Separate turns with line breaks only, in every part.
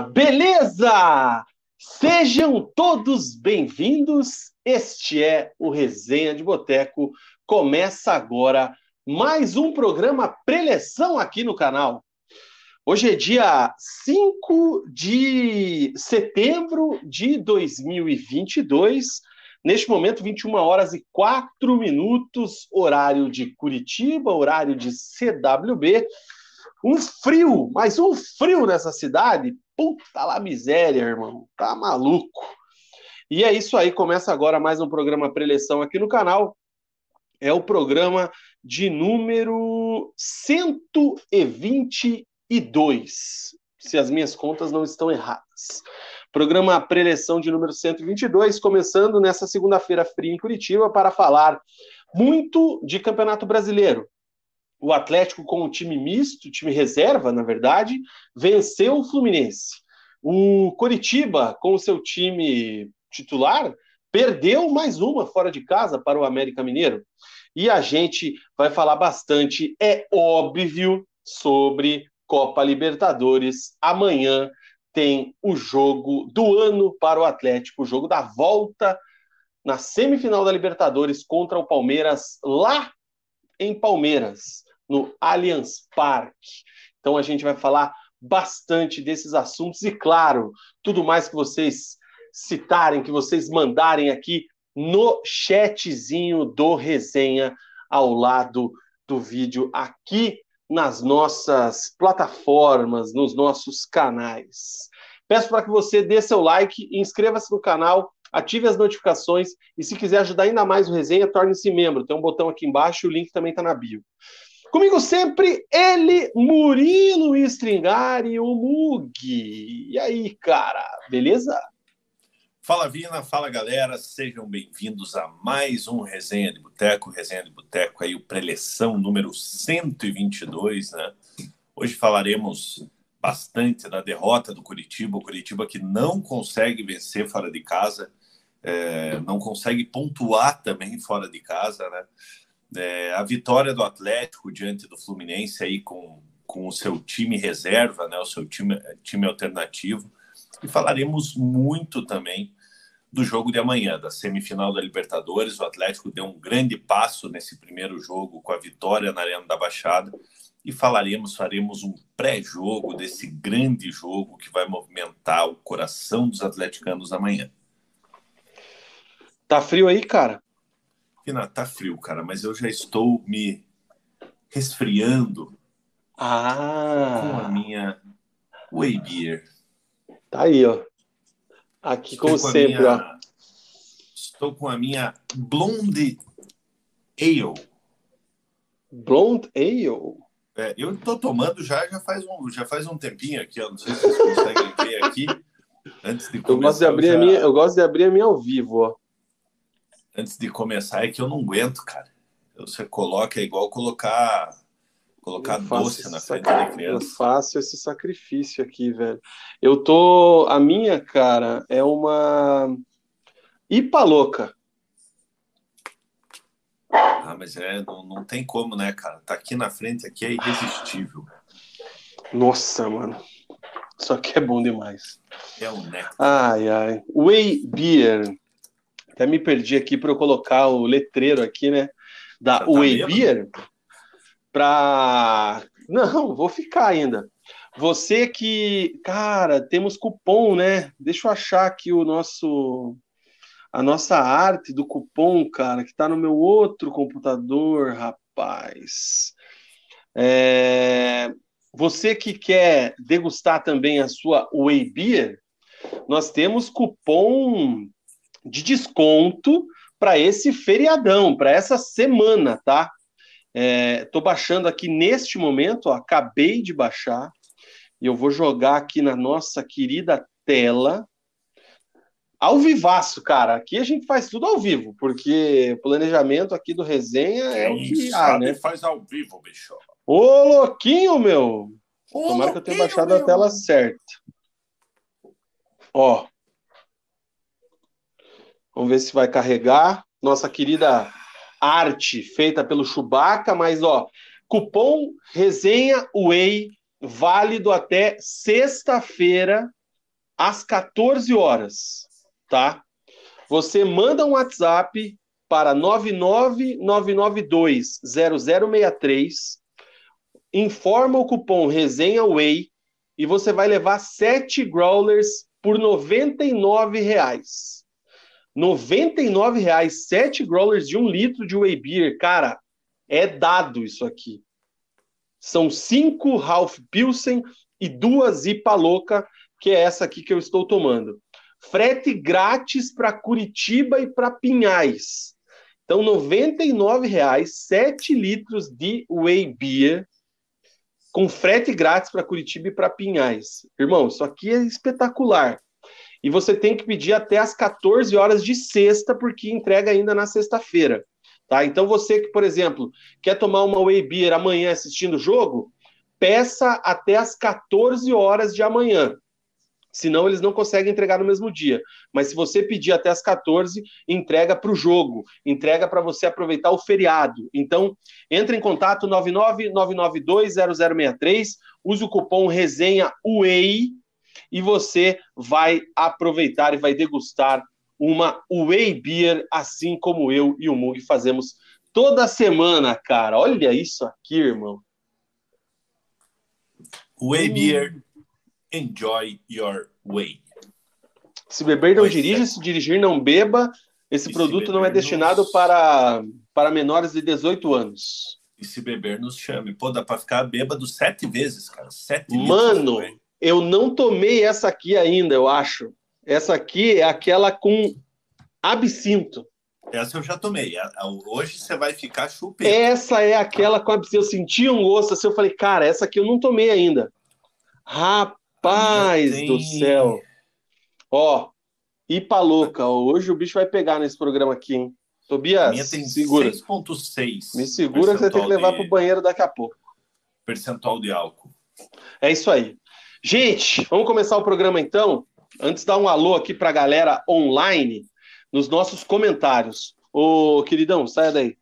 Beleza? Sejam todos bem-vindos. Este é o Resenha de Boteco. Começa agora mais um programa preleção aqui no canal. Hoje é dia 5 de setembro de 2022. Neste momento, 21 horas e 4 minutos, horário de Curitiba, horário de CWB. Um frio, mas um frio nessa cidade. Puta lá miséria, irmão. Tá maluco. E é isso aí, começa agora mais um programa preleção aqui no canal. É o programa de número 122, se as minhas contas não estão erradas. Programa preleção de número 122, começando nessa segunda-feira fria em Curitiba para falar muito de Campeonato Brasileiro o Atlético com o time misto, time reserva, na verdade, venceu o Fluminense. O Coritiba, com o seu time titular, perdeu mais uma fora de casa para o América Mineiro. E a gente vai falar bastante, é óbvio, sobre Copa Libertadores. Amanhã tem o jogo do ano para o Atlético, o jogo da volta na semifinal da Libertadores contra o Palmeiras, lá em Palmeiras no Allianz Parque. Então a gente vai falar bastante desses assuntos e, claro, tudo mais que vocês citarem, que vocês mandarem aqui no chatzinho do resenha ao lado do vídeo aqui nas nossas plataformas, nos nossos canais. Peço para que você dê seu like, inscreva-se no canal, ative as notificações e se quiser ajudar ainda mais o resenha, torne-se membro. Tem um botão aqui embaixo, o link também está na bio. Comigo sempre, ele, Murilo Stringari, o Mug. E aí, cara, beleza?
Fala, Vina, fala, galera. Sejam bem-vindos a mais um Resenha de Boteco. Resenha de Boteco aí, o preleção número 122, né? Hoje falaremos bastante da derrota do Curitiba. O Curitiba que não consegue vencer fora de casa, é, não consegue pontuar também fora de casa, né? É, a vitória do Atlético diante do Fluminense aí com, com o seu time reserva, né, o seu time, time alternativo. E falaremos muito também do jogo de amanhã, da semifinal da Libertadores. O Atlético deu um grande passo nesse primeiro jogo com a vitória na Arena da Baixada. E falaremos, faremos um pré-jogo desse grande jogo que vai movimentar o coração dos atleticanos amanhã.
Tá frio aí, cara?
Pina, tá frio, cara, mas eu já estou me resfriando
ah.
com a minha Whey Beer.
Tá aí, ó. Aqui, estou como sempre, minha... ó.
Estou com a minha Blonde Ale.
Blonde Ale?
É, eu estou tomando já, já, faz um, já faz um tempinho aqui, ó. Não sei se vocês conseguem ver aqui. Antes de
começar, eu gosto de abrir já... a minha, eu gosto de abrir a minha ao vivo, ó
antes de começar é que eu não aguento, cara. Você coloca é igual colocar colocar doce na frente da criança.
Eu faço esse sacrifício aqui, velho. Eu tô a minha, cara, é uma IPA louca.
Ah, mas é, não, não tem como, né, cara? Tá aqui na frente, aqui é irresistível.
Nossa, mano. Isso aqui é bom demais.
É um neto.
Ai, ai. Whey Beer. Até me perdi aqui para eu colocar o letreiro aqui, né? Da tá Whey Beer. Para. Não, vou ficar ainda. Você que. Cara, temos cupom, né? Deixa eu achar aqui o nosso. A nossa arte do cupom, cara, que está no meu outro computador, rapaz. É... Você que quer degustar também a sua Whey Beer, nós temos cupom de desconto para esse feriadão, para essa semana, tá? Estou é, baixando aqui neste momento, ó, acabei de baixar, e eu vou jogar aqui na nossa querida tela. Ao vivaço, cara. Aqui a gente faz tudo ao vivo, porque o planejamento aqui do resenha é o que há, né?
faz ao vivo, bicho.
Ô, louquinho, meu! Ô, Tomara que eu tenha baixado meu. a tela certa. Ó, Vamos ver se vai carregar. Nossa querida arte feita pelo Chewbacca, mas ó, cupom resenha Way válido até sexta-feira, às 14 horas, tá? Você manda um WhatsApp para 999920063, informa o cupom Resenha Way e você vai levar 7 growlers por 99 reais. R$ 99 reais, 7 growlers de um litro de Whey Beer, cara, é dado isso aqui. São cinco Ralph Pilsen e duas IPA Louca, que é essa aqui que eu estou tomando. Frete grátis para Curitiba e para Pinhais. Então, R$ 99,00, 7 litros de Whey Beer, com frete grátis para Curitiba e para Pinhais. Irmão, isso aqui é espetacular. E você tem que pedir até as 14 horas de sexta, porque entrega ainda na sexta-feira. Tá? Então, você que, por exemplo, quer tomar uma Whey Beer amanhã assistindo o jogo, peça até as 14 horas de amanhã. Senão eles não conseguem entregar no mesmo dia. Mas se você pedir até as 14, entrega para o jogo, entrega para você aproveitar o feriado. Então, entre em contato 999920063, use o cupom resenha UEI e você vai aproveitar e vai degustar uma Whey Beer, assim como eu e o Mug fazemos toda semana, cara. Olha isso aqui, irmão.
Whey hum. Beer, enjoy your way.
Se beber, não pois dirija. É. Se dirigir, não beba. Esse e produto não é destinado nos... para, para menores de 18 anos.
E se beber, nos chame. Pô, dá para ficar bêbado sete vezes, cara. Sete
Mano, eu não tomei essa aqui ainda, eu acho. Essa aqui é aquela com absinto.
Essa eu já tomei. Hoje você vai ficar chupeta.
Essa é aquela com absinto. Eu senti um gosto assim, eu falei, cara, essa aqui eu não tomei ainda. Rapaz tem... do céu. Ó, Ipa louca. Hoje o bicho vai pegar nesse programa aqui, hein? Tobias, minha tem segura.
6.6.
Me segura que você tem que levar de... pro banheiro daqui a pouco.
Percentual de álcool.
É isso aí. Gente, vamos começar o programa então? Antes, dar um alô aqui para a galera online nos nossos comentários. Ô, queridão, saia daí.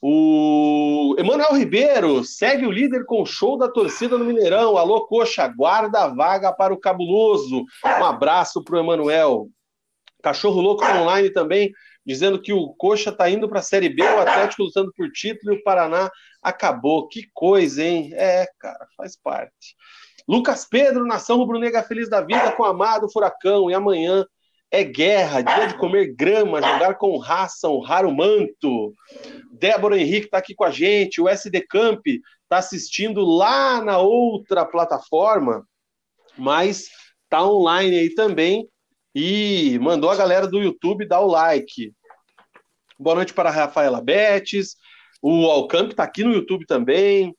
O Emanuel Ribeiro segue o líder com o show da torcida no Mineirão. Alô, Coxa, guarda a vaga para o cabuloso. Um abraço para o Emanuel. Cachorro Louco online também, dizendo que o Coxa está indo para a Série B, o Atlético lutando por título e o Paraná acabou. Que coisa, hein? É, cara, faz parte. Lucas Pedro, nação rubro-negra feliz da vida com Amado Furacão. E amanhã é guerra, dia de comer grama, jogar com raça, honrar o manto. Débora Henrique está aqui com a gente. O SD Camp está assistindo lá na outra plataforma, mas está online aí também. E mandou a galera do YouTube dar o like. Boa noite para a Rafaela Betes. O Alcamp está aqui no YouTube também.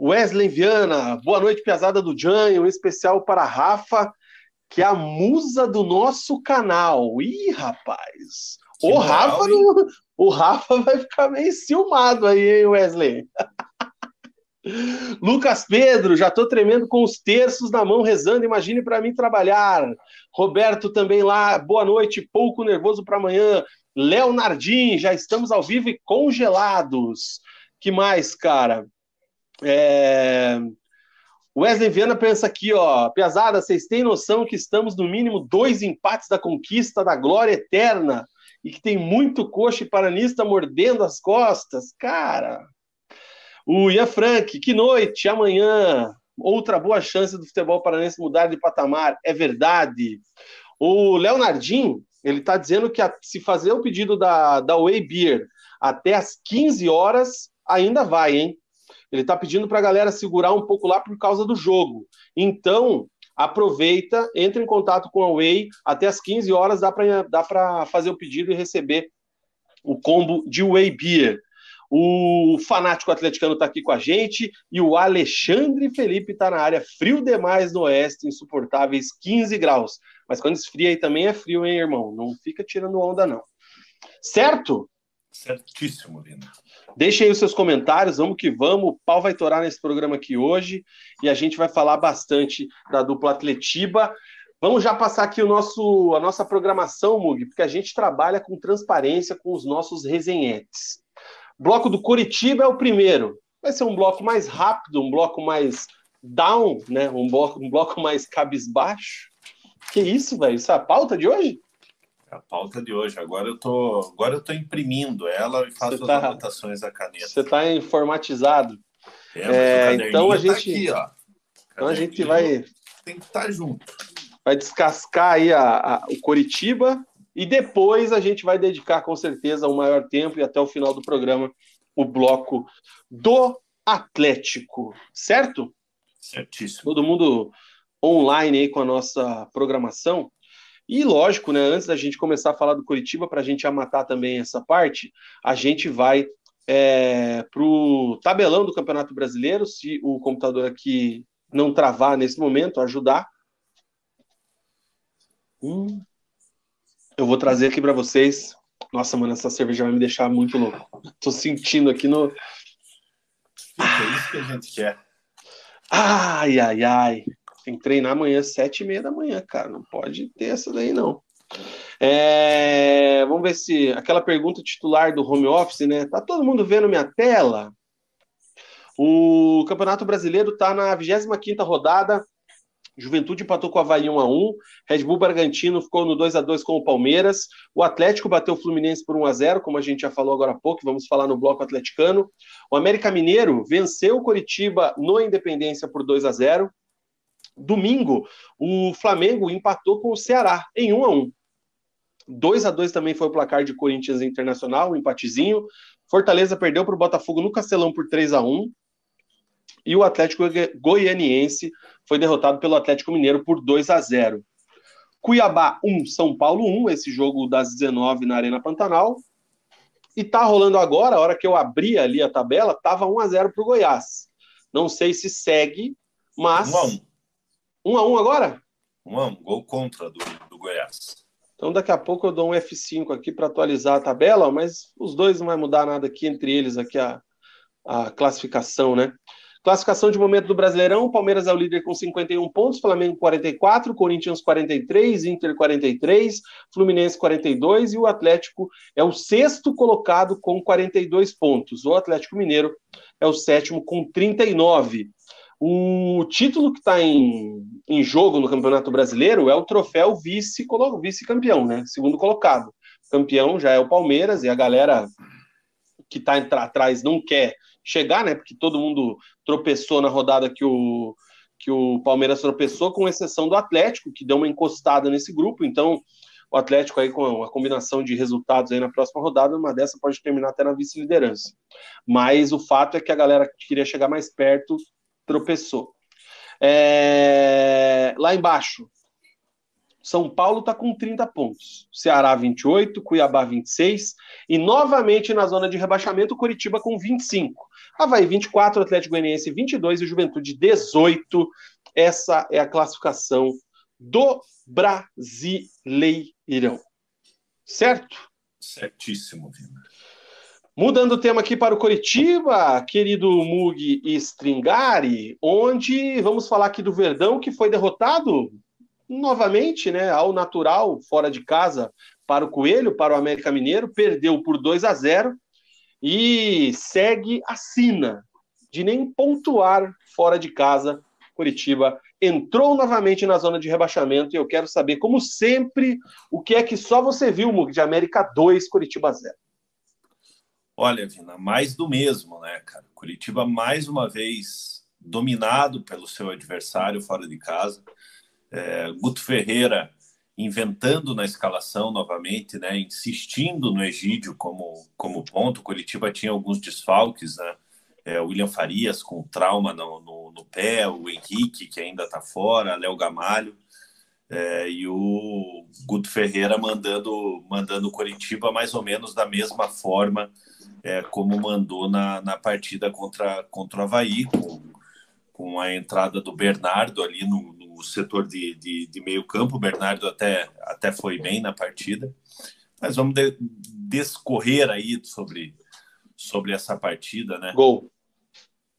Wesley Viana, boa noite, pesada do Jan, um especial para a Rafa, que é a musa do nosso canal. Ih, rapaz, o Rafa, o Rafa vai ficar meio ciumado aí, hein, Wesley? Lucas Pedro, já estou tremendo com os terços na mão, rezando. Imagine para mim trabalhar. Roberto também lá, boa noite, pouco nervoso para amanhã. Leonardim, já estamos ao vivo e congelados. Que mais, cara? É... Wesley Viana pensa aqui, ó, pesada, vocês têm noção que estamos no mínimo dois empates da conquista da glória eterna e que tem muito coxa e paranista mordendo as costas? Cara, o Ian Frank, que noite, amanhã, outra boa chance do futebol paranense mudar de patamar, é verdade. O Leonardinho, ele tá dizendo que a, se fazer o pedido da, da Way Beer até as 15 horas, ainda vai, hein? Ele está pedindo para a galera segurar um pouco lá por causa do jogo. Então, aproveita, entre em contato com a Way, até as 15 horas dá para fazer o pedido e receber o combo de Way Beer. O fanático atleticano está aqui com a gente e o Alexandre Felipe está na área. Frio demais no oeste, insuportáveis 15 graus. Mas quando esfria aí também é frio, hein, irmão? Não fica tirando onda, não. Certo?
Certíssimo, Lina.
Deixem aí os seus comentários, vamos que vamos. O pau vai torar nesse programa aqui hoje e a gente vai falar bastante da dupla Atletiba. Vamos já passar aqui o nosso, a nossa programação, Mug, porque a gente trabalha com transparência com os nossos resenhetes. Bloco do Curitiba é o primeiro. Vai ser um bloco mais rápido, um bloco mais down, né? um, bloco, um bloco mais cabisbaixo. Que isso, velho? Isso é a pauta de hoje?
É a pauta de hoje. Agora eu tô, agora eu tô imprimindo ela e faço
Você
as
tá-
anotações da caneta.
Você está informatizado.
É,
É,
o caderninho
então a
tá
gente-
aqui, ó.
Então a gente vai,
tem que estar junto.
vai descascar aí a- a- o Coritiba e depois a gente vai dedicar com certeza o maior tempo e até o final do programa o bloco do Atlético, certo?
Certíssimo.
todo mundo online aí com a nossa programação. E lógico, né, antes da gente começar a falar do Curitiba, para a gente amatar também essa parte, a gente vai para o tabelão do Campeonato Brasileiro, se o computador aqui não travar nesse momento, ajudar. Hum. Eu vou trazer aqui para vocês. Nossa, mano, essa cerveja vai me deixar muito louco. Tô sentindo aqui no.
É isso que a gente quer.
Ai, ai, ai. Tem que treinar amanhã, sete e meia da manhã, cara. Não pode ter essa daí, não. É, Vamos ver se aquela pergunta titular do home office, né? Tá todo mundo vendo minha tela? O Campeonato Brasileiro tá na 25ª rodada. Juventude empatou com o Havaí 1 a 1 Red Bull Bragantino ficou no 2 a 2 com o Palmeiras. O Atlético bateu o Fluminense por 1 a 0 como a gente já falou agora há pouco. Vamos falar no bloco atleticano. O América Mineiro venceu o Coritiba no Independência por 2 a 0 Domingo, o Flamengo empatou com o Ceará em 1 a 1 2 a 2 também foi o placar de Corinthians Internacional, um empatezinho. Fortaleza perdeu para o Botafogo no Castelão por 3 a 1 E o Atlético Goianiense foi derrotado pelo Atlético Mineiro por 2 a 0 Cuiabá 1, São Paulo 1, esse jogo das 19 na Arena Pantanal. E tá rolando agora, a hora que eu abri ali a tabela, tava 1 a 0 pro Goiás. Não sei se segue, mas
1 a 1.
1 a 1 agora?
1 a 1. Gol contra do, do Goiás.
Então daqui a pouco eu dou um F5 aqui para atualizar a tabela, mas os dois não vai mudar nada aqui entre eles aqui a, a classificação, né? Classificação de momento do Brasileirão, Palmeiras é o líder com 51 pontos, Flamengo 44, Corinthians 43, Inter 43, Fluminense 42 e o Atlético é o sexto colocado com 42 pontos. O Atlético Mineiro é o sétimo com 39. O título que está em, em jogo no Campeonato Brasileiro é o troféu vice, vice-campeão, né? Segundo colocado. Campeão já é o Palmeiras e a galera que está atrás não quer chegar, né? Porque todo mundo tropeçou na rodada que o, que o Palmeiras tropeçou, com exceção do Atlético, que deu uma encostada nesse grupo. Então, o Atlético aí com a combinação de resultados aí na próxima rodada, uma dessa pode terminar até na vice-liderança. Mas o fato é que a galera que queria chegar mais perto tropeçou. É... Lá embaixo, São Paulo está com 30 pontos, Ceará 28, Cuiabá 26 e novamente na zona de rebaixamento, Curitiba com 25. Havaí 24, Atlético Goianiense 22 e Juventude 18. Essa é a classificação do Brasileirão. Certo?
Certíssimo, Vina.
Mudando o tema aqui para o Coritiba, querido Mug Stringari, onde vamos falar aqui do Verdão, que foi derrotado novamente, né, ao natural, fora de casa, para o Coelho, para o América Mineiro, perdeu por 2 a 0 e segue a sina de nem pontuar fora de casa. Curitiba entrou novamente na zona de rebaixamento e eu quero saber, como sempre, o que é que só você viu, Mug, de América 2, Curitiba 0.
Olha, Vina, mais do mesmo, né, cara? Curitiba mais uma vez dominado pelo seu adversário fora de casa. É, Guto Ferreira inventando na escalação novamente, né, insistindo no Egídio como, como ponto. Curitiba tinha alguns desfalques, né? É, William Farias com trauma no, no, no, pé, o Henrique que ainda está fora, Léo Gamalho. É, e o Guto Ferreira mandando mandando Curitiba mais ou menos da mesma forma é, como mandou na, na partida contra, contra o Havaí, com, com a entrada do Bernardo ali no, no setor de, de, de, meio campo. O Bernardo até, até foi bem na partida. Mas vamos de, descorrer aí sobre, sobre essa partida, né?
Gol.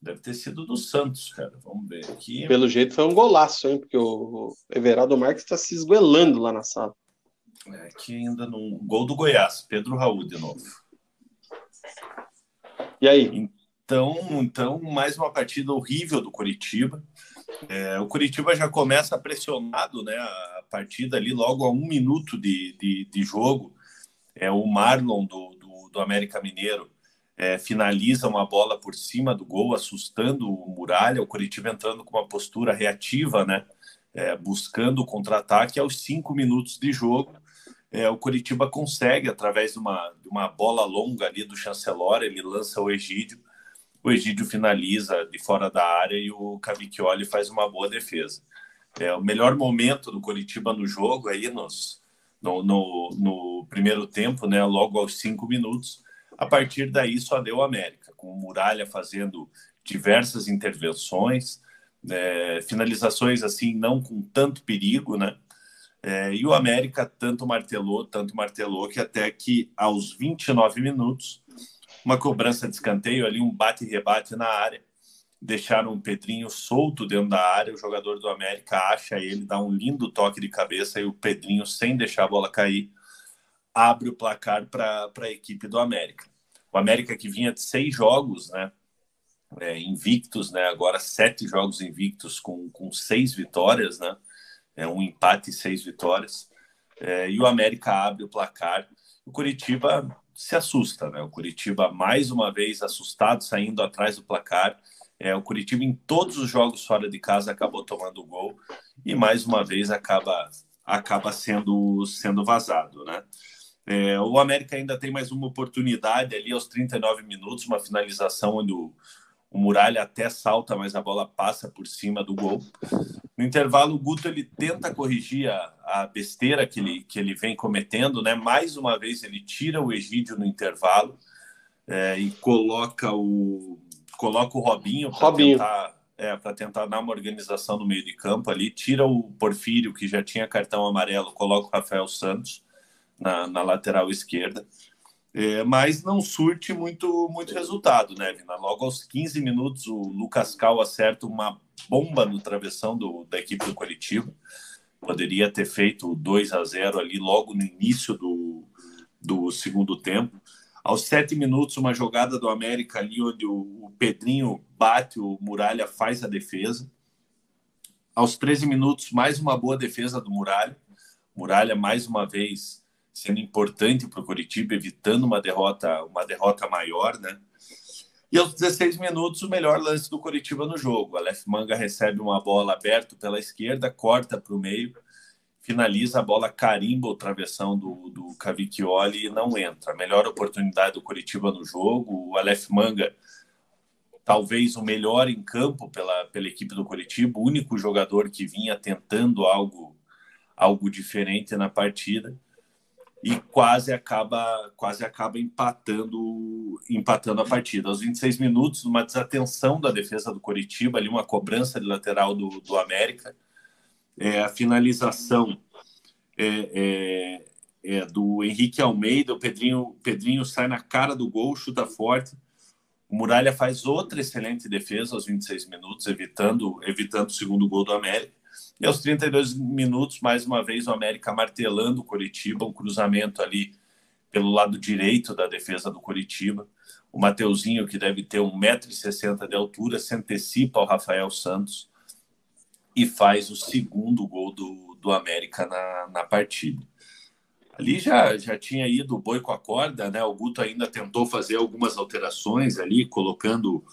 Deve ter sido do Santos, cara. Vamos ver aqui.
Pelo jeito foi um golaço, hein? Porque o Everaldo Marques está se esguelando lá na sala.
É, aqui ainda no gol do Goiás, Pedro Raul de novo.
E aí?
Então, então mais uma partida horrível do Curitiba. É, o Curitiba já começa pressionado, né? A partida ali, logo a um minuto de, de, de jogo, é, o Marlon do, do, do América Mineiro é, finaliza uma bola por cima do gol, assustando o Muralha, o Curitiba entrando com uma postura reativa, né? É, buscando o contra-ataque aos cinco minutos de jogo. É, o Curitiba consegue, através de uma, de uma bola longa ali do Chancelor, ele lança o Egídio, o Egídio finaliza de fora da área e o Cavicchioli faz uma boa defesa. É, o melhor momento do Curitiba no jogo aí nos, no, no, no, primeiro tempo, né, logo aos cinco minutos. A partir daí só deu América, com o Muralha fazendo diversas intervenções, é, finalizações assim não com tanto perigo, né? É, e o América tanto martelou, tanto martelou que até que aos 29 minutos uma cobrança de escanteio ali, um bate-rebate na área. Deixaram o Pedrinho solto dentro da área. O jogador do América acha ele, dá um lindo toque de cabeça e o Pedrinho, sem deixar a bola cair, abre o placar para a equipe do América. O América que vinha de seis jogos, né? É, invictos, né? Agora sete jogos invictos com, com seis vitórias, né? É um empate e seis vitórias. É, e o América abre o placar. O Curitiba se assusta, né? O Curitiba mais uma vez assustado, saindo atrás do placar. É, o Curitiba em todos os jogos fora de casa acabou tomando gol e mais uma vez acaba acaba sendo sendo vazado, né? É, o América ainda tem mais uma oportunidade ali aos 39 minutos, uma finalização onde o, o Muralha até salta, mas a bola passa por cima do gol. No intervalo, o Guto ele tenta corrigir a, a, besteira que ele, que ele vem cometendo, né? Mais uma vez ele tira o Egídio no intervalo é, e coloca o coloca o Robinho para tentar é, tentar dar uma organização no meio de campo ali, tira o Porfírio que já tinha cartão amarelo, coloca o Rafael Santos na, na lateral esquerda. É, mas não surte muito, muito resultado, né, Vina? Logo aos 15 minutos, o Lucas Cal acerta uma bomba no travessão do, da equipe do Curitiba. Poderia ter feito 2 a 0 ali logo no início do, do segundo tempo. Aos sete minutos, uma jogada do América ali, onde o, o Pedrinho bate, o Muralha faz a defesa. Aos 13 minutos, mais uma boa defesa do Muralha. Muralha, mais uma vez, sendo importante para o Curitiba, evitando uma derrota, uma derrota maior, né? E aos 16 minutos, o melhor lance do Curitiba no jogo. Aleph Manga recebe uma bola aberta pela esquerda, corta para o meio, finaliza a bola, carimba o travessão do, do Cavicchioli e não entra. Melhor oportunidade do Curitiba no jogo. O Aleph Manga, talvez o melhor em campo pela, pela equipe do Curitiba, o único jogador que vinha tentando algo, algo diferente na partida e quase acaba quase acaba empatando empatando a partida. Aos 26 minutos, uma desatenção da defesa do Coritiba, ali uma cobrança de lateral do, do América, é, a finalização é, é, é, do Henrique Almeida, o Pedrinho, Pedrinho sai na cara do gol, chuta forte. O Muralha faz outra excelente defesa aos 26 minutos, evitando evitando o segundo gol do América. E aos 32 minutos, mais uma vez, o América martelando o Curitiba, um cruzamento ali pelo lado direito da defesa do Curitiba. O Mateuzinho, que deve ter 1,60m de altura, se antecipa ao Rafael Santos e faz o segundo gol do, do América na, na partida. Ali já, já tinha ido o boi com a corda, né? O Guto ainda tentou fazer algumas alterações ali, colocando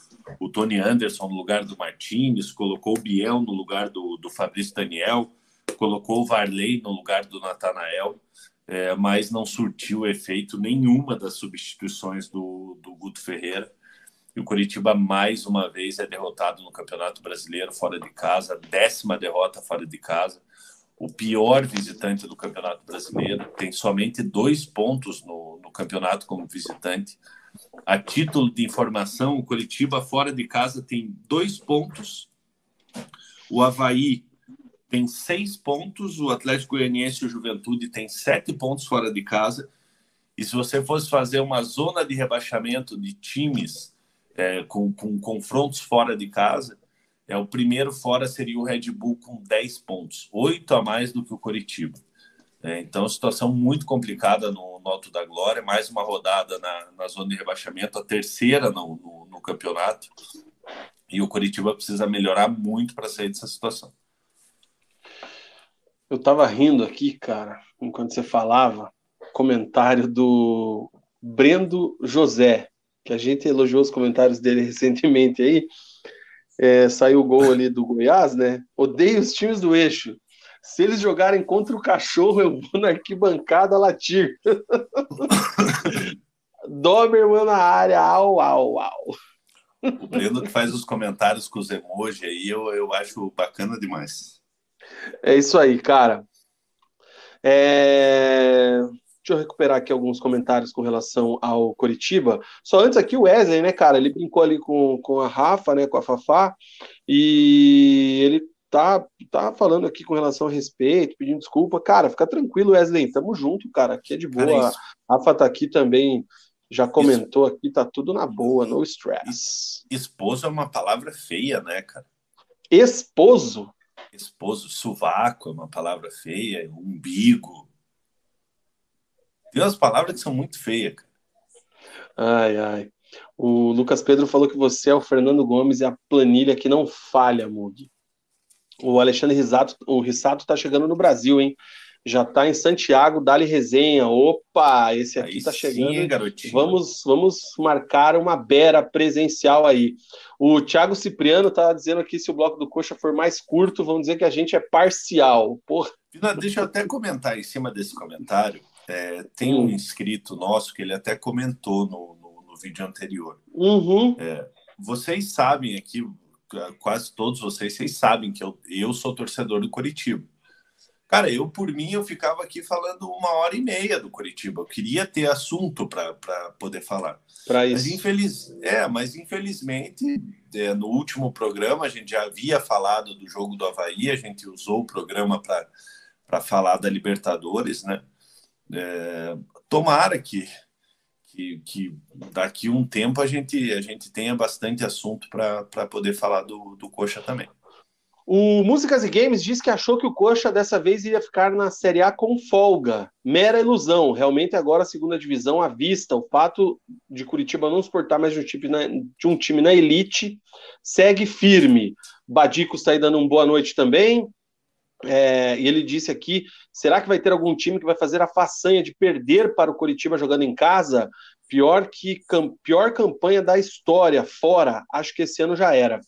o Tony Anderson no lugar do Martinez, colocou o Biel no lugar do, do Fabrício Daniel, colocou o Varley no lugar do Natanael, é, mas não surtiu efeito nenhuma das substituições do, do Guto Ferreira. E o Curitiba, mais uma vez, é derrotado no Campeonato Brasileiro, fora de casa, décima derrota fora de casa. O pior visitante do Campeonato Brasileiro, tem somente dois pontos no, no campeonato como visitante a título de informação, o Curitiba fora de casa tem dois pontos, o Havaí tem seis pontos, o Atlético Goianiense e o Juventude tem sete pontos fora de casa. E se você fosse fazer uma zona de rebaixamento de times é, com, com confrontos fora de casa, é o primeiro fora seria o Red Bull com 10 pontos, oito a mais do que o Coritiba. É, então, situação muito complicada no, no Alto da Glória, mais uma rodada na, na zona de rebaixamento, a terceira no, no, no campeonato. E o Curitiba precisa melhorar muito para sair dessa situação.
Eu tava rindo aqui, cara, enquanto você falava, comentário do Brendo José, que a gente elogiou os comentários dele recentemente aí. É, saiu o gol ali do Goiás, né? Odeio os times do eixo. Se eles jogarem contra o cachorro, eu vou na arquibancada latir. Doberman na área, au, au, au.
O Breno que faz os comentários com os emojis aí, eu, eu acho bacana demais.
É isso aí, cara. É... Deixa eu recuperar aqui alguns comentários com relação ao Coritiba. Só antes aqui o Wesley, né, cara? Ele brincou ali com, com a Rafa, né, com a Fafá, e ele tá, tá falando aqui com relação a respeito, pedindo desculpa. Cara, fica tranquilo, Wesley. Tamo junto, cara. Aqui é de boa. Cara, a Rafa tá aqui também, já comentou aqui, tá tudo na boa, no stress.
Esposo é uma palavra feia, né, cara?
Esposo?
Esposo, sovaco é uma palavra feia, umbigo tem umas palavras que são muito feias, cara.
Ai, ai. O Lucas Pedro falou que você é o Fernando Gomes e a planilha que não falha, Mug. O Alexandre Risato, o Rissato tá chegando no Brasil, hein? Já tá em Santiago, dali resenha. Opa, esse aqui aí tá chegando. Sim, garotinho. Vamos, vamos marcar uma bera presencial aí. O Thiago Cipriano tá dizendo aqui se o bloco do Coxa for mais curto, vamos dizer que a gente é parcial. Porra.
Deixa eu até comentar em cima desse comentário. É, tem um inscrito nosso que ele até comentou no, no, no vídeo anterior.
Uhum.
É, vocês sabem aqui, quase todos vocês, vocês sabem que eu, eu sou torcedor do Curitiba. Cara, eu por mim eu ficava aqui falando uma hora e meia do Curitiba. Eu queria ter assunto para poder falar.
Para isso.
Mas, infeliz... é, mas infelizmente, é, no último programa a gente já havia falado do jogo do Havaí, a gente usou o programa para falar da Libertadores, né? É, tomara que, que, que, daqui um tempo a gente, a gente tenha bastante assunto para poder falar do, do Coxa também.
O Músicas e Games diz que achou que o Coxa dessa vez iria ficar na Série A com folga. Mera ilusão. Realmente agora a segunda divisão à vista. O fato de Curitiba não suportar mais de um time na, de um time na elite segue firme. Badico está aí dando uma boa noite também. É, e ele disse aqui: será que vai ter algum time que vai fazer a façanha de perder para o Coritiba jogando em casa? Pior que pior campanha da história, fora. Acho que esse ano já era.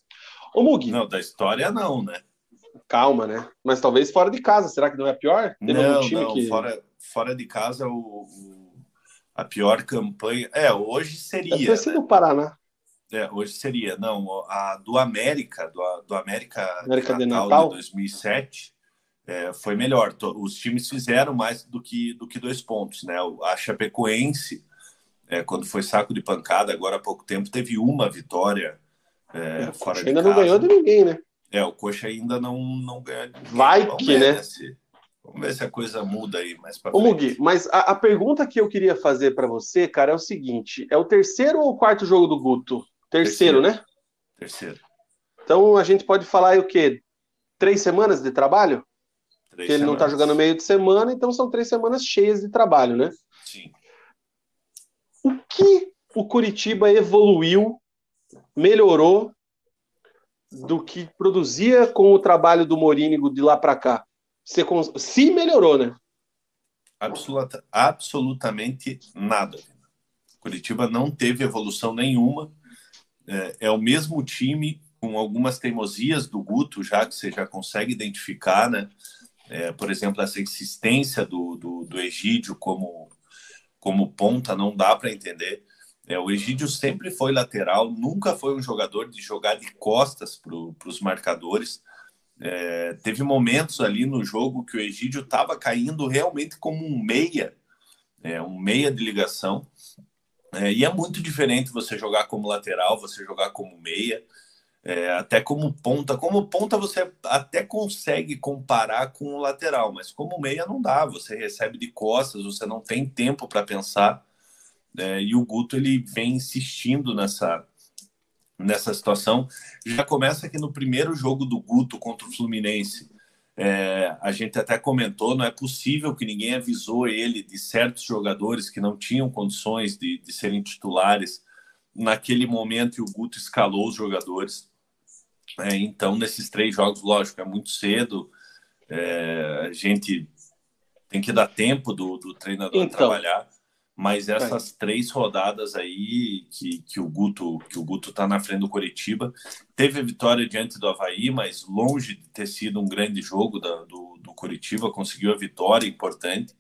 Ô Mugi.
Não, da história não, né?
Calma, né? Mas talvez fora de casa, será que não é pior?
Não, não. Que... Fora, fora de casa, o, o, a pior campanha. É, hoje seria.
É né? Paraná.
É, hoje seria, não, a do América, do, do América,
América de Natal, de, Natal?
de 2007, é, foi melhor. Os times fizeram mais do que, do que dois pontos. Né? A Chapecoense, é, quando foi saco de pancada, agora há pouco tempo, teve uma vitória é, é fora de
ainda
casa.
não ganhou de ninguém, né?
É, o Coxa ainda não, não ninguém.
Vai que, né?
Vamos ver se a coisa muda aí mais para
frente. Ô, Mugi, mas a, a, pergunta que eu queria fazer para você, cara, é o seguinte: é o terceiro ou o quarto jogo do Guto? Terceiro, terceiro. né?
Terceiro.
Então a gente pode falar aí o quê? Três semanas de trabalho? Três ele tá semanas. não está jogando meio de semana, então são três semanas cheias de trabalho, né?
Sim.
O que o Curitiba evoluiu, melhorou do que produzia com o trabalho do Morínigo de lá para cá? Se, se melhorou, né?
Absoluta, absolutamente nada. Curitiba não teve evolução nenhuma. É, é, o mesmo time com algumas teimosias do Guto, já que você já consegue identificar, né? É, por exemplo, essa insistência do, do, do, Egídio como, como ponta não dá para entender. É, o Egídio sempre foi lateral, nunca foi um jogador de jogar de costas para os marcadores. É, teve momentos ali no jogo que o Egídio estava caindo realmente como um meia, é, um meia de ligação. É, e é muito diferente você jogar como lateral, você jogar como meia é, até como ponta. Como ponta você até consegue comparar com o lateral, mas como meia não dá. Você recebe de costas, você não tem tempo para pensar. É, e o Guto ele vem insistindo nessa nessa situação. Já começa aqui no primeiro jogo do Guto contra o Fluminense. É, a gente até comentou, não é possível que ninguém avisou ele de certos jogadores que não tinham condições de, de serem titulares naquele momento e o Guto escalou os jogadores. É, então, nesses três jogos, lógico, é muito cedo. É, a gente tem que dar tempo do, do treinador então, trabalhar, mas essas é. três rodadas aí que, que o Guto que o Guto está na frente do Coritiba teve a vitória diante do Havaí, mas longe de ter sido um grande jogo da, do, do Coritiba, conseguiu a vitória importante,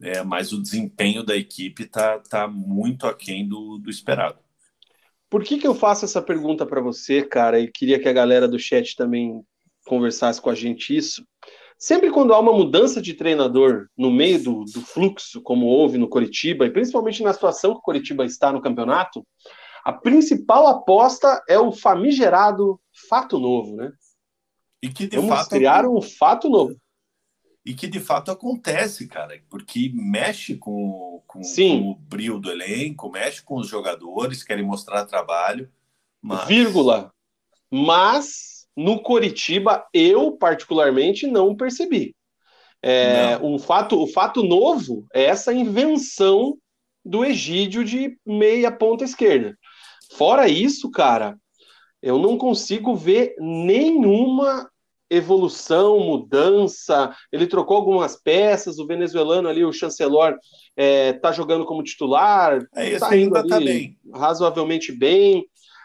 é, mas o desempenho da equipe está tá muito aquém do, do esperado.
Por que, que eu faço essa pergunta para você, cara, e queria que a galera do chat também conversasse com a gente isso? Sempre quando há uma mudança de treinador no meio do, do fluxo, como houve no Coritiba, e principalmente na situação que o Coritiba está no campeonato, a principal aposta é o famigerado fato novo, né?
E que de
Vamos
fato
criar um fato novo.
E que de fato acontece, cara, porque mexe com, com, com o brilho do elenco, mexe com os jogadores, querem mostrar trabalho.
Mas... Vírgula. Mas no Coritiba, eu particularmente não percebi. É, não. Um fato, o fato novo é essa invenção do Egídio de meia ponta esquerda. Fora isso, cara, eu não consigo ver nenhuma evolução, mudança. Ele trocou algumas peças. O venezuelano ali, o chancelor, é, tá jogando como titular.
É, tá ainda tá bem.
razoavelmente bem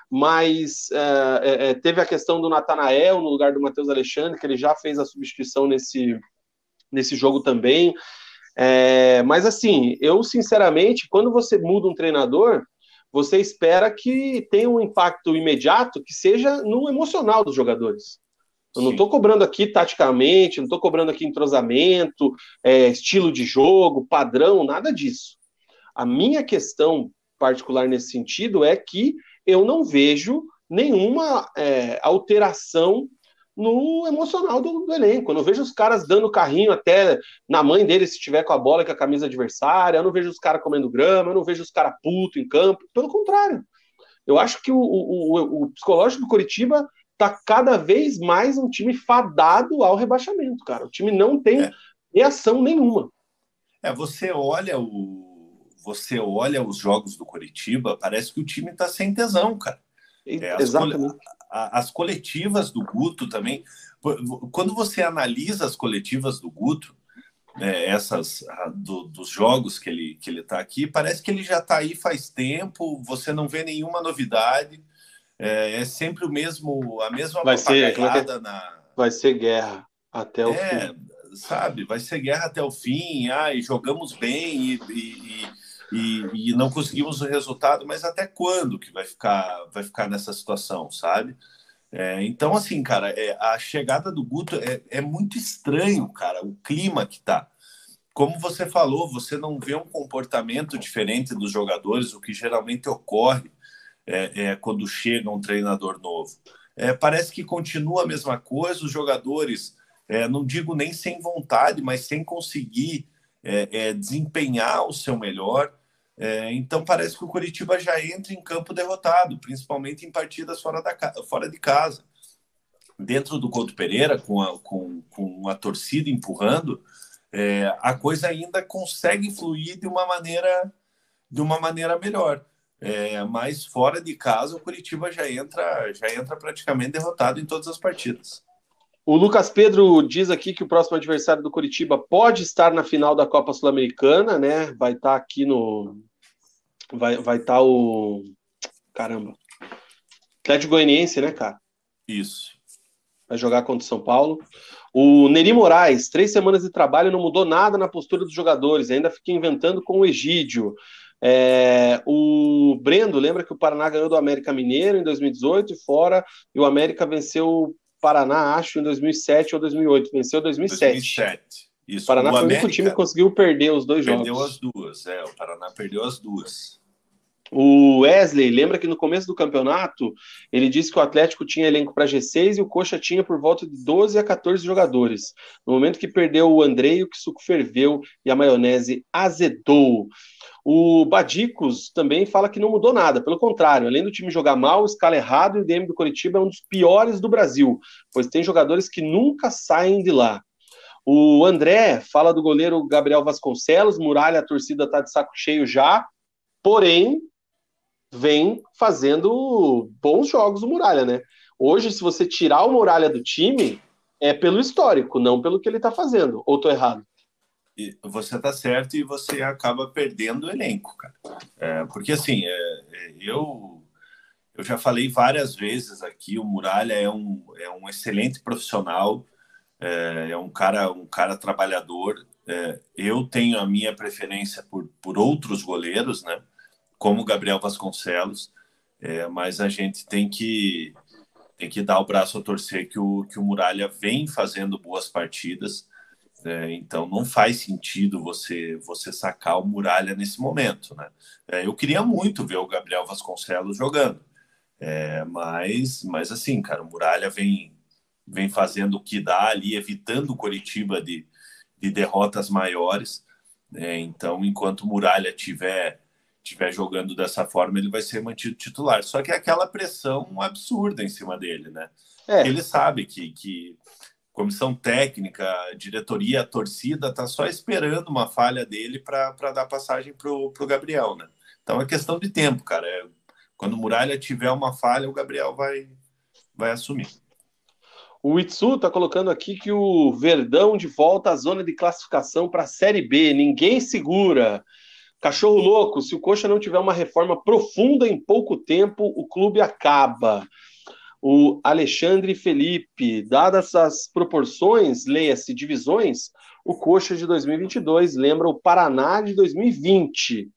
mas é, é, teve a questão do Natanael no lugar do Matheus Alexandre, que ele já fez a substituição nesse, nesse jogo também. É, mas assim, eu sinceramente, quando você muda um treinador, você espera que tenha um impacto imediato que seja no emocional dos jogadores. Eu não estou cobrando aqui taticamente, não estou cobrando aqui entrosamento, é, estilo de jogo, padrão, nada disso. A minha questão particular nesse sentido é que eu não vejo nenhuma é, alteração no emocional do, do, elenco. Eu não vejo os caras dando carrinho até na mãe dele se tiver com a bola e com a camisa adversária. Eu não vejo os caras comendo grama. Eu não vejo os caras puto em campo. Pelo contrário. Eu acho que o, o, o psicológico do Coritiba tá cada vez mais um time fadado ao rebaixamento, cara. O time não tem é. reação nenhuma.
É, você olha o você olha os jogos do Coritiba, parece que o time está sem tesão, cara.
É, as, Exatamente.
as coletivas do Guto também. Quando você analisa as coletivas do Guto, é, essas do, dos jogos que ele que ele está aqui, parece que ele já está aí faz tempo. Você não vê nenhuma novidade. É, é sempre o mesmo a mesma
vai ser, é na vai ser guerra até o é, fim
sabe vai ser guerra até o fim e jogamos bem e, e, e, e, não conseguimos o resultado, mas até quando que vai ficar, vai ficar nessa situação, sabe? É, então, assim, cara, é, a chegada do Guto é, é muito estranho, cara, o clima que tá. Como você falou, você não vê um comportamento diferente dos jogadores, o que geralmente ocorre é, é quando chega um treinador novo. É, parece que continua a mesma coisa, os jogadores, é, não digo nem sem vontade, mas sem conseguir é, é, desempenhar o seu melhor. Então parece que o Curitiba já entra em campo derrotado, principalmente em partidas fora, da, fora de casa. Dentro do Couto Pereira, com a, com, com a torcida empurrando, a coisa ainda consegue fluir de uma maneira de uma maneira melhor. É, mas fora de casa, o Curitiba já entra, já entra praticamente derrotado em todas as partidas.
O Lucas Pedro diz aqui que o próximo adversário do Curitiba pode estar na final da Copa Sul-Americana, né? Vai estar tá aqui no. Vai, vai estar tá o. Caramba. Atlético Goianiense, né, cara?
Isso.
Vai jogar contra o São Paulo. O Neri Moraes, três semanas de trabalho não mudou nada na postura dos jogadores, ainda fiquei inventando com o Egídio. É, o Brendo lembra que o Paraná ganhou do América Mineiro em 2018 e fora, e o América venceu Paraná, acho, em 2007 ou 2008. Venceu 2007. 2007. Isso. O Paraná o foi o único time que conseguiu perder os dois
perdeu
jogos.
Perdeu as duas, é. O Paraná perdeu as duas.
O Wesley lembra que no começo do campeonato ele disse que o Atlético tinha elenco para G6 e o Coxa tinha por volta de 12 a 14 jogadores. No momento que perdeu o Andrei, o que suco ferveu e a maionese azedou. O Badicos também fala que não mudou nada, pelo contrário, além do time jogar mal, escala errado, e o DM do Coritiba é um dos piores do Brasil, pois tem jogadores que nunca saem de lá. O André fala do goleiro Gabriel Vasconcelos, Muralha, a torcida tá de saco cheio já, porém vem fazendo bons jogos o Muralha, né? Hoje, se você tirar o Muralha do time, é pelo histórico, não pelo que ele está fazendo. Ou estou errado?
Você está certo e você acaba perdendo o elenco, cara. É, porque assim, é, é, eu eu já falei várias vezes aqui, o Muralha é um, é um excelente profissional, é, é um cara um cara trabalhador. É, eu tenho a minha preferência por, por outros goleiros, né? Como Gabriel Vasconcelos, é, mas a gente tem que tem que dar o braço a torcer que o, que o Muralha vem fazendo boas partidas. É, então não faz sentido você você sacar o Muralha nesse momento, né? É, eu queria muito ver o Gabriel Vasconcelos jogando, é, mas mas assim, cara, o Muralha vem vem fazendo o que dá ali, evitando o Coritiba de, de derrotas maiores. É, então, enquanto o Muralha tiver estiver jogando dessa forma, ele vai ser mantido titular. Só que é aquela pressão absurda em cima dele, né? É. Ele sabe que, que comissão técnica, diretoria, torcida tá só esperando uma falha dele para dar passagem pro, pro Gabriel, né? Então é questão de tempo, cara. É, quando o Muralha tiver uma falha, o Gabriel vai, vai assumir.
O Itsu está colocando aqui que o Verdão de volta à zona de classificação para a Série B. Ninguém segura. Cachorro louco, se o Coxa não tiver uma reforma profunda em pouco tempo, o clube acaba. O Alexandre Felipe, dadas as proporções, leia-se divisões, o Coxa de 2022 lembra o Paraná de 2020.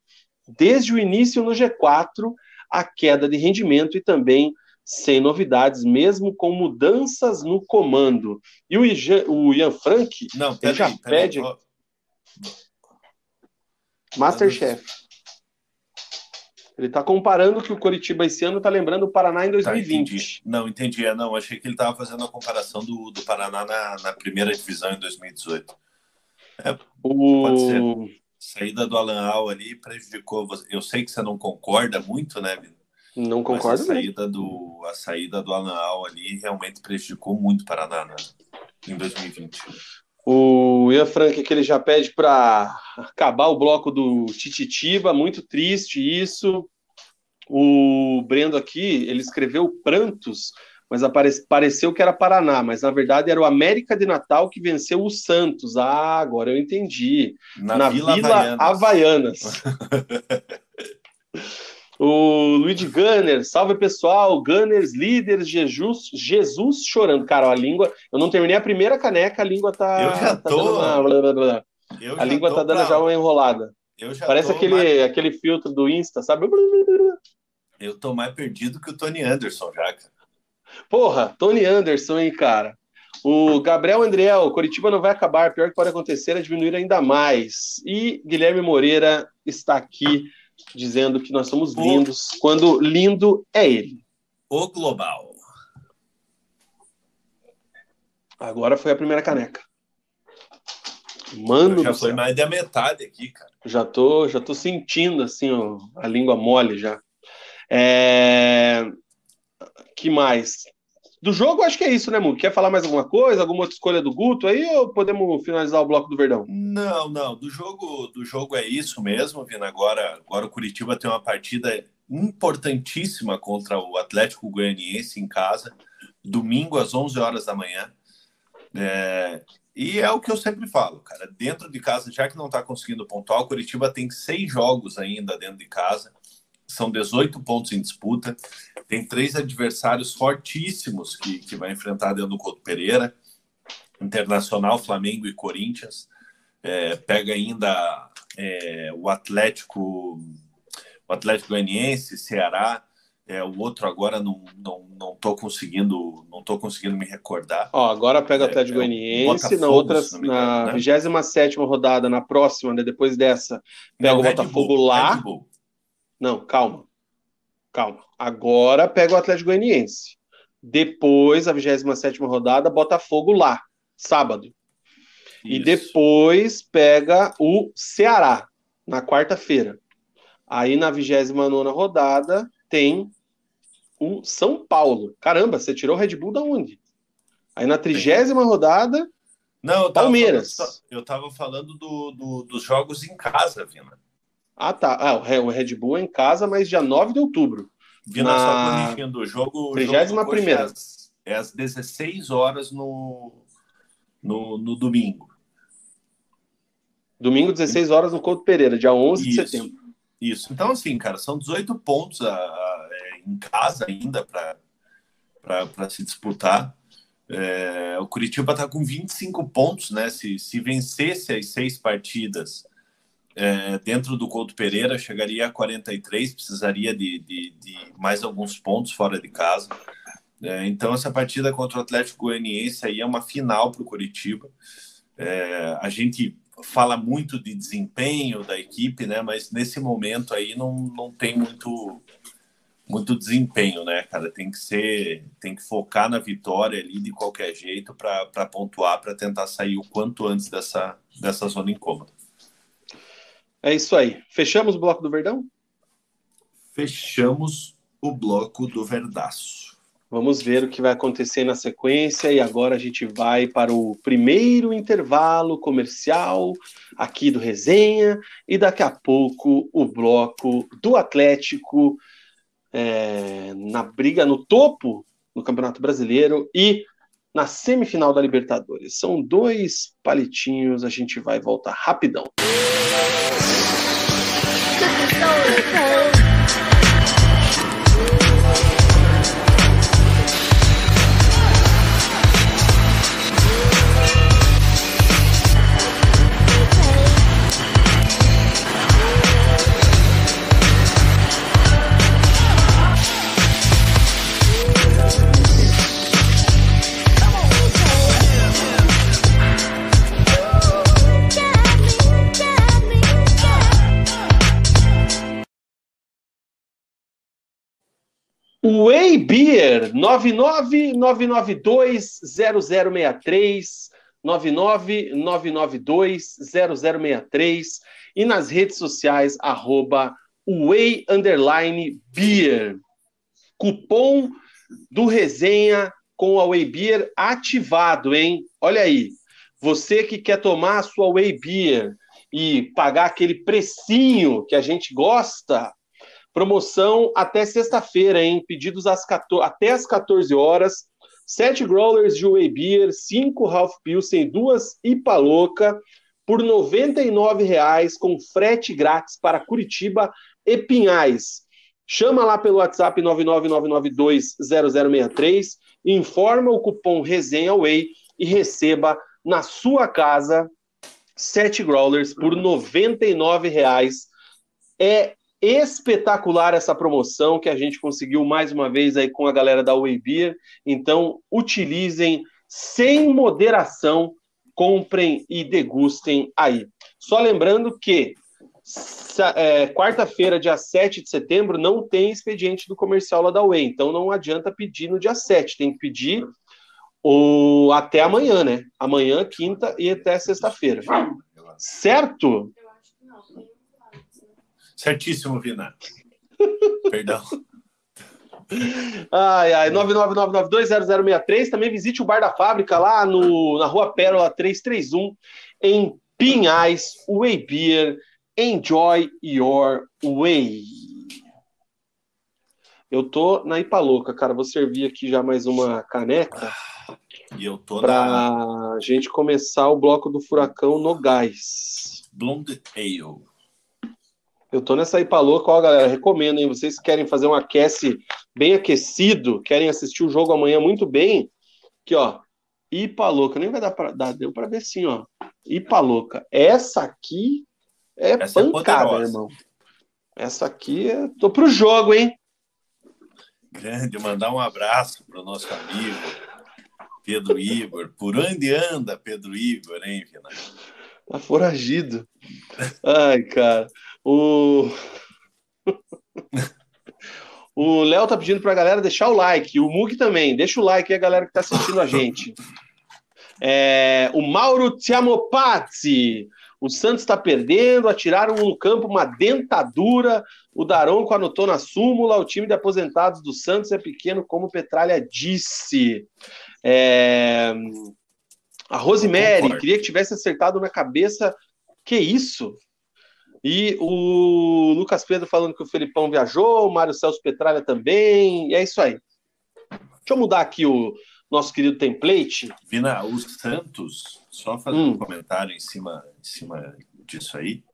Desde o início no G4, a queda de rendimento e também sem novidades, mesmo com mudanças no comando. E o Ian, o Ian Frank
não, ele já pede. Aí,
Masterchef. Ele está comparando que o Coritiba esse ano está lembrando o Paraná em 2020. Tá,
entendi. Não, entendi. É, não, achei que ele estava fazendo a comparação do, do Paraná na, na primeira divisão em 2018. É, o... Pode ser. Saída do Alan Al ali prejudicou. Eu sei que você não concorda muito, né,
Não concordo.
Mas a saída, do, a saída do Alan Al ali realmente prejudicou muito o Paraná né, em 2020.
O Ian Frank que ele já pede para acabar o bloco do Tititiba, muito triste isso. O Brendo aqui, ele escreveu Prantos, mas pareceu que era Paraná, mas na verdade era o América de Natal que venceu o Santos. Ah, agora eu entendi.
Na, na Vila, Vila Havaianas. Havaianas.
O Luigi Gunner, salve pessoal, Gunners, líderes, Jesus, Jesus chorando. Cara, a língua, eu não terminei a primeira caneca, a língua tá.
Eu já
tá
tô. Uma, blá, blá, blá.
a língua tá dando pra... já uma enrolada. Parece aquele, mais... aquele filtro do Insta, sabe?
Eu tô mais perdido que o Tony Anderson já, cara.
Porra, Tony Anderson, hein, cara. O Gabriel Andriel, Curitiba não vai acabar, pior que pode acontecer é diminuir ainda mais. E Guilherme Moreira está aqui dizendo que nós somos lindos, o... quando lindo é ele.
O global.
Agora foi a primeira caneca. Mano,
já foi céu. mais da metade aqui, cara.
Já tô, já tô sentindo assim ó, a língua mole já. É... Que mais? Do jogo, acho que é isso, né, Mu? Quer falar mais alguma coisa? Alguma outra escolha do Guto aí ou podemos finalizar o bloco do Verdão?
Não, não. Do jogo, do jogo é isso mesmo, Vina. Agora, agora o Curitiba tem uma partida importantíssima contra o Atlético Goianiense em casa, domingo às 11 horas da manhã. É... E é o que eu sempre falo, cara. Dentro de casa, já que não está conseguindo pontuar, o Curitiba tem seis jogos ainda dentro de casa são 18 pontos em disputa. Tem três adversários fortíssimos que, que vai enfrentar dentro do Couto Pereira: Internacional, Flamengo e Corinthians. É, pega ainda é, o Atlético, o Atlético Goianiense, Ceará. É, o outro agora não, não, não tô conseguindo não tô conseguindo me recordar.
Ó, agora pega o é, Atlético é, Goianiense, na outra na 27 né? rodada, na próxima, né, depois dessa, pega não, o Botafogo Bull, lá. Não, calma. Calma. Agora pega o Atlético Goianiense. Depois, a 27 rodada, Botafogo lá, sábado. Isso. E depois pega o Ceará, na quarta-feira. Aí na 29 rodada tem o São Paulo. Caramba, você tirou o Red Bull da onde? Aí na trigésima rodada,
Não, eu Palmeiras. Falando, eu tava falando do, do, dos jogos em casa, Vina.
Ah, tá. Ah, o Red Bull é em casa, mas dia 9 de outubro.
Vina na... só corrigindo, o jogo.
31
é, é às 16 horas no, no, no domingo.
Domingo, 16 horas, no Couto Pereira, dia 11
Isso,
de setembro.
Isso. Então, assim, cara, são 18 pontos a, a, é, em casa ainda para se disputar. É, o Curitiba está com 25 pontos, né? Se, se vencesse as seis partidas é, dentro do Couto Pereira, chegaria a 43, precisaria de, de, de mais alguns pontos fora de casa. É, então, essa partida contra o Atlético Goianiense aí é uma final para o Curitiba. É, a gente fala muito de desempenho da equipe, né? Mas nesse momento aí não, não tem muito muito desempenho, né, cara? Tem que ser, tem que focar na vitória ali de qualquer jeito para pontuar, para tentar sair o quanto antes dessa, dessa zona incômoda.
É isso aí. Fechamos o bloco do Verdão?
Fechamos o bloco do Verdaço.
Vamos ver o que vai acontecer na sequência e agora a gente vai para o primeiro intervalo comercial aqui do Resenha e daqui a pouco o bloco do Atlético é, na briga no topo no Campeonato Brasileiro e na semifinal da Libertadores. São dois palitinhos, a gente vai voltar rapidão. Way Beer 999920063 999920063 e nas redes sociais arroba Way Underline Beer. Cupom do resenha com a Way Beer ativado, hein? Olha aí. Você que quer tomar a sua Way Beer e pagar aquele precinho que a gente gosta, Promoção até sexta-feira, hein? Pedidos às 14, até às 14 horas. 7 growlers de Whey Beer, 5 Half Pilsen, 2 Ipa Louca, por R$ 99,00 com frete grátis para Curitiba e Pinhais. Chama lá pelo WhatsApp 999920063, informa o cupom Resenha Way e receba na sua casa 7 growlers por R$ 99,00. É espetacular essa promoção que a gente conseguiu mais uma vez aí com a galera da Beer. Então, utilizem sem moderação, comprem e degustem aí. Só lembrando que é, quarta-feira, dia 7 de setembro, não tem expediente do comercial lá da Way, então não adianta pedir no dia 7, tem que pedir o, até amanhã, né? Amanhã, quinta e até sexta-feira. Certo?
Certíssimo, Vina. Perdão.
Ai, ai, 999920063. Também visite o Bar da Fábrica lá no, na Rua Pérola 331, em Pinhais, Way Beer. Enjoy your way. Eu tô na Ipalouca, cara. Vou servir aqui já mais uma caneca.
E eu tô
pra na... gente começar o bloco do furacão no gás.
Blonde Ale.
Eu tô nessa IPA louca, ó, galera. Recomendo, hein? Vocês querem fazer um aquece bem aquecido, querem assistir o jogo amanhã muito bem. Aqui, ó. IPA louca. Nem vai dar pra dar, deu pra ver sim, ó. IPA louca. Essa aqui é Essa é pancada, é irmão. Essa aqui é. Tô pro jogo, hein?
Grande, mandar um abraço pro nosso amigo Pedro Igor. Por onde anda Pedro Igor, hein, Vina?
Tá foragido. Ai, cara. O. o Léo tá pedindo pra galera deixar o like. O Mug também. Deixa o like aí, a galera que tá assistindo a gente. É, o Mauro Tiamopazzi. O Santos está perdendo, atiraram no campo uma dentadura. O Daronco anotou na súmula. O time de aposentados do Santos é pequeno, como Petralha disse. É... A Rosemary, queria que tivesse acertado na cabeça. Que isso? E o Lucas Pedro falando que o Felipão viajou, o Mário Celso Petralha também, e é isso aí. Deixa eu mudar aqui o, nosso querido template.
Vina, o Santos, só fazer hum. um comentário em cima, em cima disso aí.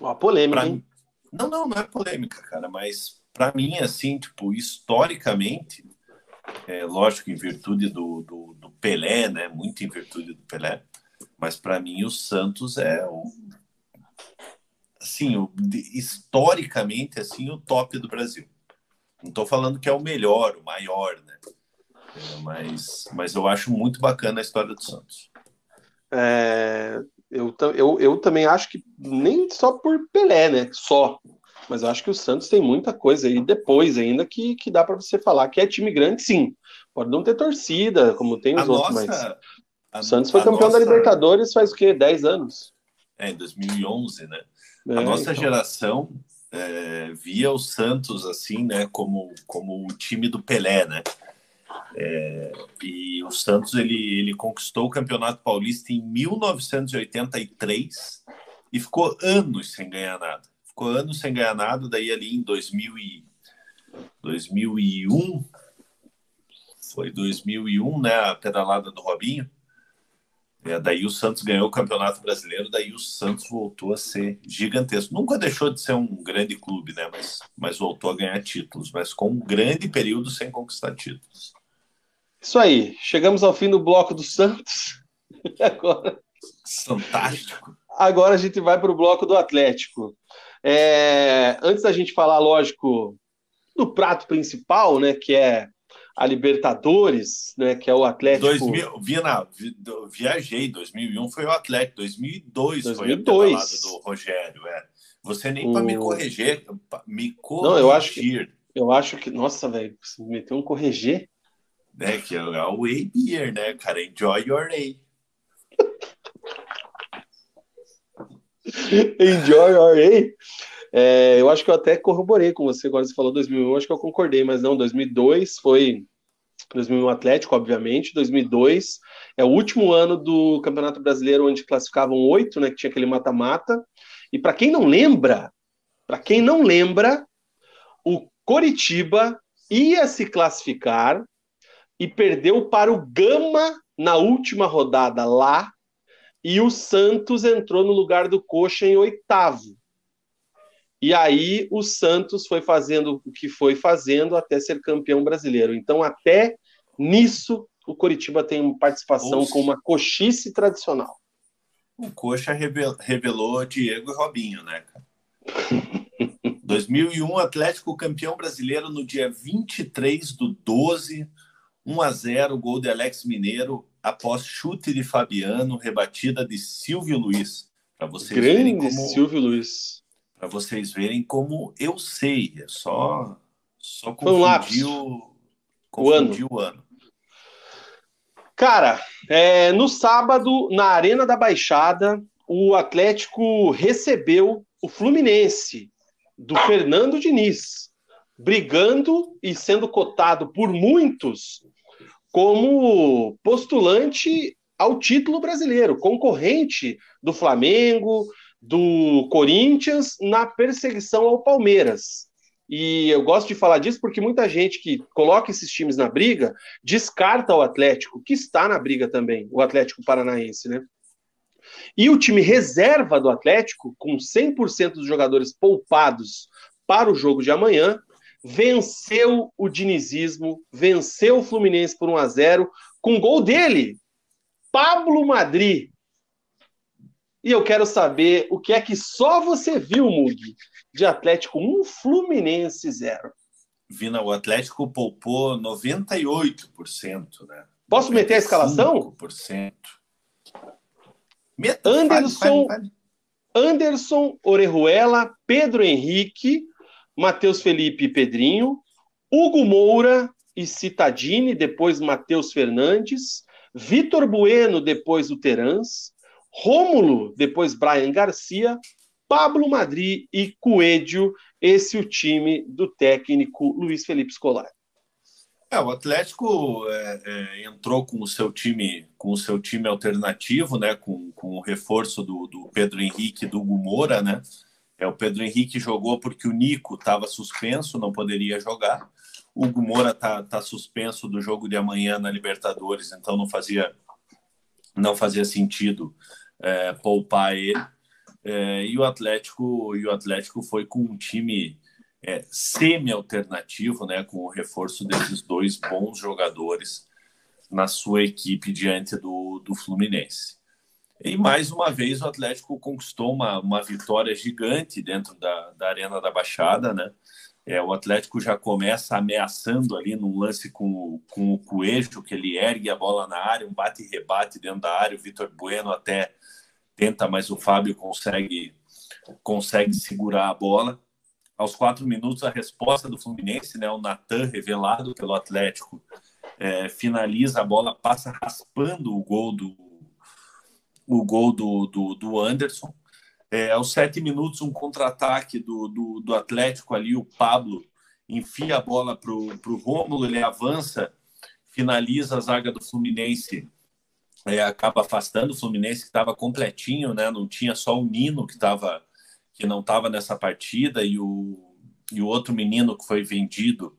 Uma polêmica, pra... hein?
Não, não, não é polêmica, cara, mas para mim, assim, tipo, historicamente, é, lógico, em virtude do, do, do, Pelé, né? Muito em virtude do Pelé, mas para mim o Santos é o assim, historicamente assim o top do Brasil. Não estou falando que é o melhor, o maior, né? É, mas, mas eu acho muito bacana a história do Santos.
É, eu, eu, eu também acho que nem só por Pelé, né? Só. Mas eu acho que o Santos tem muita coisa aí depois ainda que, que dá para você falar que é time grande, sim. Pode não ter torcida, como tem os a outros, nossa, mas. o Santos foi campeão nossa... da Libertadores faz o quê? 10 anos?
É, em 2011, né? É, a nossa então. geração é, via o Santos assim, né, como, como o time do Pelé, né? É, e o Santos ele, ele conquistou o Campeonato Paulista em 1983 e ficou anos sem ganhar nada. Ficou anos sem ganhar nada, daí ali em 2000 e, 2001 foi 2001, né, a pedalada do Robinho. É, daí o Santos ganhou o Campeonato Brasileiro, daí o Santos voltou a ser gigantesco. Nunca deixou de ser um grande clube, né? Mas, mas voltou a ganhar títulos, mas com um grande período sem conquistar títulos.
Isso aí, chegamos ao fim do bloco do Santos.
Agora. Fantástico.
Agora a gente vai para o bloco do Atlético. É, antes da gente falar, lógico, do prato principal, né? Que é a Libertadores, né, que é o Atlético.
2000, Vina, viajei, 2001 foi o Atlético, 2002, 2002. foi o do Rogério, é. Você nem o... para me corrigir, me corrigir. Não,
eu acho que, eu acho que nossa, velho, você meteu um corrigir.
Né, que é o way beer, né, cara? Enjoy your day.
Enjoy your day. É, eu acho que eu até corroborei com você quando você falou 2001, acho que eu concordei, mas não, 2002 foi 2001 Atlético, obviamente, 2002 é o último ano do Campeonato Brasileiro onde classificavam oito, né, que tinha aquele mata-mata. E para quem não lembra, para quem não lembra, o Coritiba ia se classificar e perdeu para o Gama na última rodada lá, e o Santos entrou no lugar do Coxa em oitavo. E aí o Santos foi fazendo o que foi fazendo até ser campeão brasileiro. Então, até nisso, o Coritiba tem participação Ouça. com uma coxice tradicional.
O Coxa revelou Diego e Robinho, né, cara? 2001, Atlético campeão brasileiro no dia 23 do 12, 1 a 0, gol de Alex Mineiro após chute de Fabiano, rebatida de Silvio Luiz.
Para vocês Grande verem como Silvio Luiz
para vocês verem como eu sei, é só só confundir o, confundir o ano. o ano.
Cara, é, no sábado, na Arena da Baixada, o Atlético recebeu o Fluminense, do Fernando Diniz, brigando e sendo cotado por muitos como postulante ao título brasileiro, concorrente do Flamengo, do Corinthians na perseguição ao Palmeiras. E eu gosto de falar disso porque muita gente que coloca esses times na briga descarta o Atlético, que está na briga também, o Atlético Paranaense, né? E o time reserva do Atlético, com 100% dos jogadores poupados para o jogo de amanhã, venceu o dinizismo, venceu o Fluminense por 1 a 0 com gol dele, Pablo Madri, e eu quero saber o que é que só você viu, Mug, de Atlético 1, Fluminense 0.
Vina, o Atlético poupou 98%, né?
Posso meter a escalação?
5%.
Meta, Anderson, Anderson, Orejuela, Pedro Henrique, Matheus Felipe e Pedrinho, Hugo Moura e Citadini, depois Matheus Fernandes, Vitor Bueno, depois o Terans, Rômulo, depois Brian Garcia, Pablo Madri e Coelho, esse é o time do técnico Luiz Felipe Scolari.
É, o Atlético é, é, entrou com o seu time, com o seu time alternativo, né, com, com o reforço do, do Pedro Henrique e do Hugo Moura, né? É, o Pedro Henrique jogou porque o Nico estava suspenso, não poderia jogar. O Hugo Moura tá, tá suspenso do jogo de amanhã na Libertadores, então não fazia não fazia sentido é, poupar ele. É, e o Atlético e o Atlético foi com um time é, semi-alternativo, né, com o reforço desses dois bons jogadores na sua equipe diante do, do Fluminense. E mais uma vez o Atlético conquistou uma, uma vitória gigante dentro da, da Arena da Baixada, né? É, o Atlético já começa ameaçando ali num lance com, com o Coelho, que ele ergue a bola na área, um bate e rebate dentro da área. O Vitor Bueno até tenta, mas o Fábio consegue, consegue segurar a bola. Aos quatro minutos, a resposta do Fluminense, né, o Natan, revelado pelo Atlético, é, finaliza a bola, passa raspando o gol do, o gol do, do, do Anderson. É, aos sete minutos, um contra-ataque do, do, do, Atlético ali, o Pablo enfia a bola para o Rômulo, ele avança, finaliza a zaga do Fluminense, é, acaba afastando o Fluminense, que estava completinho, né? não tinha só o Nino que, tava, que não estava nessa partida, e o, e o outro menino que foi vendido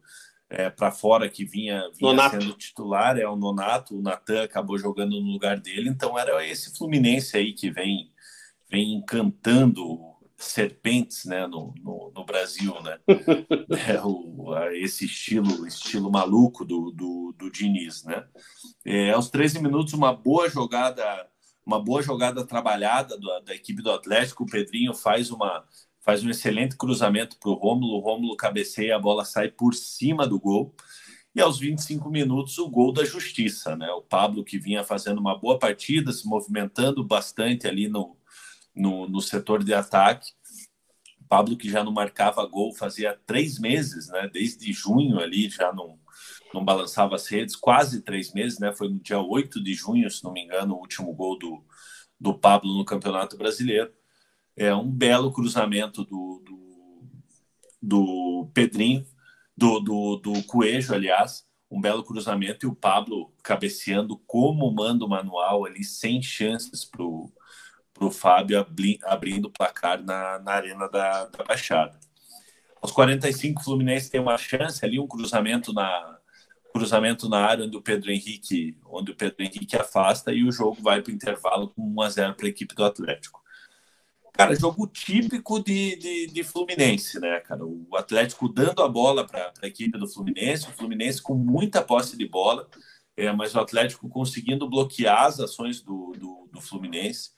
é, para fora, que vinha, vinha sendo titular, é o Nonato, o Natan acabou jogando no lugar dele, então era esse Fluminense aí que vem vem encantando serpentes né, no, no, no Brasil, né? é, o, esse estilo estilo maluco do, do, do Diniz, né? É, aos 13 minutos, uma boa jogada uma boa jogada trabalhada da, da equipe do Atlético, o Pedrinho faz uma faz um excelente cruzamento para o Rômulo, o Rômulo cabeceia, a bola sai por cima do gol. E aos 25 minutos, o gol da justiça, né? O Pablo, que vinha fazendo uma boa partida, se movimentando bastante ali no, no, no setor de ataque. Pablo, que já não marcava gol fazia três meses, né? Desde junho ali já não, não balançava as redes, quase três meses, né? Foi no dia 8 de junho, se não me engano, o último gol do, do Pablo no Campeonato Brasileiro. É um belo cruzamento do, do, do Pedrinho, do, do, do Coelho, aliás, um belo cruzamento e o Pablo cabeceando como manda o manual ali, sem chances para o para o Fábio abri, abrindo o placar na, na Arena da, da Baixada. Aos 45, o Fluminense tem uma chance ali, um cruzamento na cruzamento na área onde o Pedro Henrique, onde o Pedro Henrique afasta e o jogo vai para o intervalo com 1 a 0 para a equipe do Atlético. Cara, jogo típico de, de, de, Fluminense, né, cara? O Atlético dando a bola para a equipe do Fluminense, o Fluminense com muita posse de bola, é, mas o Atlético conseguindo bloquear as ações do, do, do Fluminense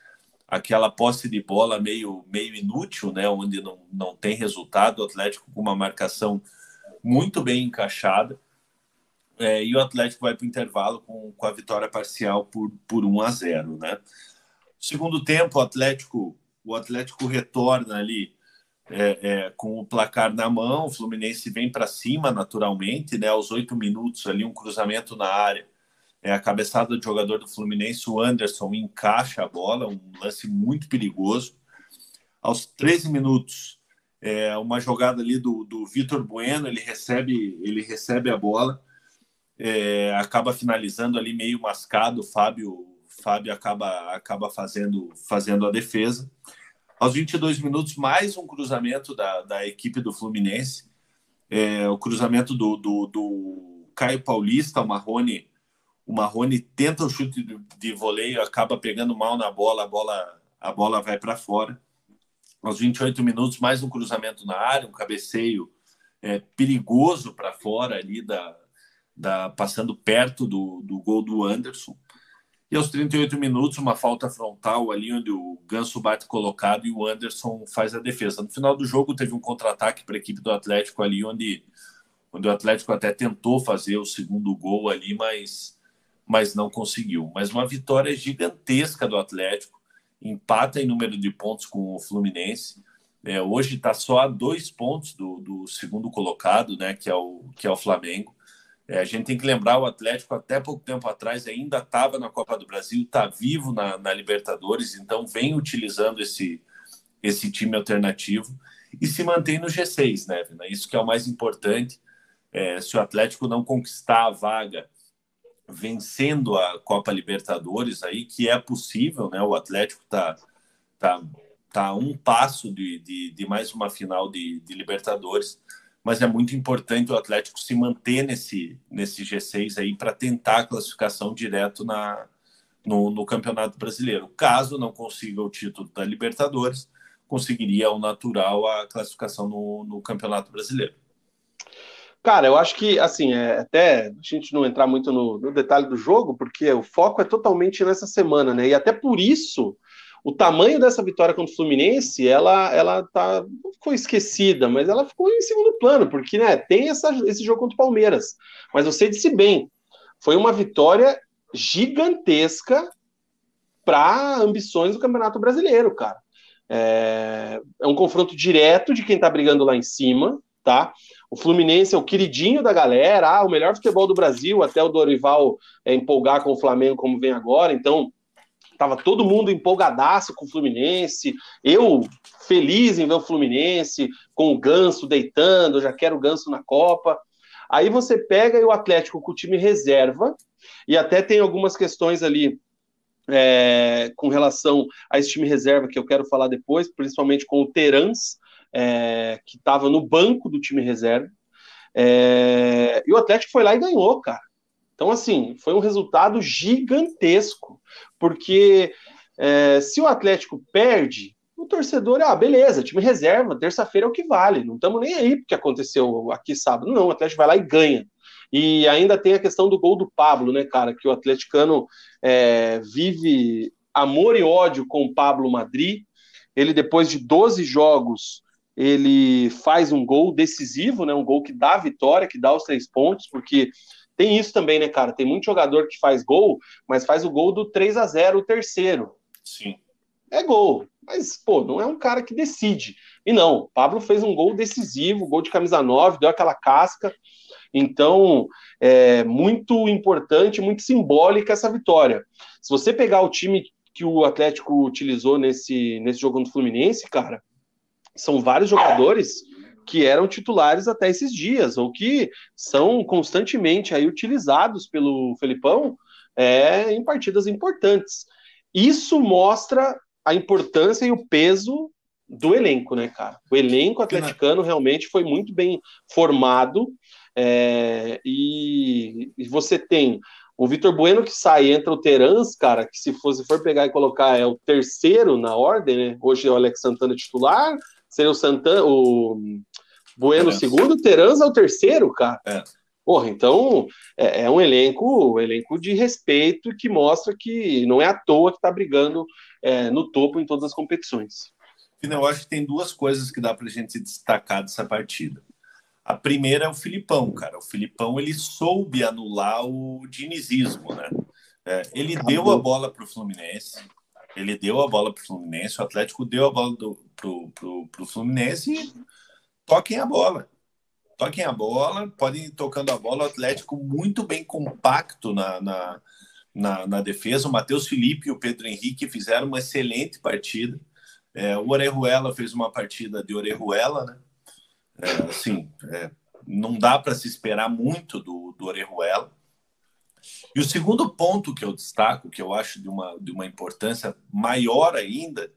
aquela posse de bola meio, meio inútil, né, onde não, não tem resultado, o Atlético com uma marcação muito bem encaixada, é, e o Atlético vai para o intervalo com, com a vitória parcial por, por 1 a 0. Né? Segundo tempo, o Atlético, o Atlético retorna ali é, é, com o placar na mão, o Fluminense vem para cima naturalmente, né, aos oito minutos ali, um cruzamento na área, é a cabeçada do jogador do Fluminense, o Anderson, encaixa a bola, um lance muito perigoso. Aos 13 minutos, é uma jogada ali do, do Vitor Bueno, ele recebe, ele recebe a bola, é, acaba finalizando ali meio mascado, o Fábio, Fábio acaba, acaba fazendo, fazendo a defesa. Aos 22 minutos, mais um cruzamento da, da equipe do Fluminense, é, o cruzamento do, do, do Caio Paulista, o Marrone o Marrone tenta o chute de voleio, acaba pegando mal na bola, a bola, a bola vai para fora. Aos 28 minutos, mais um cruzamento na área, um cabeceio é, perigoso para fora ali, da, da, passando perto do, do gol do Anderson. E aos 38 minutos, uma falta frontal ali, onde o Ganso bate colocado e o Anderson faz a defesa. No final do jogo, teve um contra-ataque para a equipe do Atlético ali, onde, onde o Atlético até tentou fazer o segundo gol ali, mas mas não conseguiu. Mas uma vitória gigantesca do Atlético, empata em número de pontos com o Fluminense. É, hoje está só a dois pontos do, do, segundo colocado, né, que é o, que é o Flamengo. É, a gente tem que lembrar, o Atlético até pouco tempo atrás ainda estava na Copa do Brasil, está vivo na, na, Libertadores, então vem utilizando esse, esse time alternativo e se mantém no G6, né, Vina? Isso que é o mais importante. É, se o Atlético não conquistar a vaga vencendo a Copa Libertadores aí, que é possível, né? O Atlético tá, tá, tá um passo de, de, de mais uma final de, de Libertadores, mas é muito importante o Atlético se manter nesse, nesse G6 aí para tentar a classificação direto na, no, no Campeonato Brasileiro. Caso não consiga o título da Libertadores, conseguiria o natural a classificação no, no Campeonato Brasileiro.
Cara, eu acho que, assim, é, até a gente não entrar muito no, no, detalhe do jogo, porque o foco é totalmente nessa semana, né? E até por isso, o tamanho dessa vitória contra o Fluminense, ela, ela tá, não ficou esquecida, mas ela ficou em segundo plano, porque, né, tem essa, esse jogo contra o Palmeiras. Mas você disse bem, foi uma vitória gigantesca para ambições do Campeonato Brasileiro, cara. É, é um confronto direto de quem está brigando lá em cima, tá? O Fluminense é o queridinho da galera, ah, o melhor futebol do Brasil, até o Dorival é, empolgar com o Flamengo como vem agora, então tava todo mundo empolgadaço com o Fluminense, eu feliz em ver o Fluminense, com o Ganso deitando, já quero o Ganso na Copa. Aí você pega o Atlético com o time reserva, e até tem algumas questões ali é, com relação a esse time reserva que eu quero falar depois, principalmente com o Terans, é, que estava no banco do time reserva. É, e o Atlético foi lá e ganhou, cara. Então, assim, foi um resultado gigantesco, porque é, se o Atlético perde, o torcedor, ah, beleza, time reserva, terça-feira é o que vale, não estamos nem aí porque aconteceu aqui sábado. Não, o Atlético vai lá e ganha. E ainda tem a questão do gol do Pablo, né, cara? Que o atleticano é, vive amor e ódio com o Pablo Madrid. Ele, depois de 12 jogos, ele faz um gol decisivo, né? Um gol que dá a vitória, que dá os três pontos, porque tem isso também, né, cara? Tem muito jogador que faz gol, mas faz o gol do 3 a 0 o terceiro.
Sim.
É gol. Mas, pô, não é um cara que decide. E não, Pablo fez um gol decisivo, gol de camisa 9, deu aquela casca. Então, é muito importante, muito simbólica essa vitória. Se você pegar o time que o Atlético utilizou nesse, nesse jogo do Fluminense, cara, são vários jogadores que eram titulares até esses dias, ou que são constantemente aí utilizados pelo Felipão é, em partidas importantes. Isso mostra a importância e o peso do elenco, né, cara? O elenco atleticano realmente foi muito bem formado é, e, e, você tem o Vitor Bueno que sai, entra o Terans, cara, que se fosse for pegar e colocar é o terceiro na ordem, né? Hoje é o Alex Santana titular, seria o Santana, o Bueno Terans. segundo, o Terans é o terceiro, cara. É. Porra, então é, é, um elenco, um elenco de respeito que mostra que não é à toa que está brigando é, no topo em todas as competições.
Eu acho que tem duas coisas que dá para a gente destacar dessa partida. A primeira é o Filipão, cara. O Filipão ele soube anular o dinizismo, né? É, ele Acabou. deu a bola para o Fluminense, ele deu a bola para o Fluminense, o Atlético deu a bola para o Fluminense e toquem a bola. Toquem a bola, podem ir tocando a bola. O Atlético muito bem compacto na, na, na, na defesa. O Matheus Felipe e o Pedro Henrique fizeram uma excelente partida. É, o Orejuela fez uma partida de Orejuela, né? É, assim, é, não dá para se esperar muito do, do Orejuela. E o segundo ponto que eu destaco, que eu acho de uma, de uma importância maior ainda,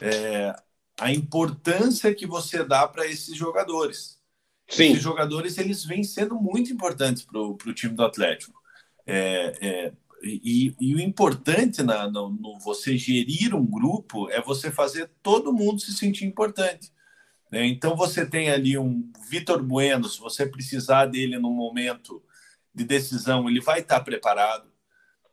é a importância que você dá para esses jogadores. Sim. Esses jogadores eles vêm sendo muito importantes para o time do Atlético. É, é, e, e, o importante na, no, no, você gerir um grupo é você fazer todo mundo se sentir importante. Né? Então você tem ali um Vitor Bueno, se você precisar dele no momento de decisão, ele vai estar preparado.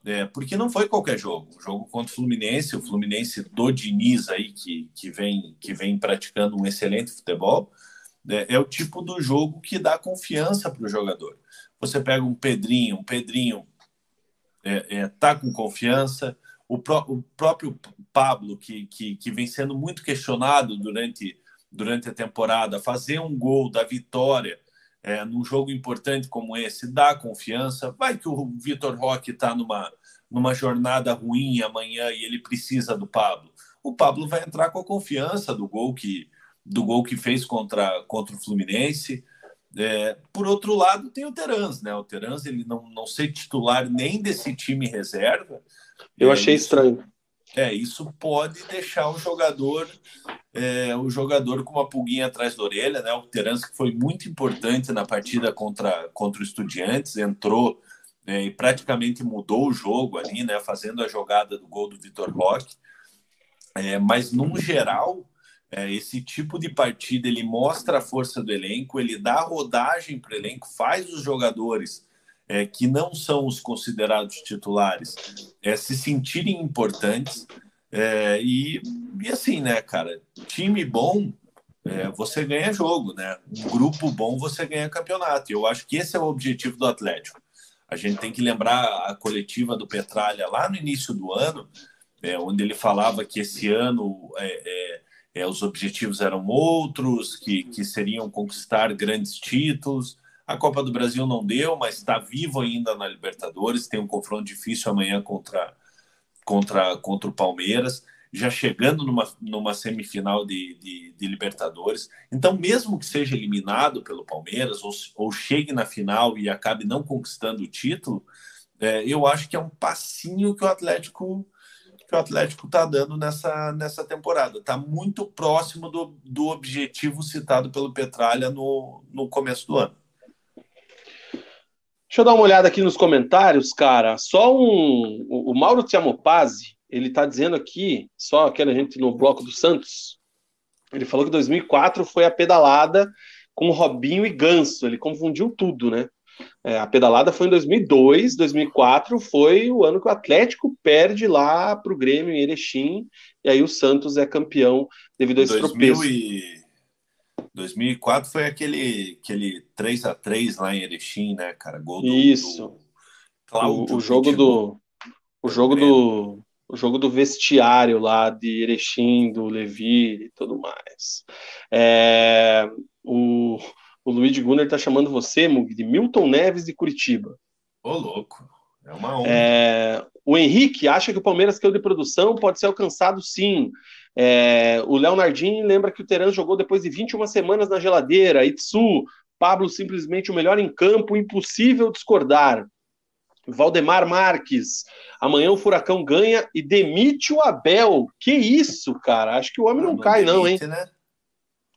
É, porque não foi qualquer jogo. O jogo contra o Fluminense, o Fluminense do Diniz aí, que, que, vem, que vem praticando um excelente futebol, é, é o tipo do jogo que dá confiança para o jogador. Você pega um Pedrinho, um Pedrinho é, é, tá com confiança, o, pró o próprio Pablo, que, que, que vem sendo muito questionado durante durante a temporada, fazer um gol da vitória é, num jogo importante como esse, dá confiança. Vai que o Vitor Roque está numa, numa jornada ruim amanhã e ele precisa do Pablo. O Pablo vai entrar com a confiança do gol que, do gol que fez contra, contra o Fluminense. É, por outro lado, tem o Terans, né? O Terans ele não, não ser titular nem desse time reserva.
Eu achei estranho.
É, isso pode deixar o jogador é, o jogador com uma pulguinha atrás da orelha, né? O Terence que foi muito importante na partida contra, contra o Estudiantes, entrou é, e praticamente mudou o jogo ali, né? Fazendo a jogada do gol do Vitor Roque. É, mas, no geral, é, esse tipo de partida ele mostra a força do elenco, ele dá rodagem para o elenco, faz os jogadores é, que não são os considerados titulares é, se sentirem importantes. É, e, e assim, né, cara, time bom é, você ganha jogo, né? Um grupo bom você ganha campeonato. Eu acho que esse é o objetivo do Atlético. A gente tem que lembrar a coletiva do Petralha lá no início do ano, é, onde ele falava que esse ano é, é, é, os objetivos eram outros, que, que seriam conquistar grandes títulos. A Copa do Brasil não deu, mas está vivo ainda na Libertadores. Tem um confronto difícil amanhã contra, contra, contra o Palmeiras, já chegando numa, numa semifinal de, de, de Libertadores. Então, mesmo que seja eliminado pelo Palmeiras, ou, ou chegue na final e acabe não conquistando o título, é, eu acho que é um passinho que o Atlético que o Atlético está dando nessa, nessa temporada. Está muito próximo do, do objetivo citado pelo Petralha no, no começo do ano.
Deixa eu dar uma olhada aqui nos comentários, cara. Só um. O Mauro Tiamopazzi, ele está dizendo aqui, só aquela gente no bloco do Santos, ele falou que 2004 foi a pedalada com Robinho e Ganso. Ele confundiu tudo, né? É, a pedalada foi em 2002, 2004 foi o ano que o Atlético perde lá para o Grêmio em Erechim, e aí o Santos é campeão devido a esse 2000 tropeço.
E... 2004 foi aquele, aquele 3 a 3 lá em Erechim, né, cara?
Gol do, Isso. Do o, o, jogo do o jogo do o jogo do vestiário lá de Erechim, do Levi e tudo mais. É, o, o Luiz Gunner tá chamando você, Mug, de Milton Neves de Curitiba.
Ô, louco. É uma honra.
É, o Henrique acha que o Palmeiras caiu de produção, pode ser alcançado sim. É, o Leonardinho lembra que o Teran jogou depois de 21 semanas na geladeira. Itsu, Pablo simplesmente o melhor em campo, impossível discordar. Valdemar Marques, amanhã o Furacão ganha e demite o Abel. Que isso, cara? Acho que o homem não, não cai, demite, não, hein? Né?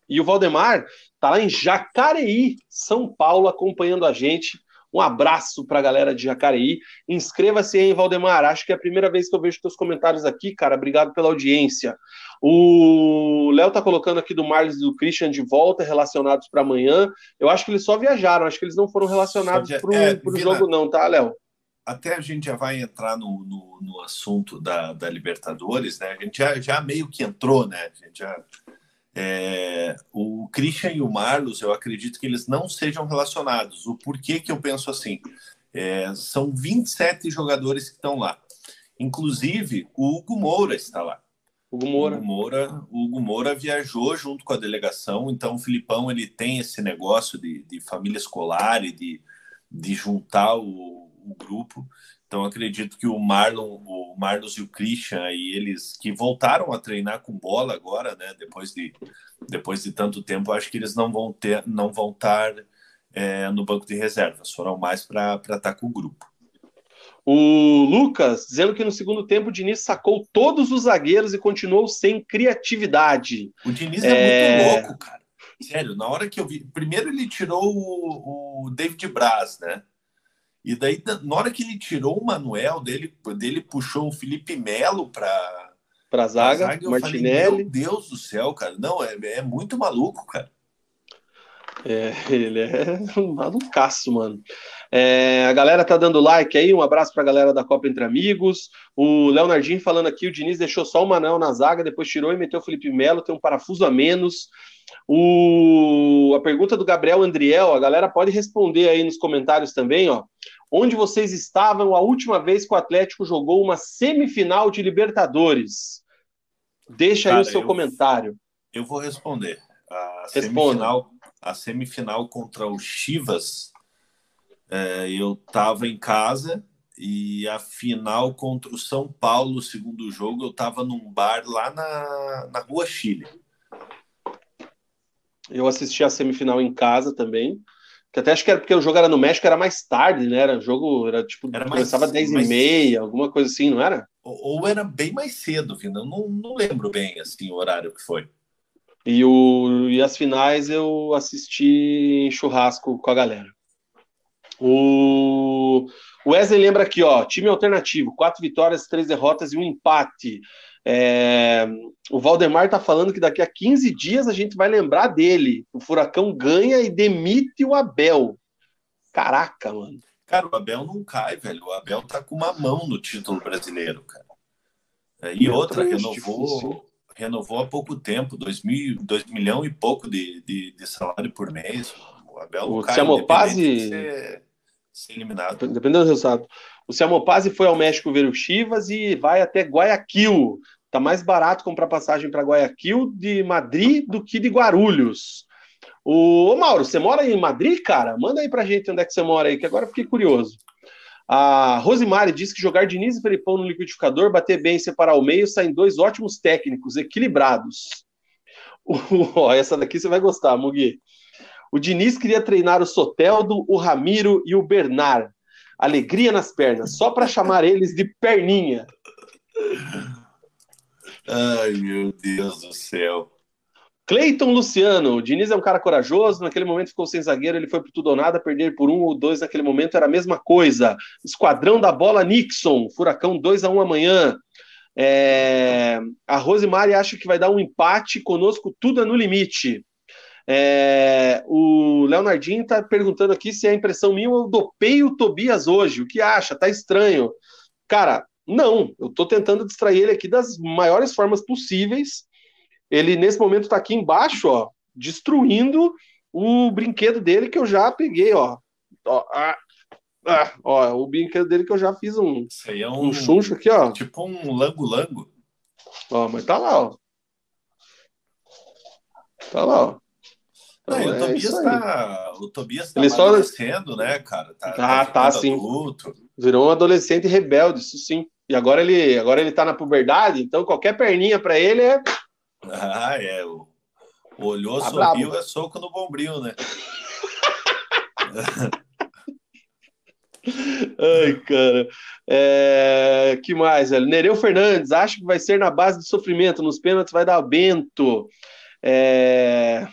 E o Valdemar tá lá em Jacareí, São Paulo, acompanhando a gente. Um abraço para a galera de Jacareí. Inscreva-se aí, Valdemar. Acho que é a primeira vez que eu vejo teus comentários aqui, cara. Obrigado pela audiência. O Léo tá colocando aqui do Marlos e do Christian de volta, relacionados para amanhã. Eu acho que eles só viajaram, acho que eles não foram relacionados para o é, jogo, não, tá, Léo?
Até a gente já vai entrar no, no, no assunto da, da, Libertadores, né? A gente já, já meio que entrou, né? A gente já é, o Christian e o Marlos, eu acredito que eles não sejam relacionados. O porquê que eu penso assim? É, são 27 jogadores que estão lá. Inclusive, o Hugo Moura está lá.
Hugo Moura.
Hugo Moura, o Hugo Moura viajou junto com a delegação, então o Filipão ele tem esse negócio de, de família escolar e de, de juntar o, o grupo. Então acredito que o Marlon, o Marlos e o Christian aí eles que voltaram a treinar com bola agora, né? Depois de depois de tanto tempo, acho que eles não vão ter, não vão estar é, no banco de reservas. Foram mais para estar com o grupo.
O Lucas dizendo que no segundo tempo o Diniz sacou todos os zagueiros e continuou sem criatividade.
O Diniz é, é muito louco, cara. Sério, na hora que eu vi. Primeiro ele tirou o, o David Braz, né? E daí, na hora que ele tirou o Manuel dele, dele puxou o Felipe Melo para
para zaga, zaga Martinelli. Falei,
Meu Deus do céu, cara. Não, é, é muito maluco, cara.
É, ele é um malucaço, mano. É, a galera tá dando like aí, um abraço pra galera da Copa Entre Amigos. O Leonardinho falando aqui, o Diniz deixou só o Manuel na zaga, depois tirou e meteu o Felipe Melo, tem um parafuso a menos. O, a pergunta do Gabriel Andriel, a galera pode responder aí nos comentários também, ó. Onde vocês estavam a última vez que o Atlético jogou uma semifinal de Libertadores? Deixa Cara, aí o seu
eu,
comentário.
Eu vou responder. A semifinal, a semifinal contra o Chivas, é, eu estava em casa e a final contra o São Paulo, segundo jogo, eu estava num bar lá na, na Rua Chile.
Eu assisti a semifinal em casa também. Que até acho que era porque o jogo era no México, era mais tarde, né? Era jogo, era tipo, era mais, começava às 10 mais... e meia, alguma coisa assim, não era?
Ou, ou era bem mais cedo, Vina. Não, não lembro bem assim o horário que foi.
E, o, e as finais eu assisti em churrasco com a galera. O Wesley lembra aqui, ó, time alternativo, quatro vitórias, três derrotas e um empate. É, o Valdemar tá falando que daqui a 15 dias a gente vai lembrar dele. O Furacão ganha e demite o Abel. Caraca, mano.
Cara, o Abel não cai, velho. O Abel tá com uma mão no título brasileiro, cara. É, e outra, renovou, renovou há pouco tempo, dois, mil, dois milhão e pouco de, de, de salário por mês. O Abel
o Samopazzi...
Ser, ser eliminado.
Dependendo do resultado. O Samopazzi foi ao México ver o Chivas e vai até Guayaquil. Tá mais barato comprar passagem para Guayaquil de Madrid do que de Guarulhos. O Ô, Mauro, você mora em Madrid, cara? Manda aí pra gente onde é que você mora aí, que agora eu fiquei curioso. A Rosimari disse que jogar Diniz e Felipão no liquidificador, bater bem e separar o meio, saem dois ótimos técnicos, equilibrados. O, essa daqui você vai gostar, Mugi. O Diniz queria treinar o Soteldo, o Ramiro e o Bernard. Alegria nas pernas, só para chamar eles de perninha.
Ai, meu Deus do céu.
Cleiton Luciano, o Diniz é um cara corajoso, naquele momento ficou sem zagueiro, ele foi por tudo ou nada, perder por um ou dois naquele momento era a mesma coisa. Esquadrão da bola Nixon, Furacão 2 a 1 amanhã. É... A Rosemary acha que vai dar um empate, conosco tudo é no limite. É... O Leonardinho está perguntando aqui se é impressão minha ou eu dopei o Tobias hoje. O que acha? Tá estranho. Cara, não, eu estou tentando distrair ele aqui das maiores formas possíveis ele nesse momento está aqui embaixo, ó, destruindo o brinquedo dele que eu já peguei, ó. Ó, ah, ah, ó o brinquedo dele que eu já fiz um,
Isso aí é um,
um chuncho aqui, ó.
Tipo um lango-lango.
Ó, mas tá lá, ó. Tá lá, ó.
Não, é, o, Tobias tá, o Tobias tá Ele só... né, cara?
Tá, ah, tá, tá sim. Adulto. Virou um adolescente rebelde, isso sim. E agora ele, agora ele tá na puberdade, então qualquer perninha para ele é
ah, é. O, olhou, tá sorriu, é soco no bombril, né?
Ai, cara. É... que mais, velho? Nereu Fernandes, acho que vai ser na base do sofrimento. Nos pênaltis vai dar Bento. É...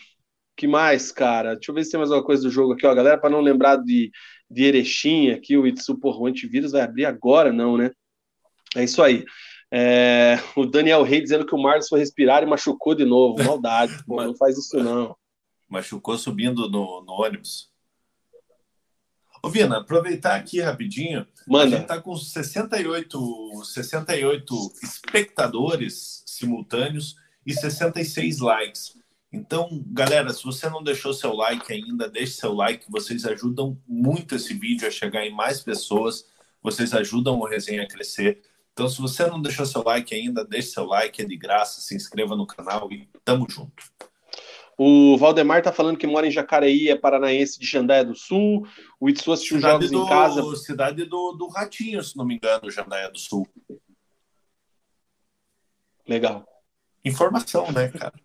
que mais, cara? Deixa eu ver se tem mais alguma coisa do jogo aqui, ó, galera, para não lembrar de, de Erechim aqui, o Itsu, porra, o antivírus vai abrir agora, não, né? É isso aí. É, o Daniel Rey dizendo que o Marlos foi respirar e machucou de novo. Maldade, pô, não faz isso não.
Machucou subindo no, no ônibus. Ô, Vina, aproveitar aqui rapidinho.
Manda.
A gente tá com 68, 68 espectadores simultâneos e 66 likes. Então, galera, se você não deixou seu like ainda, deixe seu like. Vocês ajudam muito esse vídeo a chegar em mais pessoas. Vocês ajudam o resenha a crescer. Então, se você não deixou seu like ainda, deixe seu like, é de graça, se inscreva no canal e tamo junto.
O Valdemar tá falando que mora em Jacareí, é paranaense de Jandaia do Sul. O Itsu assistiu cidade jogos do, em casa.
Cidade do, do Ratinho, se não me engano, Jandaia do Sul.
Legal.
Informação, né, cara?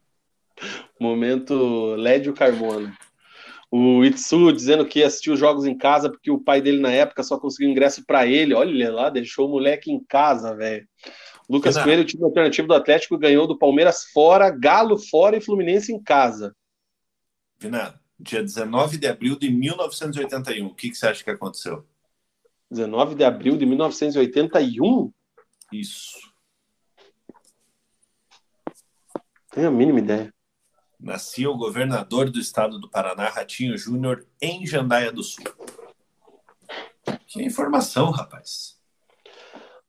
Momento Lédio Carmona. O Itsu dizendo que assistiu os jogos em casa porque o pai dele na época só conseguiu ingresso para ele. Olha lá, deixou o moleque em casa, velho. Lucas Não. Coelho, o time alternativo do Atlético, ganhou do Palmeiras fora, Galo fora e Fluminense em casa.
Vinado, dia 19 de abril de 1981, o que, que você acha que aconteceu?
19 de abril de 1981?
Isso.
Tenho a mínima ideia
nascia o governador do estado do Paraná, Ratinho Júnior, em Jandaia do Sul. Que informação, rapaz.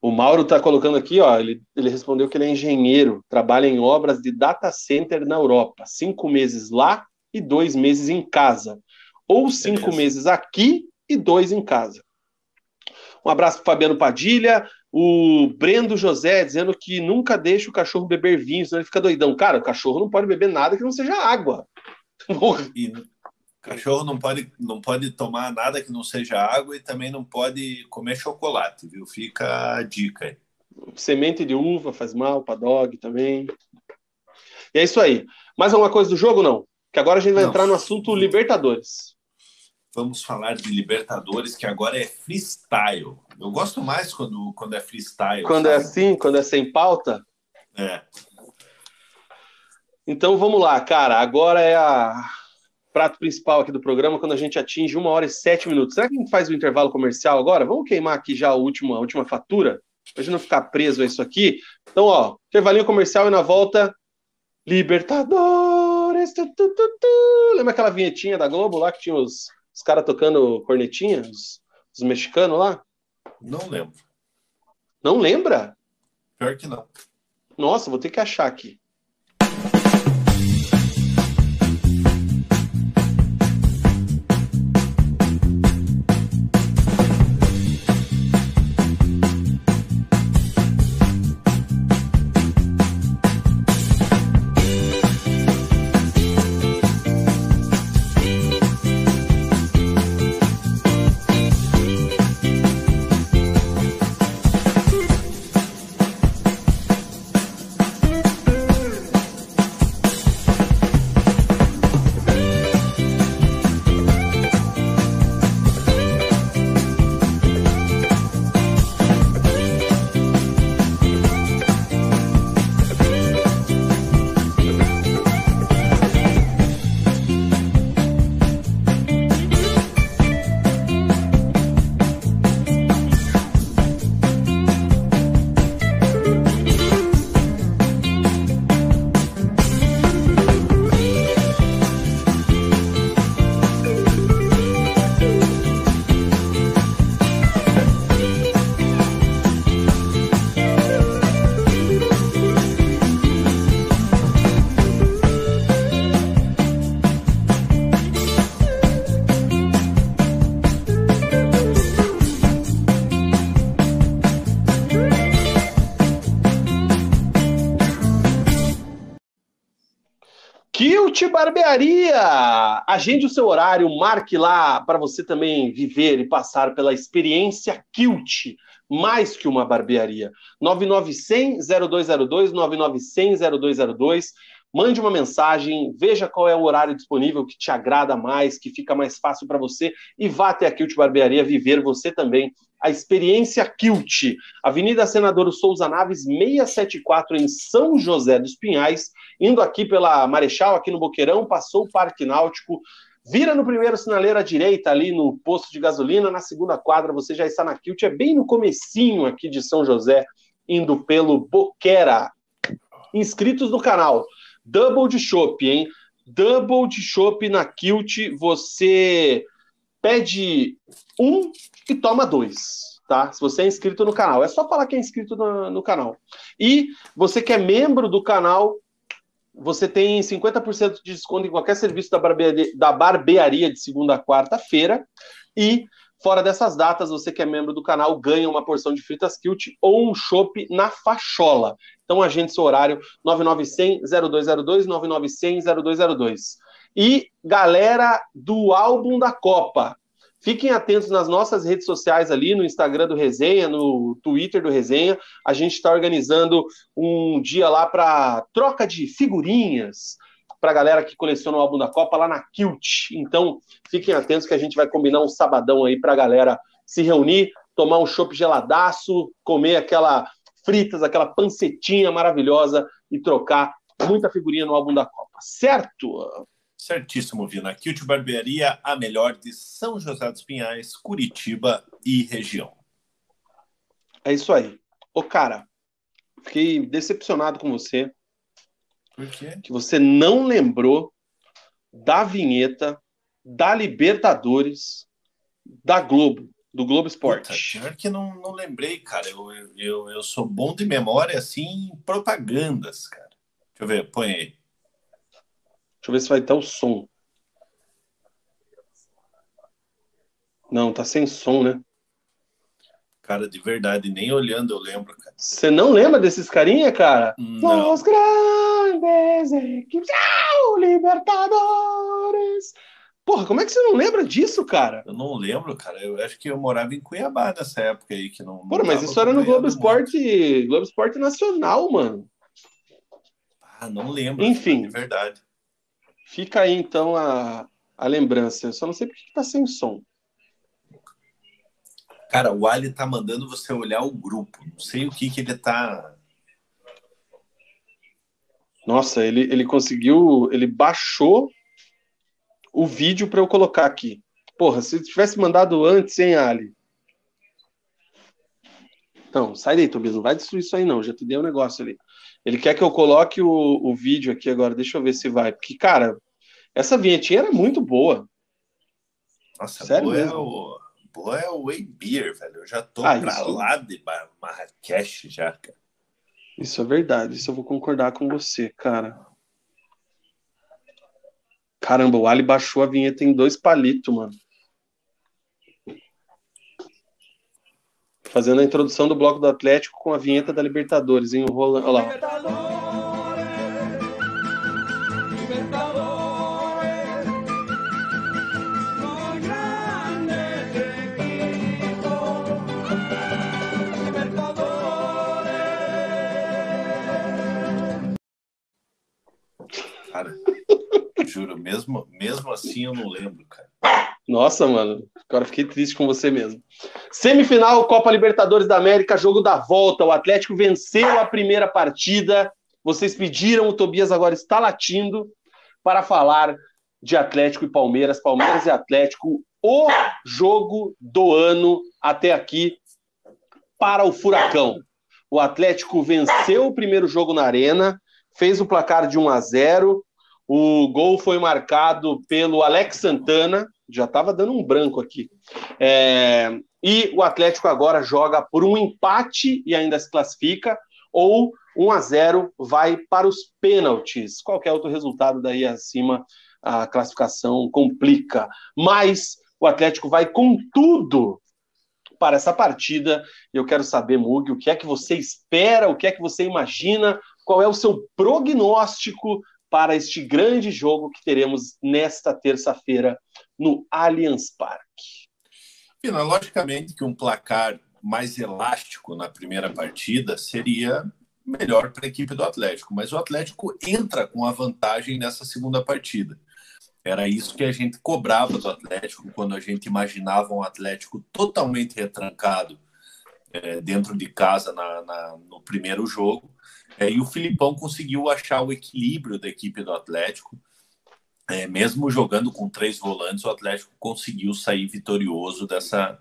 O Mauro está colocando aqui, ó, ele, ele respondeu que ele é engenheiro, trabalha em obras de data center na Europa. Cinco meses lá e dois meses em casa. Ou cinco Beleza. meses aqui e dois em casa. Um abraço para Fabiano Padilha, o Brendo José dizendo que nunca deixa o cachorro beber vinho, senão ele fica doidão. Cara, o cachorro não pode beber nada que não seja água.
E o cachorro não pode, não pode tomar nada que não seja água e também não pode comer chocolate, viu? Fica a dica aí.
Semente de uva faz mal para dog também. E é isso aí. Mais alguma coisa do jogo, não? Que agora a gente vai não. entrar no assunto Libertadores.
Vamos falar de Libertadores, que agora é freestyle. Eu gosto mais quando, quando é freestyle.
Quando é sabe? é assim, quando é sem pauta?
É.
Então vamos lá, cara. Agora é a prato principal aqui do programa, quando a gente atinge uma hora e sete minutos. Será que a gente faz o intervalo comercial agora? Vamos queimar aqui já a última, a última fatura? Pra gente não ficar preso a isso aqui. Então, ó, intervalinho comercial e na volta, Libertadores. Tu, tu, tu, Lembra aquela vinhetinha da Globo lá que tinha os, os caras tocando cornetinha? Os, os mexicanos lá?
Não lembro.
Não lembra?
Pior que não.
Nossa, vou ter que achar aqui. Barbearia! Agende o seu horário, marque lá para você também viver e passar pela experiência Kilt, mais que uma barbearia. 9900-0202, 9900-0202. Mande uma mensagem, veja qual é o horário disponível que te agrada mais, que fica mais fácil para você e vá até a Kilt Barbearia viver você também a experiência Kilt. Avenida Senador Souza Naves, 674, em São José dos Pinhais, indo aqui pela Marechal, aqui no Boqueirão, passou o Parque Náutico, vira no primeiro sinaleiro à direita, ali no posto de gasolina, na segunda quadra você já está na Kilt, é bem no comecinho aqui de São José, indo pelo Boquera. Inscritos no canal, Double de Chopp, hein? Double de Chopp na Kilt, você pede um toma dois, tá? Se você é inscrito no canal. É só falar que é inscrito no, no canal. E você que é membro do canal, você tem 50% de desconto em qualquer serviço da barbearia, da barbearia de segunda a quarta-feira. E fora dessas datas, você que é membro do canal ganha uma porção de fritas Kilt ou um chopp na fachola. Então agende seu horário 9900-0202, 9900-0202. E galera do álbum da Copa, Fiquem atentos nas nossas redes sociais ali, no Instagram do Resenha, no Twitter do Resenha. A gente está organizando um dia lá para troca de figurinhas para a galera que coleciona o álbum da Copa lá na Kilt. Então, fiquem atentos que a gente vai combinar um sabadão aí para a galera se reunir, tomar um chopp geladaço, comer aquela fritas, aquela pancetinha maravilhosa e trocar muita figurinha no álbum da Copa. Certo?
Certíssimo, Vina. Kilt Barbearia, a melhor de São José dos Pinhais, Curitiba e região.
É isso aí. Ô, cara, fiquei decepcionado com você.
Por quê?
Que você não lembrou da vinheta da Libertadores da Globo, do Globo Esporte.
Puta, pior que não, não lembrei, cara. Eu, eu, eu sou bom de memória, assim, em propagandas, cara. Deixa eu ver, põe aí.
Deixa eu ver se vai ter o som. Não, tá sem som, né?
Cara, de verdade, nem olhando eu lembro, cara.
Você não lembra desses carinha, cara?
Não.
Os grandes equipes. Libertadores. Porra, como é que você não lembra disso, cara?
Eu não lembro, cara. Eu acho que eu morava em Cuiabá nessa época aí, que não.
Porra, mas isso era no Globo Esporte, Globo Esporte Nacional, mano.
Ah, não lembro.
Enfim.
Cara, de verdade.
Fica aí então a, a lembrança. Eu só não sei porque que tá sem som.
Cara, o Ali tá mandando você olhar o grupo. Não sei o que que ele tá.
Nossa, ele, ele conseguiu. Ele baixou o vídeo para eu colocar aqui. Porra, se tivesse mandado antes, hein, Ali? Então, sai daí, Tobias. Não vai destruir isso aí, não. Já te dei um negócio ali. Ele quer que eu coloque o, o vídeo aqui agora. Deixa eu ver se vai. Porque, cara, essa vinhetinha era muito boa.
Nossa, Sério boa, mesmo? É o, boa é o Way Beer, velho. Eu já tô ah, pra isso... lá de Marrakech já, cara.
Isso é verdade. Isso eu vou concordar com você, cara. Caramba, o Ali baixou a vinheta em dois palitos, mano. Fazendo a introdução do bloco do Atlético com a vinheta da Libertadores, enrolando. Olha lá.
Cara, juro, mesmo, mesmo assim eu não lembro, cara.
Nossa, mano, agora fiquei triste com você mesmo. Semifinal, Copa Libertadores da América, jogo da volta. O Atlético venceu a primeira partida. Vocês pediram, o Tobias agora está latindo para falar de Atlético e Palmeiras. Palmeiras e Atlético, o jogo do ano até aqui para o Furacão. O Atlético venceu o primeiro jogo na Arena, fez o placar de 1 a 0. O gol foi marcado pelo Alex Santana, já estava dando um branco aqui. É, e o Atlético agora joga por um empate e ainda se classifica, ou 1 a 0 vai para os pênaltis. Qualquer outro resultado daí acima, a classificação complica. Mas o Atlético vai com tudo para essa partida. Eu quero saber, Mug, o que é que você espera, o que é que você imagina, qual é o seu prognóstico para este grande jogo que teremos nesta terça-feira no Allianz Parque.
Pina, logicamente que um placar mais elástico na primeira partida seria melhor para a equipe do Atlético, mas o Atlético entra com a vantagem nessa segunda partida. Era isso que a gente cobrava do Atlético quando a gente imaginava um Atlético totalmente retrancado é, dentro de casa na, na, no primeiro jogo é, e o Filipão conseguiu achar o equilíbrio da equipe do Atlético. É, mesmo jogando com três volantes, o Atlético conseguiu sair vitorioso dessa,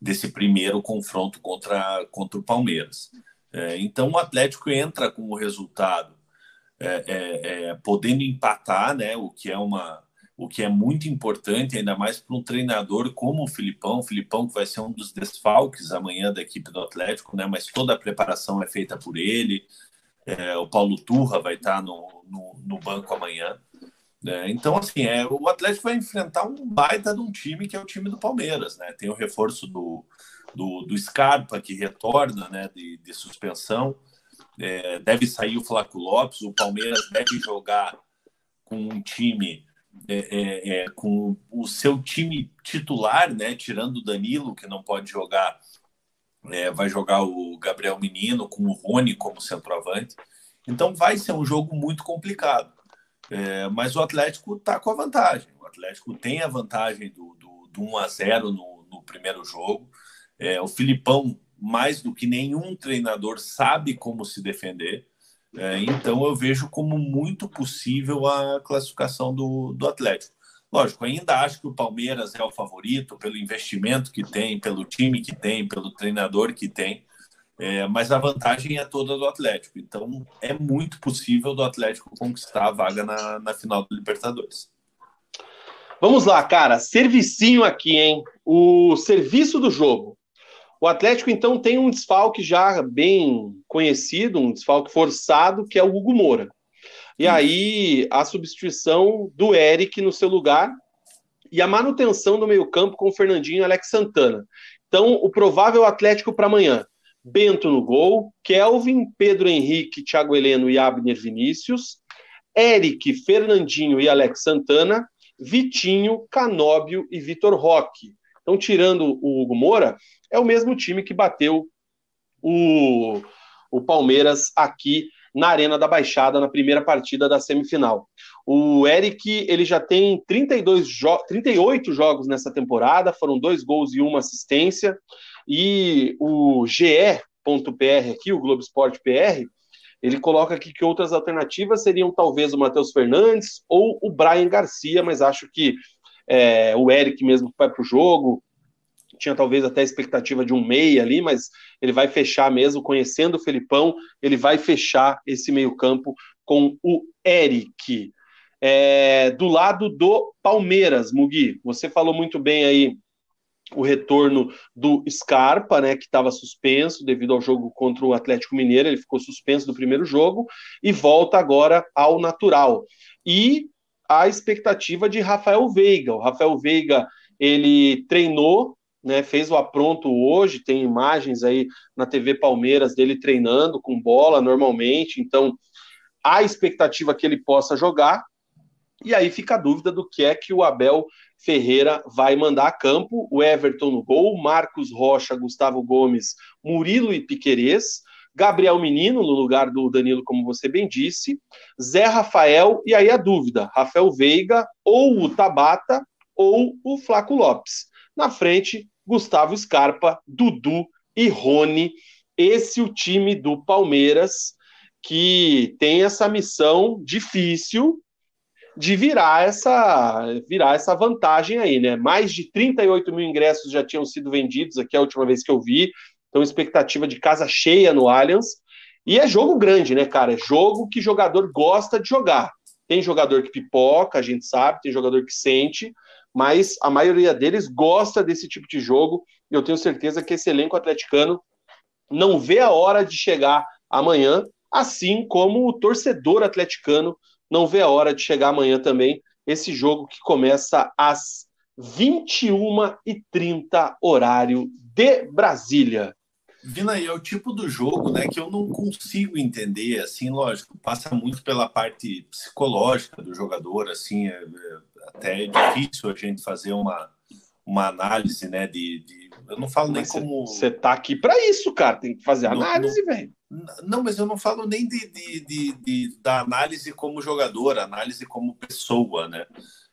desse primeiro confronto contra, contra o Palmeiras. É, então o Atlético entra com o resultado é, é, é, podendo empatar, né, o que é uma o que é muito importante, ainda mais para um treinador como o Filipão, o Filipão que vai ser um dos desfalques amanhã da equipe do Atlético, né, mas toda a preparação é feita por ele, é, o Paulo Turra vai estar no, no, no banco amanhã. É, então, assim, é, o Atlético vai enfrentar um baita de um time que é o time do Palmeiras. Né? Tem o reforço do, do, do Scarpa, que retorna né, de, de suspensão. É, deve sair o Flaco Lopes. O Palmeiras deve jogar com um time é, é, é, com o seu time titular, né, tirando o Danilo, que não pode jogar é, vai jogar o Gabriel Menino com o Rony como centroavante. Então vai ser um jogo muito complicado. É, mas o Atlético está com a vantagem. O Atlético tem a vantagem do, do, do 1 a 0 no, no primeiro jogo. É, o Filipão, mais do que nenhum treinador, sabe como se defender. É, então eu vejo como muito possível a classificação do, do Atlético. Lógico, ainda acho que o Palmeiras é o favorito pelo investimento que tem, pelo time que tem, pelo treinador que tem, é, mas a vantagem é toda do Atlético. Então é muito possível do Atlético conquistar a vaga na, na final do Libertadores.
Vamos lá, cara. Servicinho aqui, hein? O serviço do jogo. O Atlético, então, tem um desfalque já bem conhecido, um desfalque forçado, que é o Hugo Moura. E aí a substituição do Eric no seu lugar e a manutenção do meio-campo com o Fernandinho e Alex Santana. Então, o provável Atlético para amanhã: Bento no gol, Kelvin, Pedro Henrique, Thiago Heleno e Abner Vinícius, Eric, Fernandinho e Alex Santana, Vitinho, Canóbio e Vitor Roque. Então, tirando o Hugo Moura, é o mesmo time que bateu o, o Palmeiras aqui na Arena da Baixada na primeira partida da semifinal. O Eric, ele já tem 32 jo 38 jogos nessa temporada, foram dois gols e uma assistência. E o GE.pr aqui, o Globo Esporte PR, ele coloca aqui que outras alternativas seriam talvez o Matheus Fernandes ou o Brian Garcia, mas acho que é, o Eric mesmo vai para o jogo. Tinha talvez até a expectativa de um meia ali, mas ele vai fechar mesmo, conhecendo o Felipão, ele vai fechar esse meio-campo com o Eric. É, do lado do Palmeiras, Mugi, você falou muito bem aí o retorno do Scarpa, né, que estava suspenso devido ao jogo contra o Atlético Mineiro, ele ficou suspenso do primeiro jogo e volta agora ao natural. E a expectativa de Rafael Veiga. O Rafael Veiga, ele treinou, né, fez o apronto hoje, tem imagens aí na TV Palmeiras dele treinando com bola normalmente, então há expectativa que ele possa jogar, e aí fica a dúvida do que é que o Abel Ferreira vai mandar a campo. O Everton no gol, Marcos Rocha, Gustavo Gomes, Murilo e Piquerez, Gabriel Menino no lugar do Danilo, como você bem disse, Zé Rafael, e aí a dúvida: Rafael Veiga, ou o Tabata, ou o Flaco Lopes. Na frente, Gustavo Scarpa, Dudu e Rony. Esse é o time do Palmeiras que tem essa missão difícil de virar essa virar essa vantagem aí, né? Mais de 38 mil ingressos já tinham sido vendidos aqui a última vez que eu vi, então expectativa de casa cheia no Allianz. E é jogo grande, né, cara? É jogo que jogador gosta de jogar. Tem jogador que pipoca, a gente sabe, tem jogador que sente, mas a maioria deles gosta desse tipo de jogo. E eu tenho certeza que esse elenco atleticano não vê a hora de chegar amanhã, assim como o torcedor atleticano não vê a hora de chegar amanhã também esse jogo que começa às 21h30, horário de Brasília.
Vina, é o tipo do jogo né, que eu não consigo entender, assim, lógico, passa muito pela parte psicológica do jogador, assim, é, é, até é difícil a gente fazer uma, uma análise, né, de, de eu não falo
mas
nem como...
Você tá aqui para isso, cara, tem que fazer análise, velho.
Não, mas eu não falo nem de, de, de, de, da análise como jogador, análise como pessoa, né?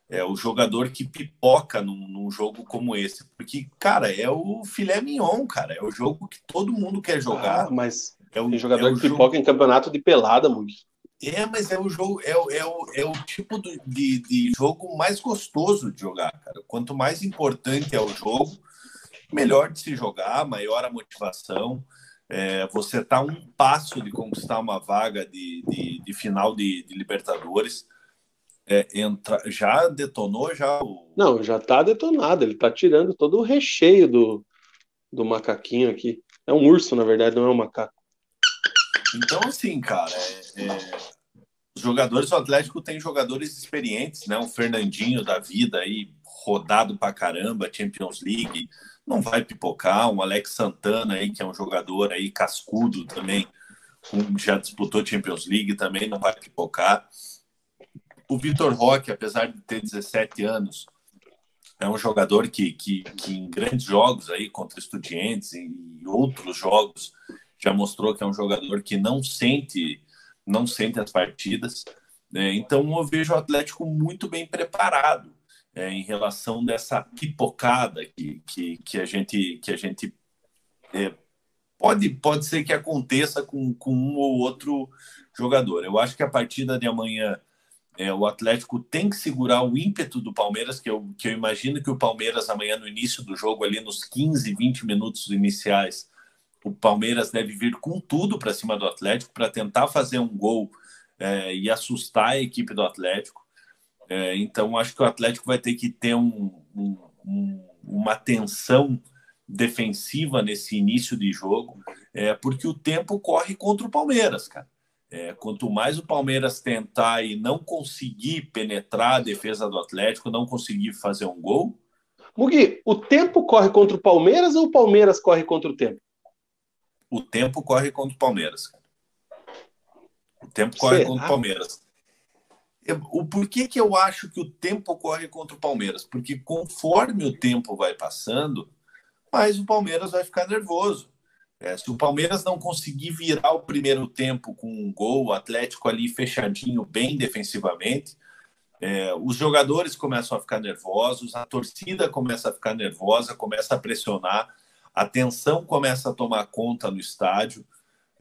É o jogador que pipoca num, num, jogo como esse. Porque, cara, é o filé mignon, cara. É o jogo que todo mundo quer jogar.
Ah, mas
é o,
tem jogador
é
que pipoca jogo... em campeonato de pelada, muito.
É, mas é o jogo, é, é, o, é o tipo de, de jogo mais gostoso de jogar, cara. Quanto mais importante é o jogo, melhor de se jogar, maior a motivação. É, você está um passo de conquistar uma vaga de, de, de final de, de Libertadores. É, entra, já detonou já o...
Não, já está detonado. Ele está tirando todo o recheio do, do macaquinho aqui. É um urso, na verdade, não é um macaco.
Então, assim, cara, é, é, os jogadores do Atlético têm jogadores experientes, né? O Fernandinho da vida aí, rodado pra caramba, Champions League, não vai pipocar. Um Alex Santana aí, que é um jogador aí cascudo também, um, já disputou Champions League, também não vai pipocar. O Vitor Roque, apesar de ter 17 anos, é um jogador que, que, que em grandes jogos aí contra estudiantes e outros jogos já mostrou que é um jogador que não sente não sente as partidas. Né? Então eu vejo o Atlético muito bem preparado é, em relação dessa pipocada que, que, que a gente, que a gente é, pode, pode ser que aconteça com, com um ou outro jogador. Eu acho que a partida de amanhã é, o Atlético tem que segurar o ímpeto do Palmeiras, que eu, que eu imagino que o Palmeiras amanhã no início do jogo, ali nos 15, 20 minutos iniciais, o Palmeiras deve vir com tudo para cima do Atlético para tentar fazer um gol é, e assustar a equipe do Atlético. É, então, acho que o Atlético vai ter que ter um, um, uma tensão defensiva nesse início de jogo, é, porque o tempo corre contra o Palmeiras, cara. É, quanto mais o Palmeiras tentar e não conseguir penetrar a defesa do Atlético, não conseguir fazer um gol.
Mugi, o tempo corre contra o Palmeiras ou o Palmeiras corre contra o tempo?
O tempo corre contra o Palmeiras. Cara. O tempo corre Será? contra o Palmeiras o porquê que eu acho que o tempo corre contra o Palmeiras? Porque conforme o tempo vai passando, mais o Palmeiras vai ficar nervoso. É, se o Palmeiras não conseguir virar o primeiro tempo com um gol, o Atlético ali fechadinho, bem defensivamente, é, os jogadores começam a ficar nervosos, a torcida começa a ficar nervosa, começa a pressionar, a tensão começa a tomar conta no estádio.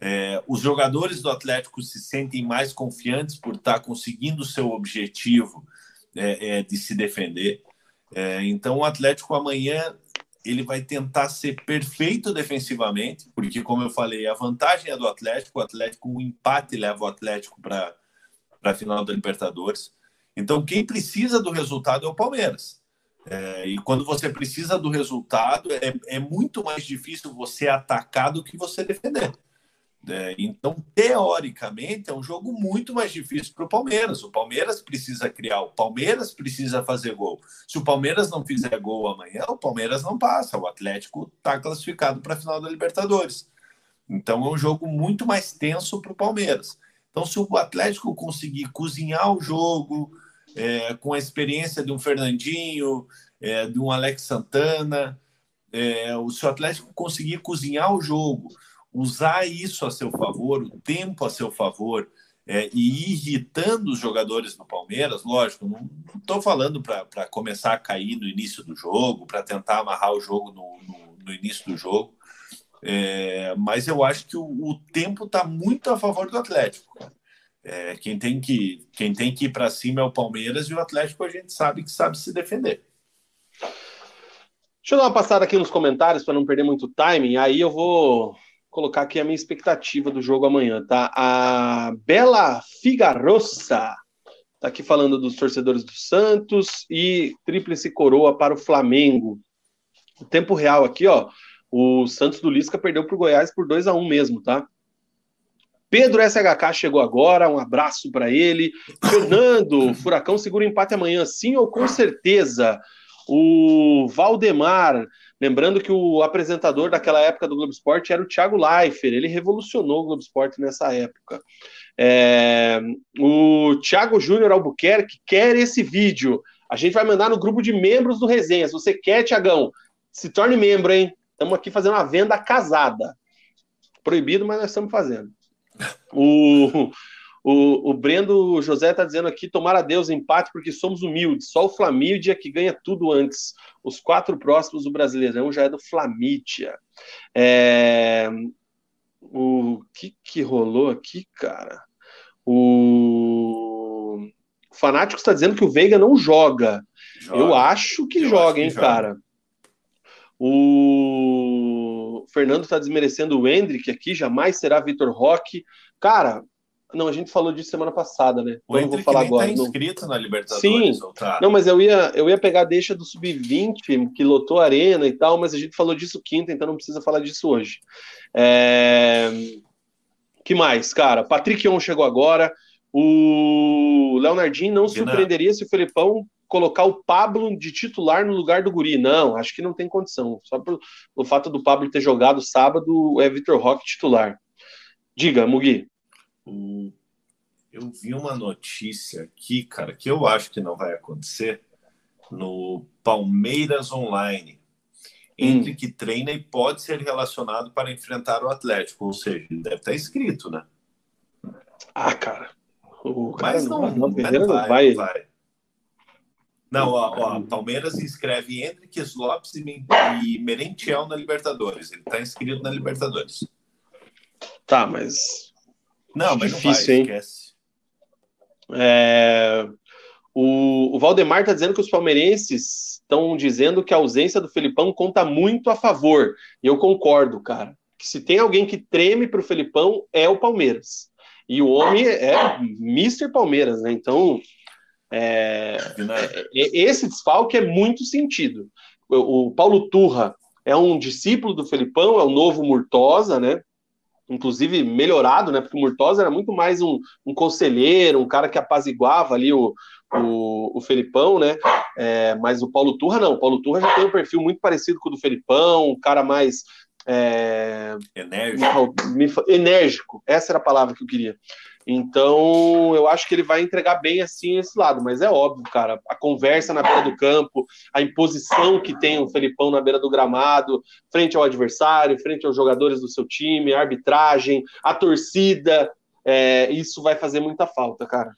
É, os jogadores do Atlético se sentem mais confiantes por estar conseguindo o seu objetivo é, é, de se defender. É, então, o Atlético amanhã ele vai tentar ser perfeito defensivamente, porque, como eu falei, a vantagem é do Atlético. O Atlético, um empate leva o Atlético para a final da Libertadores. Então, quem precisa do resultado é o Palmeiras. É, e quando você precisa do resultado, é, é muito mais difícil você atacar do que você defender. É, então, teoricamente, é um jogo muito mais difícil para o Palmeiras. O Palmeiras precisa criar, o Palmeiras precisa fazer gol. Se o Palmeiras não fizer gol amanhã, o Palmeiras não passa. O Atlético está classificado para a final da Libertadores. Então, é um jogo muito mais tenso para o Palmeiras. Então, se o Atlético conseguir cozinhar o jogo é, com a experiência de um Fernandinho, é, de um Alex Santana, é, se o Atlético conseguir cozinhar o jogo usar isso a seu favor, o tempo a seu favor, é, e irritando os jogadores do Palmeiras, lógico, não estou falando para começar a cair no início do jogo, para tentar amarrar o jogo no, no, no início do jogo, é, mas eu acho que o, o tempo está muito a favor do Atlético. É, quem, tem que, quem tem que ir para cima é o Palmeiras e o Atlético a gente sabe que sabe se defender.
Deixa eu dar uma passada aqui nos comentários para não perder muito timing. Aí eu vou colocar aqui a minha expectativa do jogo amanhã, tá? A Bela Figarossa tá aqui falando dos torcedores do Santos e tríplice coroa para o Flamengo. O tempo real aqui, ó. O Santos do Lisca perdeu para o Goiás por 2 a 1 mesmo, tá? Pedro SHK chegou agora, um abraço para ele. Fernando, Furacão segura empate amanhã, sim ou com certeza? O Valdemar, lembrando que o apresentador daquela época do Globo Esporte era o Thiago Leifert, ele revolucionou o Globo Esporte nessa época. É, o Thiago Júnior Albuquerque quer esse vídeo. A gente vai mandar no grupo de membros do Resenha. Se você quer, Tiagão, se torne membro, hein? Estamos aqui fazendo uma venda casada. Proibido, mas nós estamos fazendo. O, o, o Brendo José está dizendo aqui: tomar a Deus empate porque somos humildes. Só o Flamídia que ganha tudo antes. Os quatro próximos do Brasileirão já é do Flamídia. É... O que, que rolou aqui, cara? O, o Fanático está dizendo que o Veiga não joga. joga. Eu acho que Eu joga, acho que hein, joga. cara. O Fernando está desmerecendo o Hendrick aqui, jamais será Vitor Roque. Cara, não, a gente falou disso semana passada, né?
O vou falar agora. Tá inscrito na Libertadores.
Sim. Tá? Não, mas eu ia, eu ia pegar a deixa do sub-20 que lotou a arena e tal, mas a gente falou disso quinta, então não precisa falar disso hoje. É... Que mais, cara? Patrick On chegou agora. O Leonardinho não surpreenderia se o Felipão colocar o Pablo de titular no lugar do Guri. Não, acho que não tem condição. Só pelo fato do Pablo ter jogado sábado, é Vitor Roque titular. Diga, Mugi.
Eu vi uma notícia aqui, cara, que eu acho que não vai acontecer no Palmeiras Online. Entre hum. que treina e pode ser relacionado para enfrentar o Atlético, ou seja, ele deve estar inscrito, né?
Ah, cara.
O cara mas não, não, não, vai, não vai. Não, vai. não ó, ó, Palmeiras inscreve Henrique Lopes e Merentiel na Libertadores. Ele está inscrito na Libertadores.
Tá, mas
não, mas difícil, não vai, hein?
É... O, o Valdemar está dizendo que os palmeirenses estão dizendo que a ausência do Felipão conta muito a favor. E eu concordo, cara. Que se tem alguém que treme para o Felipão é o Palmeiras. E o homem é Mr. Palmeiras, né? Então, é, é, esse desfalque é muito sentido. O, o Paulo Turra é um discípulo do Felipão, é o novo Murtosa, né? Inclusive melhorado, né? Porque o Murtosa era muito mais um, um conselheiro, um cara que apaziguava ali o, o, o Felipão, né? É, mas o Paulo Turra não. O Paulo Turra já tem um perfil muito parecido com o do Felipão, um cara mais. É,
enérgico.
enérgico, essa era a palavra que eu queria. Então, eu acho que ele vai entregar bem assim esse lado, mas é óbvio, cara, a conversa na beira do campo, a imposição que tem o Felipão na beira do gramado, frente ao adversário, frente aos jogadores do seu time, a arbitragem, a torcida, é, isso vai fazer muita falta, cara.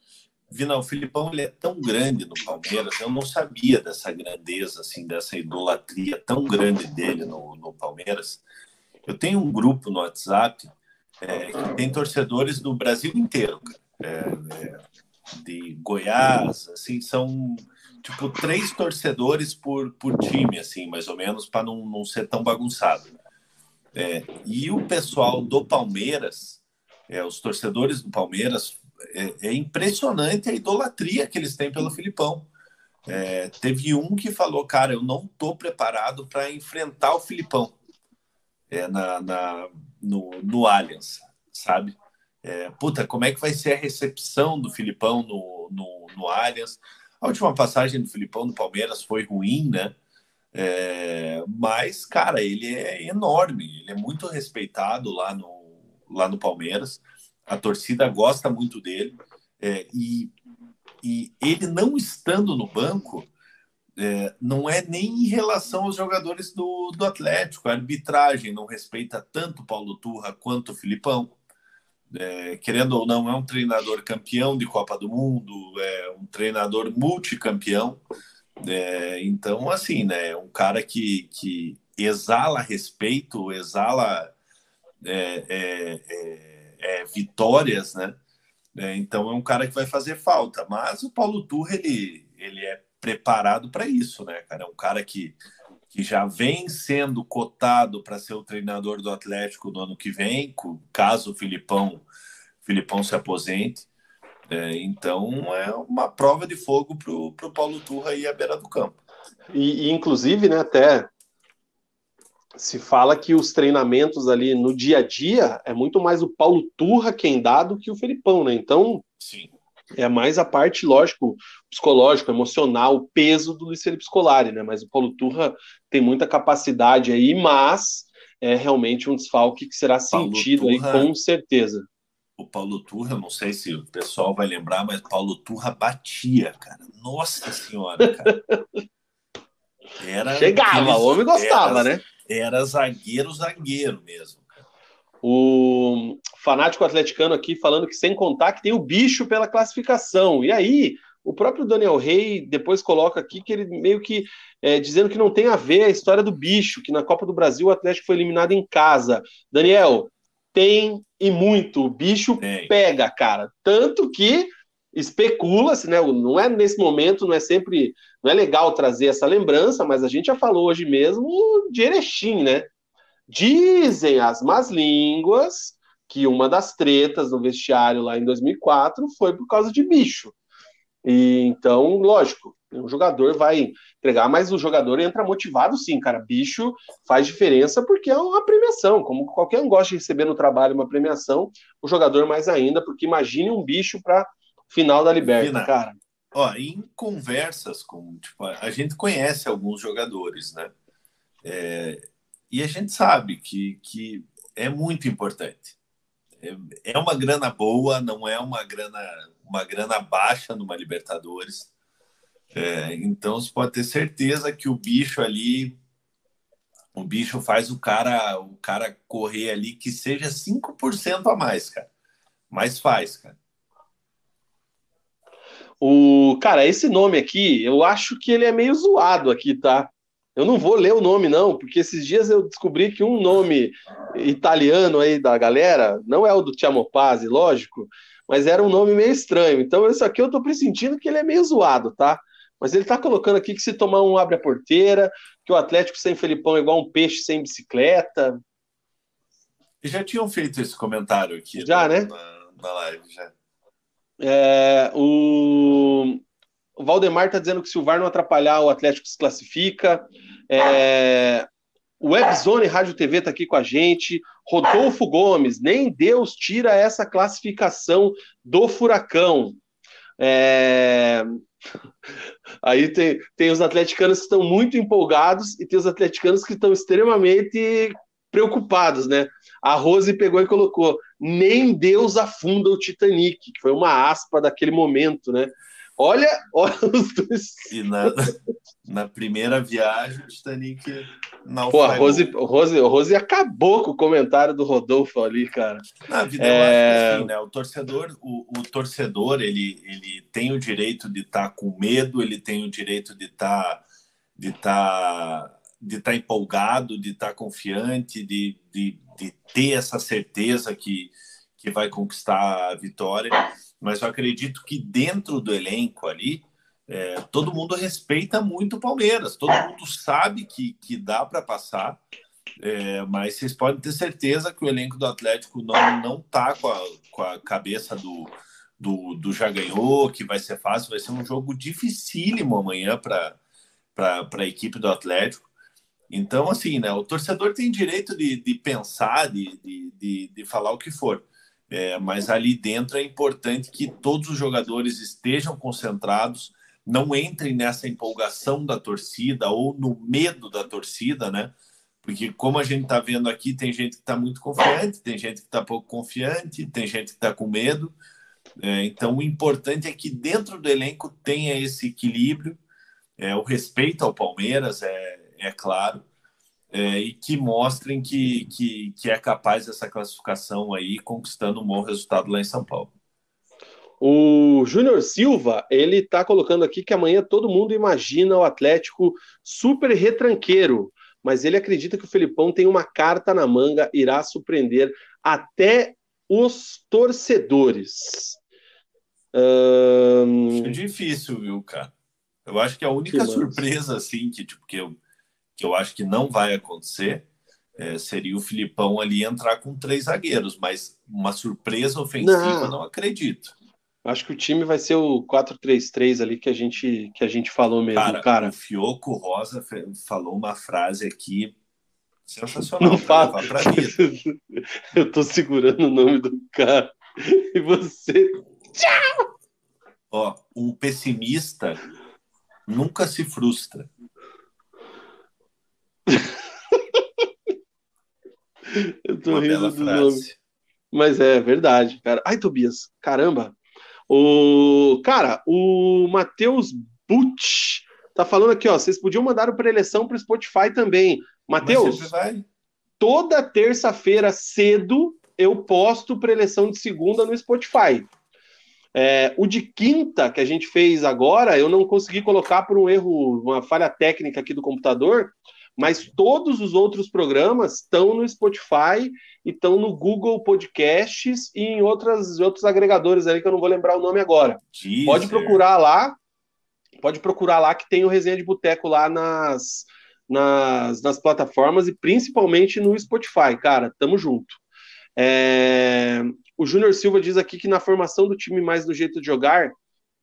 Vina, o Filipão ele é tão grande no Palmeiras, eu não sabia dessa grandeza, assim, dessa idolatria tão grande dele no, no Palmeiras. Eu tenho um grupo no WhatsApp tem torcedores do Brasil inteiro, é, é, de Goiás, assim, são tipo três torcedores por, por time, assim, mais ou menos, para não, não ser tão bagunçado. É, e o pessoal do Palmeiras, é, os torcedores do Palmeiras, é, é, impressionante a idolatria que eles têm pelo Filipão. É, teve um que falou, cara, eu não estou preparado para enfrentar o Filipão é, na, na, no, no Allianz, sabe? É, puta, como é que vai ser a recepção do Filipão no, no, no Allianz? A última passagem do Filipão no Palmeiras foi ruim, né? É, mas, cara, ele é enorme, ele é muito respeitado lá no, lá no Palmeiras. A torcida gosta muito dele. É, e, e ele não estando no banco, é, não é nem em relação aos jogadores do, do Atlético. A arbitragem não respeita tanto Paulo Turra quanto o Filipão é, querendo ou não, é um treinador campeão de Copa do Mundo, é um treinador multicampeão. É, então, assim, né, é um cara que, que exala respeito, exala é, é, é vitórias, né? então, é um cara que vai fazer falta. Mas o Paulo Turra, ele, ele é preparado para isso, né, cara? É um cara que que já vem sendo cotado para ser o treinador do Atlético no ano que vem, caso o Filipão, Filipão se aposente. É, então é uma prova de fogo para o Paulo Turra aí à beira do campo.
E, e, inclusive, né, até se fala que os treinamentos ali no dia a dia é muito mais o Paulo Turra quem dá do que o Felipão, né? Então,
Sim.
É mais a parte, lógico, psicológico, emocional, o peso do Luiz Felipe Scolari, né? Mas o Paulo Turra tem muita capacidade aí, mas é realmente um desfalque que será sentido Turra, aí com certeza.
O Paulo Turra, não sei se o pessoal vai lembrar, mas Paulo Turra batia, cara. Nossa senhora, cara.
Era Chegava, o homem gostava,
era,
né?
Era zagueiro, zagueiro mesmo.
O fanático atleticano aqui falando que sem contar que tem o bicho pela classificação. E aí, o próprio Daniel Rey depois coloca aqui que ele meio que é, dizendo que não tem a ver a história do bicho, que na Copa do Brasil o Atlético foi eliminado em casa. Daniel, tem e muito. O bicho tem. pega, cara. Tanto que especula-se, né? Não é nesse momento, não é sempre, não é legal trazer essa lembrança, mas a gente já falou hoje mesmo de Erechim, né? Dizem as más línguas que uma das tretas no vestiário lá em 2004 foi por causa de bicho. E então, lógico, o jogador vai entregar, mas o jogador entra motivado sim, cara. Bicho faz diferença porque é uma premiação, como qualquer um gosta de receber no trabalho uma premiação, o jogador mais ainda, porque imagine um bicho para final da Liberta, cara.
Ó, em conversas com, tipo, a gente conhece alguns jogadores, né? É, e a gente sabe que, que é muito importante. É, é uma grana boa, não é uma grana, uma grana baixa numa Libertadores. É, então você pode ter certeza que o bicho ali, o bicho faz o cara, o cara correr ali que seja 5% a mais, cara. Mas faz, cara.
O cara, esse nome aqui, eu acho que ele é meio zoado aqui, tá? Eu não vou ler o nome, não, porque esses dias eu descobri que um nome italiano aí da galera, não é o do Tiamo Pazzi, lógico, mas era um nome meio estranho. Então, isso aqui eu tô pressentindo que ele é meio zoado, tá? Mas ele tá colocando aqui que se tomar um abre a porteira, que o Atlético sem Felipão é igual um peixe sem bicicleta.
Já tinham feito esse comentário aqui
já, na, né?
na, na live, já.
É, o, o Valdemar está dizendo que se o VAR não atrapalhar, o Atlético se classifica. É... O Webzone Rádio TV está aqui com a gente. Rodolfo Gomes, nem Deus tira essa classificação do Furacão. É... Aí tem, tem os atleticanos que estão muito empolgados e tem os atleticanos que estão extremamente preocupados, né? A Rose pegou e colocou: nem Deus afunda o Titanic, que foi uma aspa daquele momento, né? Olha, olha os dois.
E na, na primeira viagem, o Titanic
não Pô, a Rose, Rose, Rose acabou com o comentário do Rodolfo ali, cara.
Na vida, é... assim, né? O torcedor, o, o, torcedor, ele, ele tem o direito de estar tá com medo, ele tem o direito de estar tá, de tá, de tá empolgado, de estar tá confiante, de, de, de ter essa certeza que, que vai conquistar a vitória. Mas eu acredito que dentro do elenco ali, é, todo mundo respeita muito o Palmeiras, todo mundo sabe que, que dá para passar, é, mas vocês podem ter certeza que o elenco do Atlético não, não tá com a, com a cabeça do, do, do já ganhou, que vai ser fácil, vai ser um jogo dificílimo amanhã para a equipe do Atlético. Então, assim, né, o torcedor tem direito de, de pensar, de, de, de, de falar o que for. É, mas ali dentro é importante que todos os jogadores estejam concentrados, não entrem nessa empolgação da torcida ou no medo da torcida, né? Porque como a gente está vendo aqui, tem gente que está muito confiante, tem gente que está pouco confiante, tem gente que está com medo. É, então, o importante é que dentro do elenco tenha esse equilíbrio, é, o respeito ao Palmeiras, é, é claro, é, e que mostrem que, que, que é capaz dessa classificação aí, conquistando um bom resultado lá em São Paulo.
O Júnior Silva, ele está colocando aqui que amanhã todo mundo imagina o Atlético super retranqueiro, mas ele acredita que o Felipão tem uma carta na manga, irá surpreender até os torcedores.
Um... É difícil, viu, cara? Eu acho que a única que surpresa, assim, que, tipo, que, eu, que eu acho que não vai acontecer é, seria o Filipão ali entrar com três zagueiros, mas uma surpresa ofensiva não, não acredito.
Acho que o time vai ser o 4-3-3 ali que a gente que a gente falou mesmo, cara. cara. O
Fioco Rosa falou uma frase aqui sensacional.
Não fala. Eu tô segurando o nome do cara. E você. Tchau!
Ó, um pessimista nunca se frustra.
Eu tô uma rindo do nome. Mas é verdade, cara. Ai, Tobias, caramba. O cara, o Matheus Butch tá falando aqui, ó. Vocês podiam mandar o pré-eleição para o Spotify também. Matheus, toda terça-feira cedo eu posto pré-eleição de segunda no Spotify. É, o de quinta que a gente fez agora, eu não consegui colocar por um erro, uma falha técnica aqui do computador, mas todos os outros programas estão no Spotify e estão no Google Podcasts e em outras, outros agregadores ali que eu não vou lembrar o nome agora. Deezer. Pode procurar lá, pode procurar lá que tem o Resenha de Boteco lá nas, nas, nas plataformas e principalmente no Spotify, cara, tamo junto. É... O Júnior Silva diz aqui que na formação do time mais do jeito de jogar,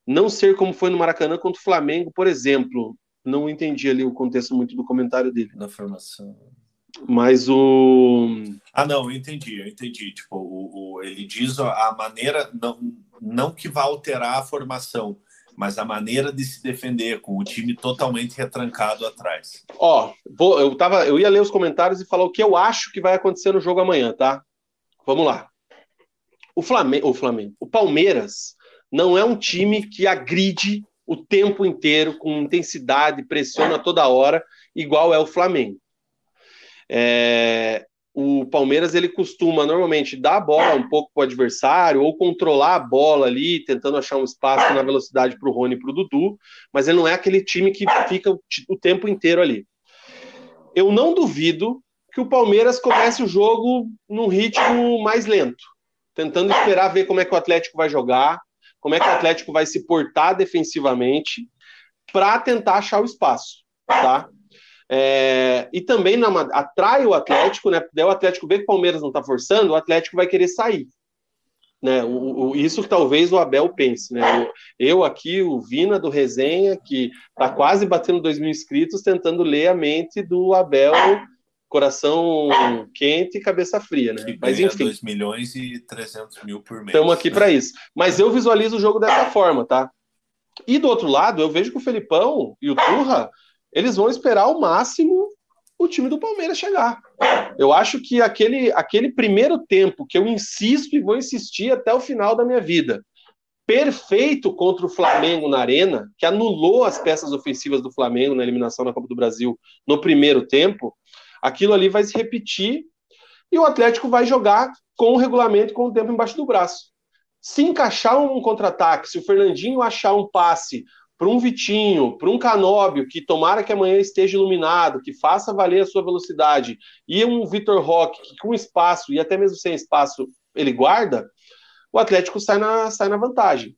não ser como foi no Maracanã contra o Flamengo, por exemplo não entendi ali o contexto muito do comentário dele.
Na formação.
Mas o.
Ah, não, eu entendi, eu entendi. Tipo, o, o, ele diz a maneira, não, não que vá alterar a formação, mas a maneira de se defender, com o time totalmente retrancado atrás.
Ó, vou, eu, tava, eu ia ler os comentários e falar o que eu acho que vai acontecer no jogo amanhã, tá? Vamos lá. O Flamengo, o Flamengo, o Palmeiras não é um time que agride o tempo inteiro, com intensidade, pressiona toda hora, igual é o Flamengo. É, o Palmeiras ele costuma normalmente dar a bola um pouco para o adversário ou controlar a bola ali, tentando achar um espaço na velocidade para o Rony e para o Dudu, mas ele não é aquele time que fica o, tempo inteiro ali. Eu não duvido que o Palmeiras comece o jogo num ritmo mais lento, tentando esperar ver como é que o Atlético vai jogar, como é que o Atlético vai se portar defensivamente para tentar achar o espaço, tá? É, e também na, atrai o Atlético, né? Daí o Atlético vê que o Palmeiras não está forçando, o Atlético vai querer sair. Né, o, o, isso talvez o Abel pense, né? Eu aqui, o Vina do Resenha, que está quase batendo 2 mil inscritos, tentando ler a mente do Abel coração quente e cabeça fria, né?
Mas enfim. 2 milhões e 300 mil por mês.
Estamos aqui para isso. Mas eu visualizo o jogo dessa forma, tá? E do outro lado, eu vejo que o Felipão e o Turra, eles vão esperar ao máximo o time do Palmeiras chegar. Eu acho que aquele, aquele primeiro tempo que eu insisto e vou insistir até o final da minha vida, perfeito contra o Flamengo na Arena, que anulou as peças ofensivas do Flamengo na eliminação na Copa do Brasil no primeiro tempo, aquilo ali vai se repetir e o Atlético vai jogar com o regulamento com o tempo embaixo do braço. Se encaixar um contra-ataque, se o Fernandinho achar um passe para um Vitinho, para um Canóbio, que tomara que amanhã esteja iluminado, que faça valer a sua velocidade, e um Vitor Roque, que com espaço, e até mesmo sem espaço, ele guarda, o Atlético sai na, sai na vantagem.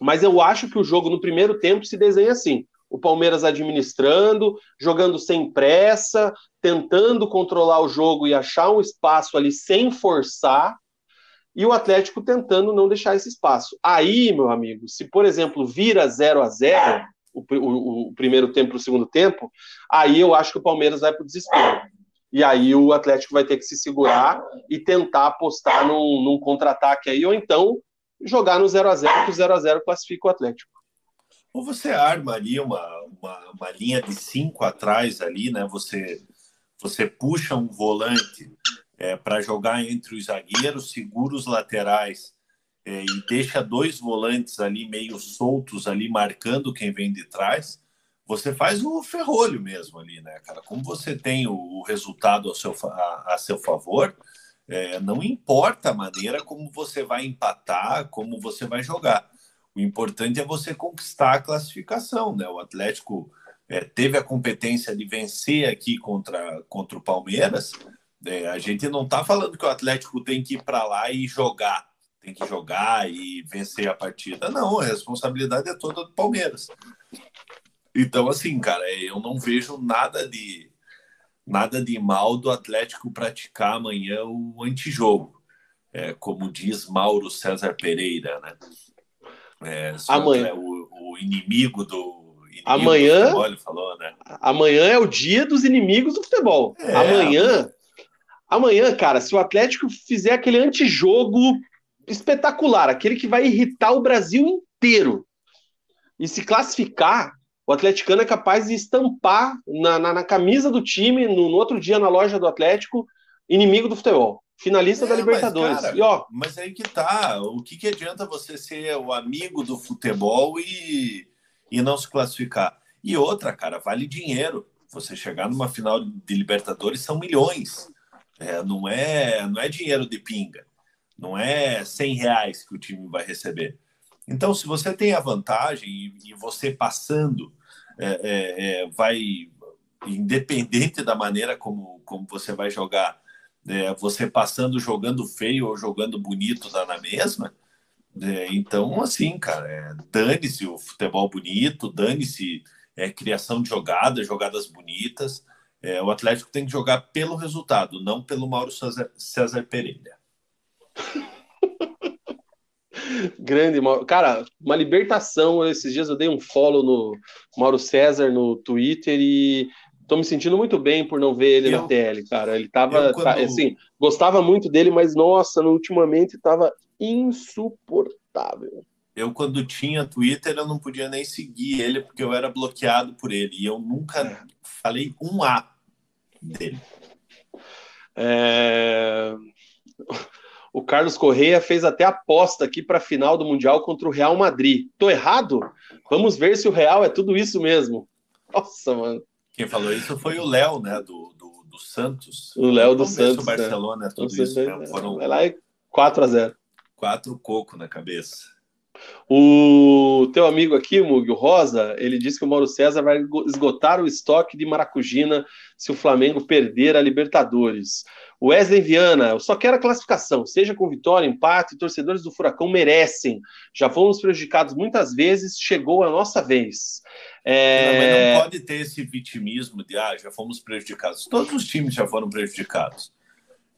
Mas eu acho que o jogo no primeiro tempo se desenha assim: o Palmeiras administrando, jogando sem pressa, tentando controlar o jogo e achar um espaço ali sem forçar, e o Atlético tentando não deixar esse espaço. Aí, meu amigo, se por exemplo vira 0 a 0 o, o, o primeiro tempo para o segundo tempo, aí eu acho que o Palmeiras vai para o desespero. E aí o Atlético vai ter que se segurar e tentar apostar num, num contra-ataque aí, ou então jogar no 0 a 0 que o 0 a 0 classifica o Atlético.
Ou você armaria uma, uma, uma linha de cinco atrás ali, né? Você, você puxa um volante é, para jogar entre os zagueiros, segura os laterais é, e deixa dois volantes ali meio soltos ali marcando quem vem de trás você faz o ferrolho mesmo ali, né, cara? Como você tem o, o resultado a seu, a, a seu favor, é, não importa a maneira como você vai empatar, como você vai jogar. O importante é você conquistar a classificação, né? O Atlético é, teve a competência de vencer aqui contra, contra o Palmeiras. É, a gente não está falando que o Atlético tem que ir para lá e jogar, tem que jogar e vencer a partida. Não, a responsabilidade é toda do Palmeiras. Então, assim, cara, eu não vejo nada de nada de mal do Atlético praticar amanhã o antijogo, é, como diz Mauro César Pereira, né? É, amanhã. O, o, inimigo do. Inimigo
amanhã. Do futebol, falou, né? Amanhã é o dia dos inimigos do futebol. É, amanhã. Amanhã, cara, se o Atlético fizer aquele antijogo espetacular, aquele que vai irritar o Brasil inteiro, e se classificar, o atleticano é capaz de estampar na, na, na camisa do time, no, no, outro dia na loja do Atlético, inimigo do futebol. Finalista é, da Libertadores.
Mas, cara,
e, ó,
mas aí que tá. O que, que adianta você ser o amigo do futebol e, e não se classificar? E outra, cara, vale dinheiro. Você chegar numa final de Libertadores são milhões. É, não, é, não é dinheiro de pinga. Não é 100 reais que o time vai receber. Então, se você tem a vantagem e, e você passando é, é, é, vai, independente da maneira como, como você vai jogar, é, você passando jogando feio ou jogando bonito dá na mesma. É, então, assim, cara, é, dane-se o futebol bonito, dane-se é, criação de jogadas, jogadas bonitas. o Atlético tem que jogar pelo resultado, não pelo Mauro César, César Pereira.
Grande, Mauro. Cara, uma libertação. Esses dias eu dei um follow no Mauro César no Twitter e tô me sentindo muito bem por não ver ele eu, na TL, cara. Ele tava, quando... tá, assim, gostava muito dele, mas nossa, no ultimamente tava insuportável.
Eu, quando tinha Twitter, eu não podia nem seguir ele, porque eu era bloqueado por ele. E eu nunca é. falei um A dele.
É... O Carlos Correia fez até aposta aqui para a final do Mundial contra o Real Madrid. Tô errado? Vamos ver se o Real é tudo isso mesmo. Nossa, mano.
Quem falou isso foi o Léo, né? Do, do, do Santos.
O Léo do Santos.
O Barcelona, né? tudo isso mesmo.
Né? Foram... Vai lá e 4 a 0
Quatro coco na cabeça.
O teu amigo aqui, Mug, o Rosa, ele disse que o Mauro César vai esgotar o estoque de maracujina se o Flamengo perder a Libertadores. Wesley Viana, eu só quero a classificação, seja com vitória, empate, torcedores do Furacão merecem. Já fomos prejudicados muitas vezes, chegou a nossa vez.
É... Não, mas não pode ter esse vitimismo de ah, já fomos prejudicados. Todos os times já foram prejudicados.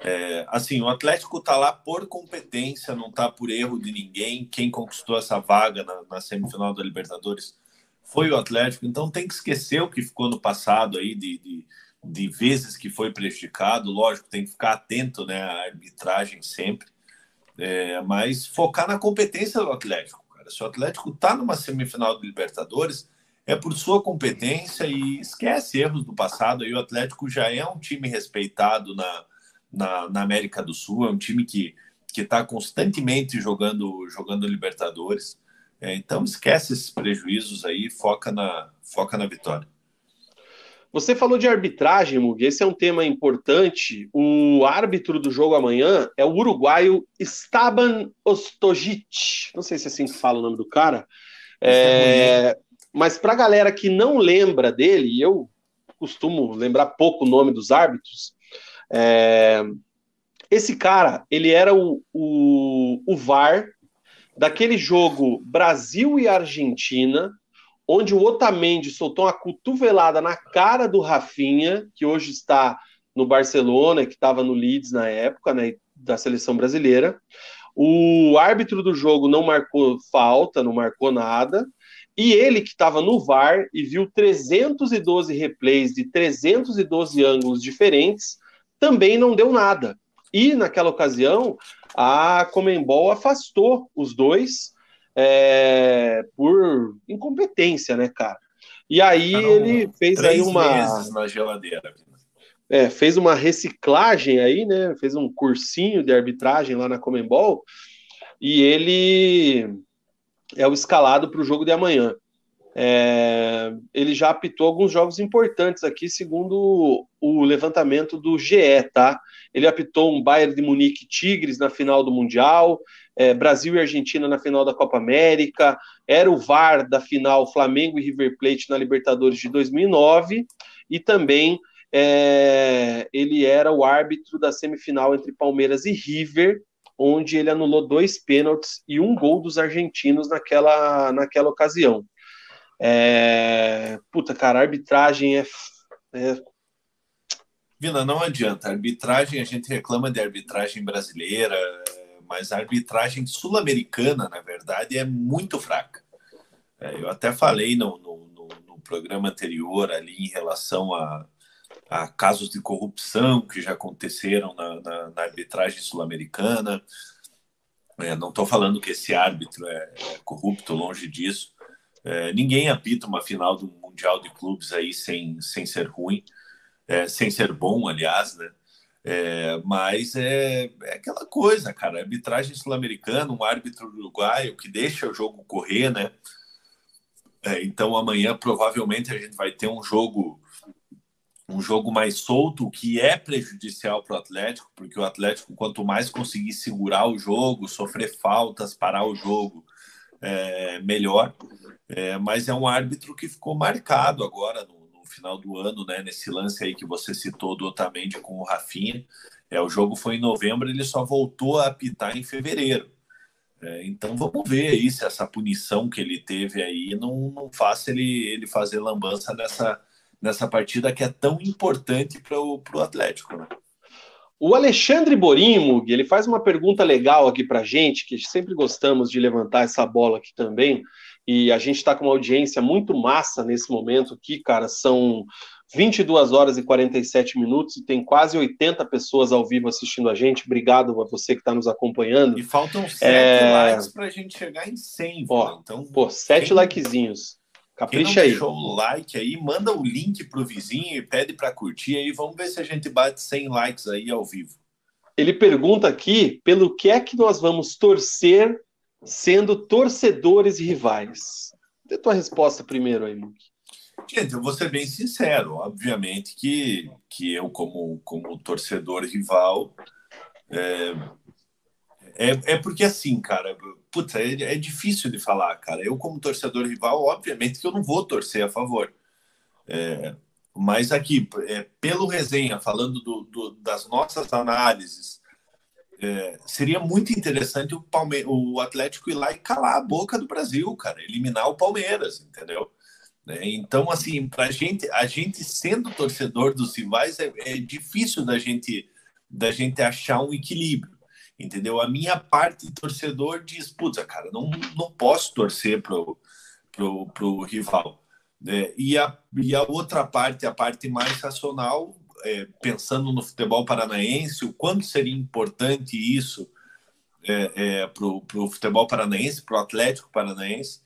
É, assim, o Atlético está lá por competência, não está por erro de ninguém. Quem conquistou essa vaga na, na, semifinal da Libertadores foi o Atlético, então tem que esquecer o que ficou no passado aí de, de de vezes que foi prejudicado. Lógico, tem que ficar atento né, à arbitragem sempre, é, mas focar na competência do Atlético. Cara. Se o Atlético está numa semifinal de Libertadores, é por sua competência e esquece erros do passado. Aí o Atlético já é um time respeitado na, na, na América do Sul, é um time que, que está constantemente jogando, jogando Libertadores. É, então esquece esses prejuízos aí, foca na, foca na vitória.
Você falou de arbitragem, Mug, esse é um tema importante. O árbitro do jogo amanhã é o uruguaio Staban Ostojic. Não sei se é assim que fala o nome do cara. É, mas para a galera que não lembra dele, eu costumo lembrar pouco o nome dos árbitros. É, esse cara, ele era o, o, o VAR daquele jogo Brasil e Argentina, onde o Otamendi soltou uma cotovelada na cara do Rafinha, que hoje está no Barcelona, que estava no Leeds na época, né, da seleção brasileira. O árbitro do jogo não marcou falta, não marcou nada. E ele que estava no VAR e viu 312 replays de 312 ângulos diferentes, também não deu nada. E naquela ocasião, a Comembol afastou os dois é, por incompetência, né, cara? E aí ele fez aí uma.
na geladeira.
É, fez uma reciclagem aí, né? Fez um cursinho de arbitragem lá na Comembol. E ele é o escalado para o jogo de amanhã. É, ele já apitou alguns jogos importantes aqui, segundo o levantamento do GE, tá? Ele apitou um Bayern de Munique Tigres na final do Mundial, é, Brasil e Argentina na final da Copa América, era o VAR da final Flamengo e River Plate na Libertadores de 2009, e também é, ele era o árbitro da semifinal entre Palmeiras e River, onde ele anulou dois pênaltis e um gol dos argentinos naquela, naquela ocasião. É... Puta, cara, a arbitragem é, é.
Vina, não adianta. A arbitragem, a gente reclama de arbitragem brasileira, mas a arbitragem sul-americana, na verdade, é muito fraca. É, eu até falei no, no, no, no, programa anterior ali em relação a, a casos de corrupção que já aconteceram na, na, na arbitragem sul-americana. É, não estou falando que esse árbitro é, é corrupto, longe disso, é, ninguém apita uma final do Mundial de Clubes aí sem, sem ser ruim, é, sem ser bom, aliás, né? É, mas é, é, aquela coisa, cara. Arbitragem sul-americana, um árbitro uruguaio que deixa o jogo correr, né? É, então amanhã provavelmente a gente vai ter um jogo um jogo mais solto, que é prejudicial para o Atlético, porque o Atlético, quanto mais conseguir segurar o jogo, sofrer faltas, parar o jogo, é, melhor. É, mas é um árbitro que ficou marcado agora no, final do ano, né? Nesse lance aí que você citou do Otamendi com o Rafinha. É, o jogo foi em novembro, ele só voltou a apitar em fevereiro. É, então vamos ver aí se essa punição que ele teve aí não, não faça ele, ele fazer lambança nessa, nessa partida que é tão importante para o Atlético. Né?
O Alexandre Borimug, ele faz uma pergunta legal aqui para gente, que sempre gostamos de levantar essa bola aqui também, e a gente está com uma audiência muito massa nesse momento aqui, cara, são 22 horas e 47 minutos e tem quase 80 pessoas ao vivo assistindo a gente. Obrigado a você que está nos acompanhando.
E faltam 7 é... likes para a gente chegar em 100.
Ó, então, pô, 7 quem... likezinhos. Capricha Quem
não
aí.
deixou o like aí, manda o link pro vizinho e pede para curtir aí. Vamos ver se a gente bate 100 likes aí ao vivo.
Ele pergunta aqui pelo que é que nós vamos torcer sendo torcedores rivais. Dê tua resposta primeiro aí, Muki.
Gente, eu vou ser bem sincero. Obviamente que, que eu, como, como torcedor rival, é, é, é porque assim, cara, putz, é, é difícil de falar, cara. Eu, como torcedor rival, obviamente que eu não vou torcer a favor. É, mas aqui, é, pelo resenha, falando do, do, das nossas análises, é, seria muito interessante o, Palme o Atlético ir lá e calar a boca do Brasil, cara, eliminar o Palmeiras, entendeu? É, então, assim, para gente, a gente sendo torcedor dos rivais, é, é difícil da gente, da gente achar um equilíbrio entendeu? A minha parte torcedor diz, putz, cara, não, não posso torcer pro, pro, pro rival. É, e, a, e a outra parte, a parte mais racional, é, pensando no futebol paranaense, o quanto seria importante isso é, é, para o futebol paranaense, para o Atlético Paranaense,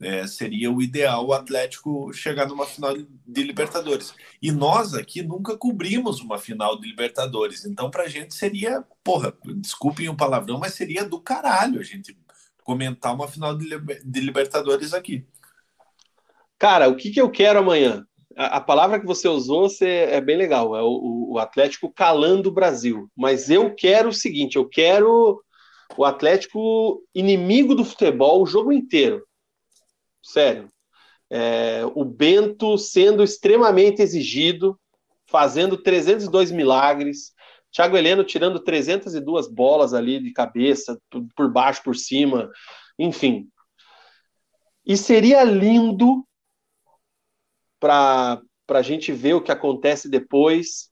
é, seria o ideal o Atlético chegar numa final de Libertadores. E nós aqui nunca cobrimos uma final de Libertadores. Então, para a gente seria, porra, desculpem o palavrão, mas seria do caralho a gente comentar uma final de, de Libertadores aqui.
Cara, o que, que eu quero amanhã? A, palavra que você usou você, é bem legal, é o, o Atlético calando o Brasil. Mas eu quero o seguinte: eu quero o Atlético inimigo do futebol o jogo inteiro sério. É, o Bento sendo extremamente exigido, fazendo 302 milagres, Thiago Heleno tirando 302 bolas ali de cabeça, por baixo, por cima, enfim. E seria lindo para a gente ver o que acontece depois.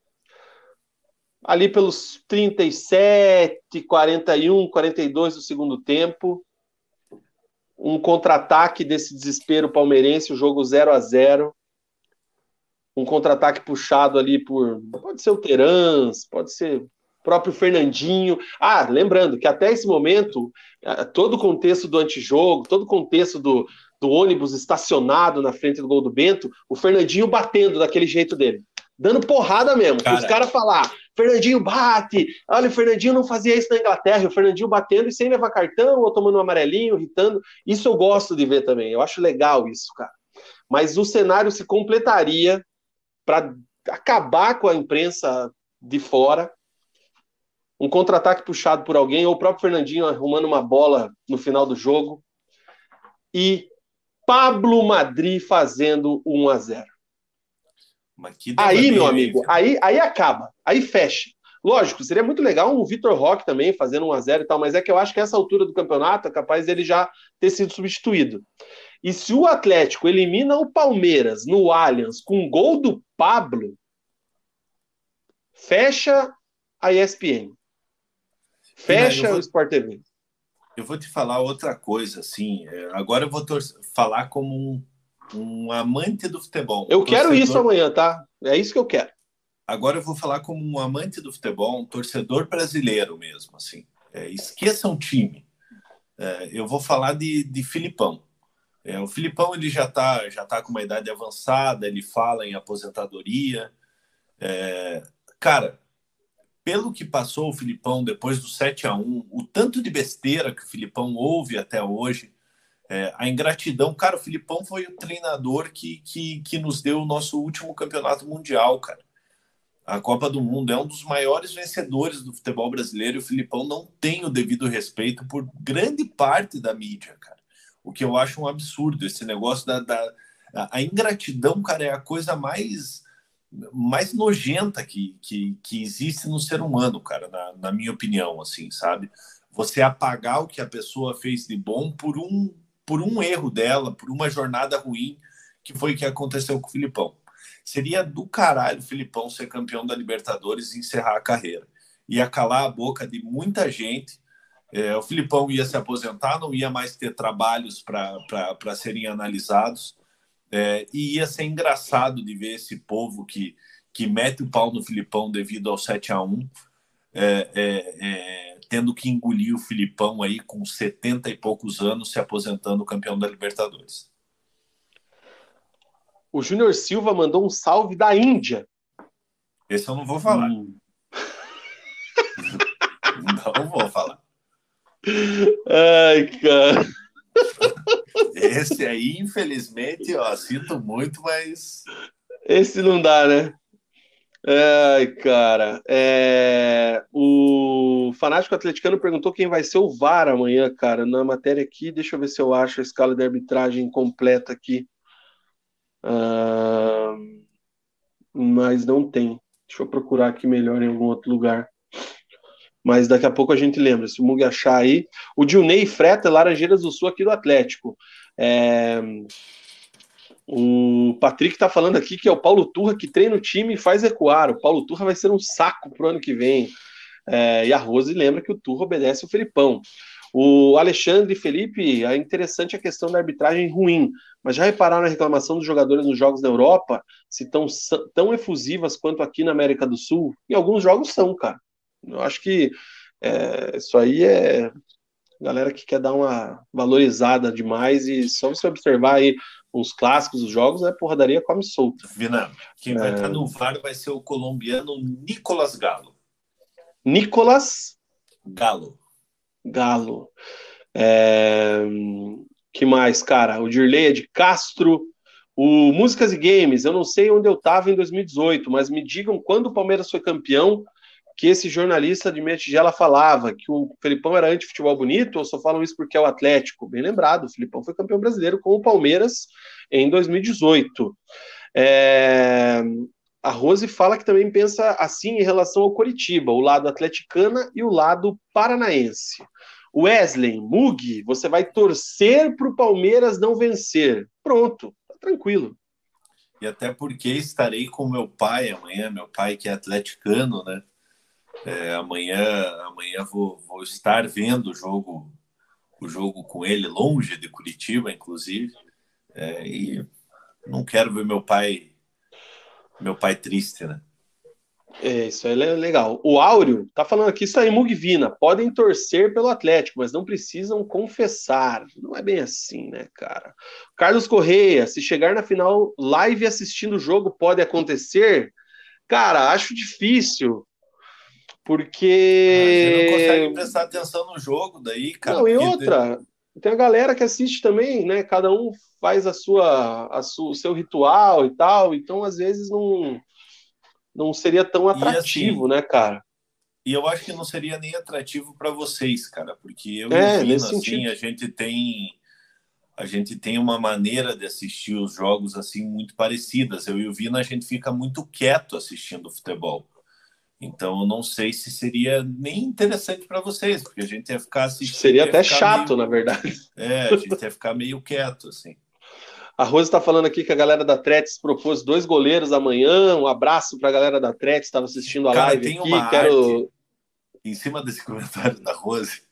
Ali pelos 37, 41, 42 do segundo tempo, um contra-ataque desse desespero palmeirense, o jogo 0 a 0 um contra-ataque puxado ali por. Pode ser o Terans, pode ser o próprio Fernandinho. Ah, lembrando que até esse momento, é, todo o contexto do antijogo, todo o contexto do, do ônibus estacionado na frente do gol do Bento, o Fernandinho batendo daquele jeito dele. Dando porrada mesmo. Cara. Os caras falar, Fernandinho bate. Olha, o Fernandinho não fazia isso na Inglaterra. O Fernandinho batendo e sem levar cartão, ou tomando um amarelinho, irritando. Isso eu gosto de ver também. Eu acho legal isso, cara. Mas o cenário se completaria para acabar com a imprensa de fora. Um contra-ataque puxado por alguém, ou o próprio Fernandinho arrumando uma bola no final do jogo. E Pablo Madri fazendo 1 a 0 aí, meu amigo, aí, aí acaba, aí fecha. Lógico, seria muito legal um Vitor Roque também fazendo um a 0 e tal, mas é que eu acho que essa altura do campeonato é capaz dele já ter sido substituído. E se o Atlético elimina o Palmeiras no Allianz com um gol do Pablo, fecha a ESPN. Fecha vou, o Sport TV.
Eu vou te falar outra coisa, assim. É, agora eu vou falar como um um amante do futebol.
Eu quero isso amanhã, tá? É isso que eu quero.
Agora eu vou falar como um amante do futebol, um torcedor brasileiro mesmo, assim. É, esqueça um time. É, eu vou falar de, de Filipão. É, o Filipão ele já está já tá com uma idade avançada, ele fala em aposentadoria. É, cara, pelo que passou o Filipão depois do 7 a 1 o tanto de besteira que o Filipão ouve até hoje, é, a ingratidão, cara, o Filipão foi o treinador que, que, que nos deu o nosso último campeonato mundial, cara. A Copa do Mundo é um dos maiores vencedores do futebol brasileiro e o Filipão não tem o devido respeito por grande parte da mídia, cara. O que eu acho um absurdo, esse negócio da, da a, ingratidão, cara, é a coisa mais mais nojenta que, que, que existe no ser humano, cara, na, na minha opinião, assim, sabe? Você apagar o que a pessoa fez de bom por um por um erro dela, por uma jornada ruim, que foi o que aconteceu com o Filipão. Seria do caralho o Filipão ser campeão da Libertadores e encerrar a carreira. Ia calar a boca de muita gente. É, o Filipão ia se aposentar, não ia mais ter trabalhos para serem analisados. É, e ia ser engraçado de ver esse povo que, que mete o pau no Filipão devido ao 7 a 1 é, é, é tendo que engolir o Filipão aí com 70 e poucos anos se aposentando campeão da Libertadores.
O Júnior Silva mandou um salve da Índia.
Esse eu não vou falar. Hum. não vou falar.
Ai, cara.
Esse aí, infelizmente, ó, sinto muito, mas.
Esse não dá, né? Ai, cara. É... O fanático atleticano perguntou quem vai ser o VAR amanhã, cara. Na matéria aqui, deixa eu ver se eu acho a escala de arbitragem completa aqui. Mas não tem. Deixa eu procurar aqui melhor em algum outro lugar. Mas daqui a pouco a gente lembra. Se o Mug achar aí. O Dilney Freta, Laranjeiras do Sul, aqui do Atlético. É... O Patrick está falando aqui que é o Paulo Turra que treina o time e faz recuar. O Paulo Turra vai ser um saco pro ano que vem. É, e a Rose lembra que o Turra obedece o Felipão. O Alexandre Felipe, é interessante a questão da arbitragem ruim, mas já repararam a reclamação dos jogadores nos jogos da Europa, se tão, tão efusivas quanto aqui na América do Sul? Em alguns jogos são, cara. Eu acho que é, isso aí é, Galera que quer dar uma valorizada demais e só você observar aí os clássicos dos jogos, é porradaria come solta.
Vina, quem vai estar no VAR vai ser o colombiano Nicolas Galo.
Nicolas
Galo.
Galo. É... Que mais, cara? O Dirley é de Castro. O Músicas e Games, eu não sei onde eu estava em 2018, mas me digam quando o Palmeiras foi campeão, que esse jornalista de Meia Tigela falava que o Felipão era anti-futebol bonito, ou só falam isso porque é o Atlético? Bem lembrado, o Felipão foi campeão brasileiro com o Palmeiras em 2018. É... A Rose fala que também pensa assim em relação ao Coritiba, o lado atleticana e o lado paranaense. Wesley, Mug, você vai torcer para o Palmeiras não vencer. Pronto, tá tranquilo.
E até porque estarei com meu pai amanhã, meu pai que é atleticano, né? É, amanhã amanhã vou, vou estar vendo o jogo o jogo com ele longe de Curitiba, inclusive. É, e não quero ver meu pai meu pai triste, né?
É, isso é legal. O Áureo tá falando aqui, isso aí, Mugvina. Podem torcer pelo Atlético, mas não precisam confessar. Não é bem assim, né, cara? Carlos Correia, se chegar na final live assistindo o jogo, pode acontecer? Cara, acho difícil. Porque.
Ah, você não consegue prestar atenção no jogo daí, cara.
Não, e outra. Tem a galera que assiste também, né? Cada um faz a sua, a sua, o seu ritual e tal. Então, às vezes, não não seria tão atrativo, assim, né, cara?
E eu acho que não seria nem atrativo para vocês, cara, porque eu é, imagino, assim, sentido. a gente tem a gente tem uma maneira de assistir os jogos assim muito parecidas. Eu e o Vina a gente fica muito quieto assistindo futebol. Então eu não sei se seria nem interessante para vocês, porque a gente ia ficar assistindo.
Seria até chato, meio... na verdade.
É, a gente ia ficar meio quieto, assim.
A Rose está falando aqui que a galera da Tretes propôs dois goleiros amanhã. Um abraço para a galera da Tretes, estava assistindo a
Cara,
live
tem
aqui.
Uma Quero... arte, em cima desse comentário da Rose,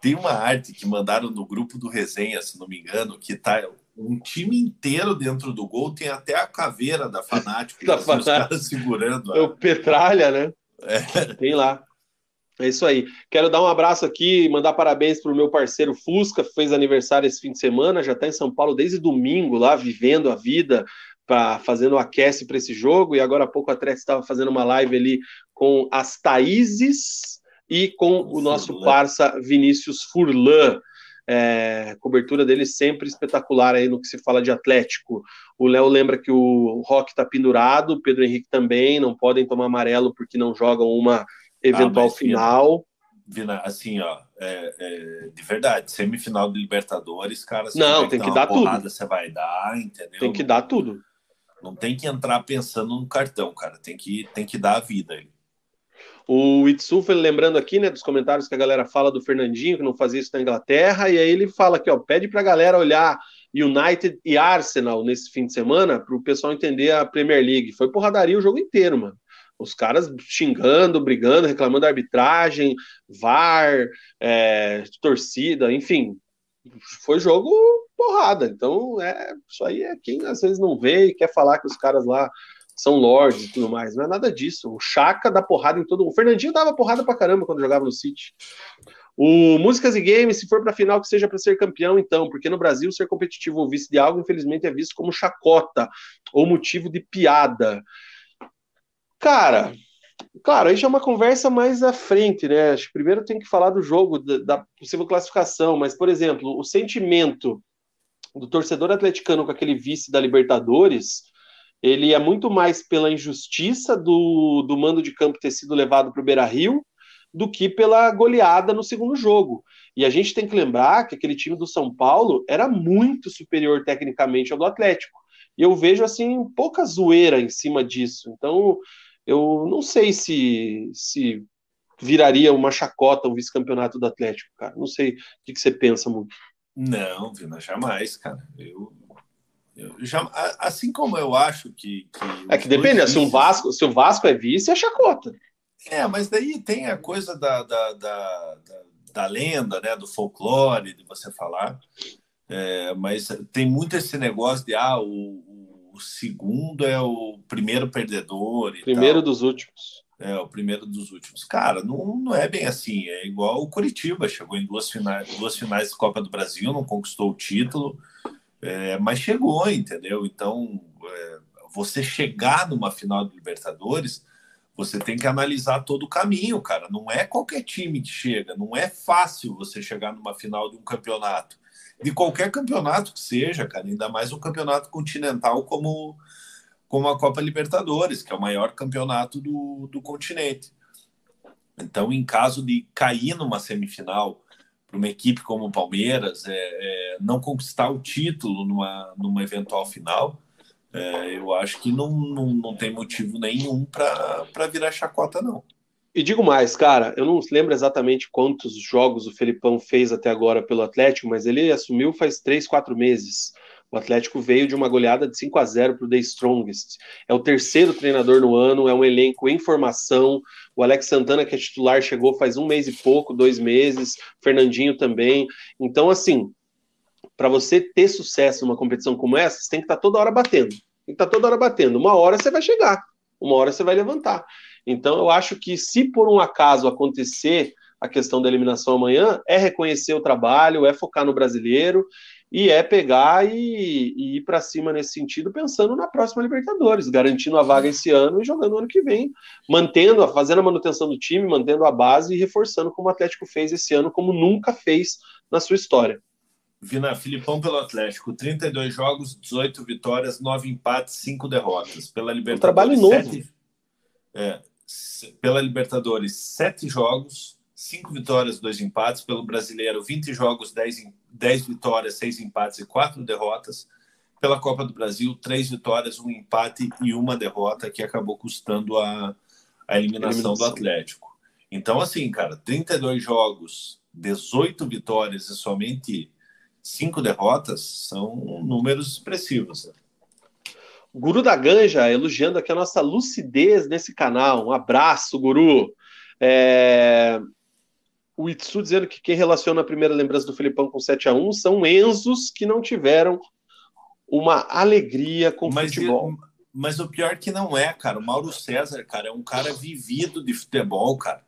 tem uma arte que mandaram no grupo do Resenha, se não me engano, que tá um time inteiro dentro do gol, tem até a caveira da Fanático,
da assim, Fanático.
segurando.
É o Petralha, né? É. Tem lá. É isso aí. Quero dar um abraço aqui, mandar parabéns para o meu parceiro Fusca, que fez aniversário esse fim de semana, já está em São Paulo desde domingo, lá vivendo a vida, pra, fazendo o aquece para esse jogo. E agora há pouco a Tress estava fazendo uma live ali com as Thaíses e com o nosso parça Vinícius Furlan. É, cobertura dele sempre espetacular aí no que se fala de Atlético. O Léo lembra que o Rock está pendurado, o Pedro Henrique também, não podem tomar amarelo porque não jogam uma eventual ah, final.
Vina, assim, ó, é, é, de verdade, semifinal de Libertadores, cara,
não, tem que dar porrada,
tudo. Você vai dar, entendeu?
Tem que dar tudo.
Não tem que entrar pensando no cartão, cara. Tem que, tem que dar a vida aí.
O Itsufel lembrando aqui, né, dos comentários que a galera fala do Fernandinho, que não fazia isso na Inglaterra, e aí ele fala aqui, ó, pede pra galera olhar United e Arsenal nesse fim de semana, para o pessoal entender a Premier League. Foi porradaria o jogo inteiro, mano. Os caras xingando, brigando, reclamando da arbitragem, VAR, é, torcida, enfim. Foi jogo porrada. Então, é, isso aí é quem às vezes não vê e quer falar que os caras lá são lords e tudo mais. Não é nada disso. O Chaka dá porrada em todo mundo. O Fernandinho dava porrada pra caramba quando jogava no City. O Músicas e Games, se for para final, que seja para ser campeão, então, porque no Brasil ser competitivo ou vice de algo, infelizmente, é visto como chacota ou motivo de piada. Cara, claro, aí já é uma conversa mais à frente, né? Acho que primeiro tem que falar do jogo, da possível classificação, mas, por exemplo, o sentimento do torcedor atleticano com aquele vice da Libertadores, ele é muito mais pela injustiça do, do mando de campo ter sido levado para o Beira Rio do que pela goleada no segundo jogo. E a gente tem que lembrar que aquele time do São Paulo era muito superior tecnicamente ao do Atlético. E eu vejo assim pouca zoeira em cima disso. Então, eu não sei se, se viraria uma chacota o vice-campeonato do Atlético, cara. Não sei o que, que você pensa, muito.
Não, Vina, jamais, cara. Eu, já, assim como eu acho que. que
é que depende, vices... se, um Vasco, se o Vasco é vice, é chacota.
É, mas daí tem a coisa da, da, da, da, da lenda, né? Do folclore, de você falar. É, mas tem muito esse negócio de ah, o, o segundo é o primeiro perdedor.
primeiro tal. dos últimos.
É, o primeiro dos últimos. Cara, não, não é bem assim. É igual o Curitiba, chegou em duas finais, duas finais da Copa do Brasil, não conquistou o título, é, mas chegou, entendeu? Então, é, você chegar numa final de Libertadores, você tem que analisar todo o caminho, cara. Não é qualquer time que chega, não é fácil você chegar numa final de um campeonato. De qualquer campeonato que seja, cara, ainda mais um campeonato continental como como a Copa Libertadores, que é o maior campeonato do, do continente. Então, em caso de cair numa semifinal para uma equipe como o Palmeiras, é, é, não conquistar o título numa, numa eventual final, é, eu acho que não, não, não tem motivo nenhum para virar chacota, não.
E digo mais, cara, eu não lembro exatamente quantos jogos o Felipão fez até agora pelo Atlético, mas ele assumiu faz três, quatro meses. O Atlético veio de uma goleada de 5 a 0 para o The Strongest. É o terceiro treinador no ano, é um elenco em formação. O Alex Santana, que é titular, chegou faz um mês e pouco, dois meses. Fernandinho também. Então, assim, para você ter sucesso numa competição como essa, você tem que estar tá toda hora batendo. Tem que estar tá toda hora batendo. Uma hora você vai chegar, uma hora você vai levantar. Então, eu acho que se por um acaso acontecer a questão da eliminação amanhã, é reconhecer o trabalho, é focar no brasileiro e é pegar e, e ir para cima nesse sentido, pensando na próxima Libertadores, garantindo a vaga esse ano e jogando ano que vem, mantendo, fazendo a manutenção do time, mantendo a base e reforçando como o Atlético fez esse ano, como nunca fez na sua história.
Vina, Filipão pelo Atlético, 32 jogos, 18 vitórias, 9 empates, 5 derrotas. Pela Libertadores, um
trabalho novo. 7,
é, pela Libertadores, 7 jogos, 5 vitórias, 2 empates. Pelo brasileiro, 20 jogos, 10, 10 vitórias, 6 empates e 4 derrotas. Pela Copa do Brasil, 3 vitórias, 1 empate e 1 derrota, que acabou custando a, a eliminação, eliminação do Atlético. Então, assim, cara, 32 jogos, 18 vitórias e somente 5 derrotas são números expressivos. Né?
Guru da Ganja elogiando aqui a nossa lucidez nesse canal. Um abraço, Guru. É o Itsu dizendo que quem relaciona a primeira lembrança do Filipão com 7 a 1 são Enzos que não tiveram uma alegria com mas futebol.
Mas o pior que não é, cara. O Mauro César, cara, é um cara vivido de futebol, cara.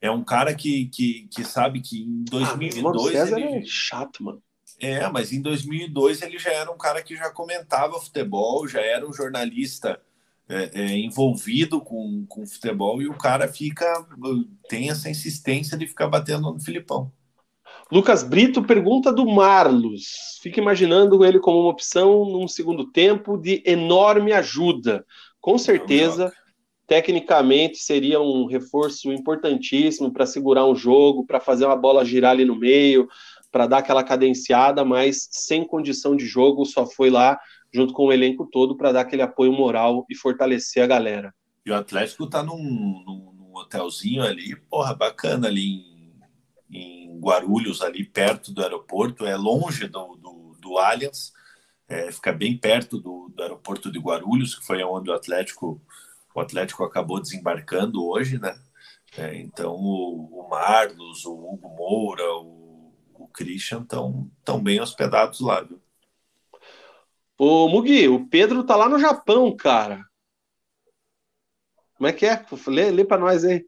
É um cara que, que, que sabe que em 2002. Ah, Mauro
César ele... é chato, mano.
É, mas em 2002 ele já era um cara que já comentava futebol, já era um jornalista é, é, envolvido com, com futebol e o cara fica tem essa insistência de ficar batendo no Filipão.
Lucas Brito pergunta do Marlos. Fica imaginando ele como uma opção num segundo tempo de enorme ajuda. Com certeza, tecnicamente seria um reforço importantíssimo para segurar um jogo, para fazer uma bola girar ali no meio, para dar aquela cadenciada, mas sem condição de jogo, só foi lá junto com o elenco todo para dar aquele apoio moral e fortalecer a galera.
E o Atlético tá num, num, num hotelzinho ali, porra, bacana ali em, em, Guarulhos, ali perto do aeroporto, é longe do, do, do Allianz, é, fica bem perto do, do aeroporto de Guarulhos, que foi onde o Atlético, o Atlético acabou desembarcando hoje, né? É, então o, o Marlos, o Hugo Moura, o, o Christian estão tão bem hospedados lá, viu?
Ô, Mugi, o Pedro tá lá no Japão, cara. Como é que é? Lê, lê para nós aí.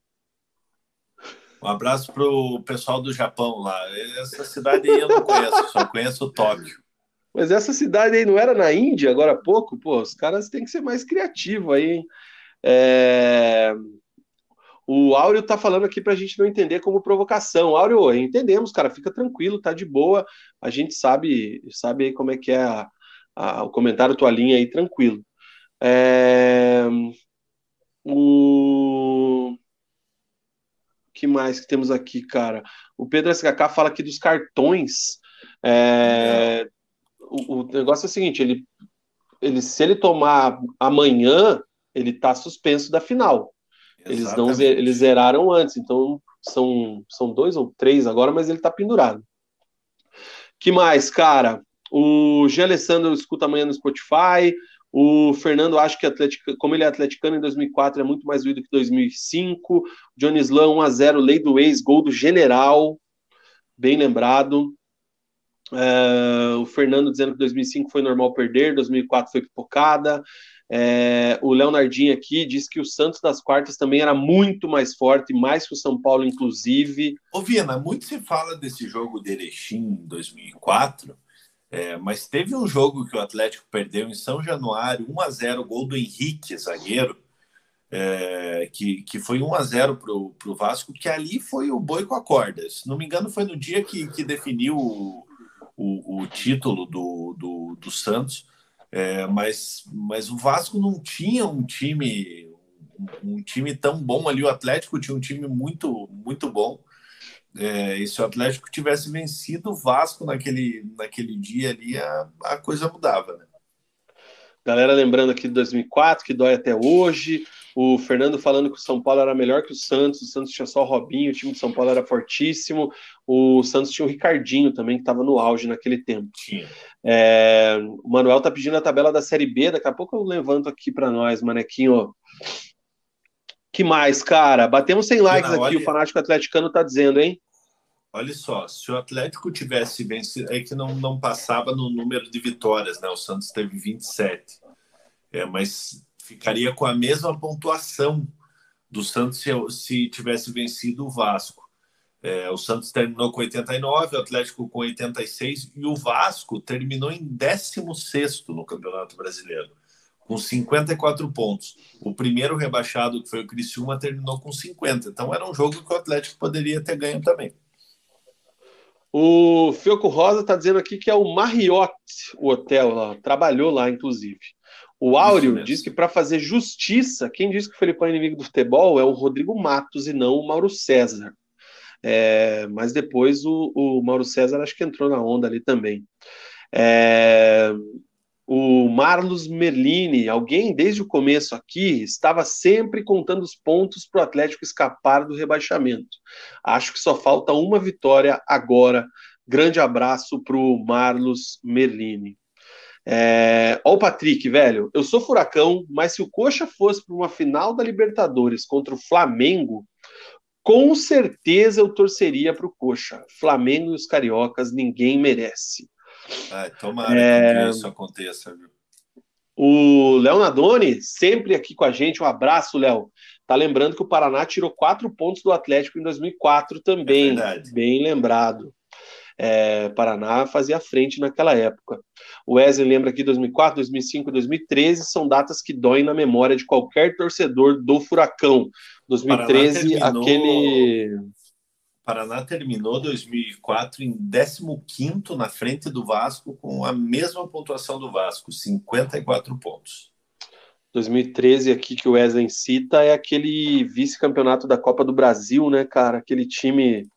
Um abraço pro pessoal do Japão lá. Essa cidade aí eu não conheço, só conheço o Tóquio.
Mas essa cidade aí não era na Índia agora há pouco? Pô, os caras têm que ser mais criativos aí, hein? É... O Áureo tá falando aqui pra gente não entender como provocação. Áureo, entendemos, cara, fica tranquilo, tá de boa. A gente sabe, sabe aí como é que é a, a, o comentário, tua linha aí tranquilo. É, o que mais que temos aqui, cara? O Pedro SKK fala aqui dos cartões. É, o, o, negócio é o seguinte: ele, ele, se ele tomar amanhã, ele tá suspenso da final. Eles não eles zeraram antes, então são, são dois ou três agora, mas ele tá pendurado. Que mais, cara? O Jean Alessandro escuta amanhã no Spotify. O Fernando acha que Atlético, como ele é atleticano em 2004 é muito mais doído que 2005. O Johnny Slam 1 a 0 lei do ex, gol do General, bem lembrado. É, o Fernando dizendo que 2005 foi normal perder, 2004 foi pipocada. É, o Leonardinho aqui diz que o Santos das quartas também era muito mais forte, mais que o São Paulo, inclusive.
Ô, Vina, muito se fala desse jogo de Erechim em 2004, é, mas teve um jogo que o Atlético perdeu em São Januário, 1 a 0 gol do Henrique, zagueiro, é, que, que foi 1 a 0 para o Vasco, que ali foi o boi com a corda. Se não me engano, foi no dia que, que definiu o, o, o título do, do, do Santos. É, mas, mas o Vasco não tinha um time um, um, time tão bom ali. O Atlético tinha um time muito muito bom. É, e se o Atlético tivesse vencido o Vasco naquele, naquele dia ali, a, a coisa mudava, né?
Galera lembrando aqui de 2004, que dói até hoje. O Fernando falando que o São Paulo era melhor que o Santos, o Santos tinha só o Robinho, o time de São Paulo era fortíssimo. O Santos tinha o Ricardinho também, que estava no auge naquele tempo. É, o Manuel tá pedindo a tabela da Série B, daqui a pouco eu levanto aqui para nós, manequinho. Que mais, cara? Batemos 100 likes Não, aqui, olha... o fanático atleticano tá dizendo, hein?
Olha só, se o Atlético tivesse vencido, é que não, não passava no número de vitórias, né? O Santos teve 27. É, mas ficaria com a mesma pontuação do Santos se, se tivesse vencido o Vasco. É, o Santos terminou com 89, o Atlético com 86 e o Vasco terminou em 16 no Campeonato Brasileiro, com 54 pontos. O primeiro rebaixado, que foi o Criciúma, terminou com 50. Então era um jogo que o Atlético poderia ter ganho também.
O Fioco Rosa está dizendo aqui que é o Marriott, o hotel lá, trabalhou lá, inclusive. O Áureo diz que para fazer justiça, quem diz que o Felipão é inimigo do futebol é o Rodrigo Matos e não o Mauro César. É, mas depois o, o, Mauro César acho que entrou na onda ali também. É, o Marlos Merlini, alguém desde o começo aqui estava sempre contando os pontos para o Atlético escapar do rebaixamento. Acho que só falta uma vitória agora. Grande abraço para o Marlos Merlini. É... Ó, o Patrick, velho, eu sou furacão, mas se o Coxa fosse para uma final da Libertadores contra o Flamengo, com certeza eu torceria para o Coxa. Flamengo e os cariocas, ninguém merece.
Ai, tomara é... que isso aconteça, viu?
O Léo Nadoni, sempre aqui com a gente, um abraço, Léo. Tá lembrando que o Paraná tirou quatro pontos do Atlético em 2004 também. É bem lembrado é, Paraná fazia frente naquela época. O Wesley lembra aqui 2004, 2005, 2013 são datas que doem na memória de qualquer torcedor do Furacão. 2013, terminou... aquele.
Paraná terminou 2004 em 15 na frente do Vasco, com a mesma pontuação do Vasco, 54 pontos.
2013 aqui que o Wesley cita é aquele vice-campeonato da Copa do Brasil, né, cara? Aquele time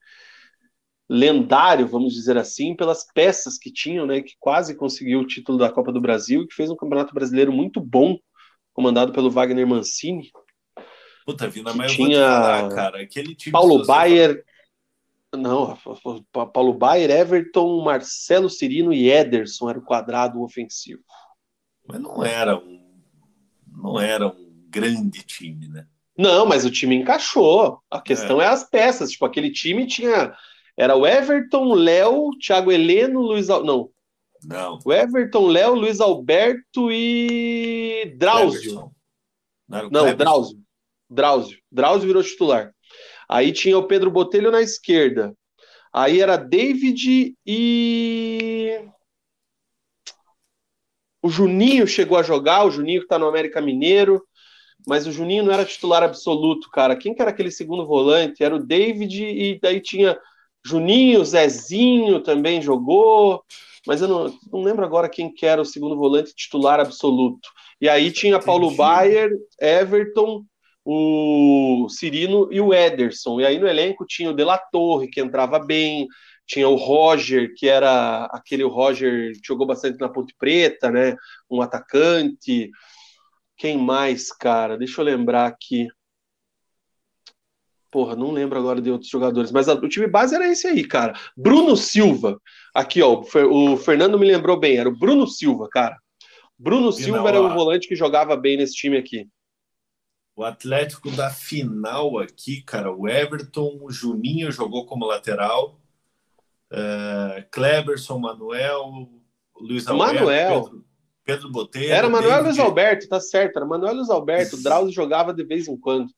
lendário, vamos dizer assim, pelas peças que tinham, né, que quase conseguiu o título da Copa do Brasil e que fez um campeonato brasileiro muito bom, comandado pelo Wagner Mancini.
Puta vida, mas tinha falar, cara, aquele time
Paulo Baier, não, Paulo Baier, Everton, Marcelo Cirino e Ederson era o quadrado ofensivo.
Mas não era um não era um grande time, né?
Não, mas o time encaixou. A questão é, é as peças. Tipo, aquele time tinha era o Everton, Léo, Thiago Heleno, Luiz Al... Não.
Não.
O Everton, Léo, Luiz Alberto e Drauzio. Não, Não Drauzio. Drauzio. Drauzio virou titular. Aí tinha o Pedro Botelho na esquerda. Aí era David e. O Juninho chegou a jogar, o Juninho que tá no América Mineiro, mas o Juninho não era titular absoluto, cara. Quem que era aquele segundo volante? Era o David e daí tinha Juninho, Zezinho também jogou, mas eu não, não lembro agora quem que era o segundo volante titular absoluto. E aí tinha Paulo Baier, Everton, o Cirino e o Ederson. E aí no elenco tinha o De La Torre, que entrava bem, tinha o Roger, que era aquele Roger que jogou bastante na Ponte Preta, né? Um atacante. Quem mais, cara? Deixa eu lembrar aqui. Porra, não lembro agora de outros jogadores, mas a, o time base era esse aí, cara. Bruno Silva. Aqui, ó, o Fernando me lembrou bem, era o Bruno Silva, cara. Bruno Silva não, era o volante que jogava bem nesse time aqui.
O Atlético da final aqui, cara, o Everton, o Juninho jogou como lateral, uh, Kleberson, Manuel, Luiz Alberto,
Manuel. Pedro,
Pedro Botelho.
Era Manuel David... Luiz Alberto, tá certo. Era Manuel Luiz Alberto. Drauzio jogava de vez em quando.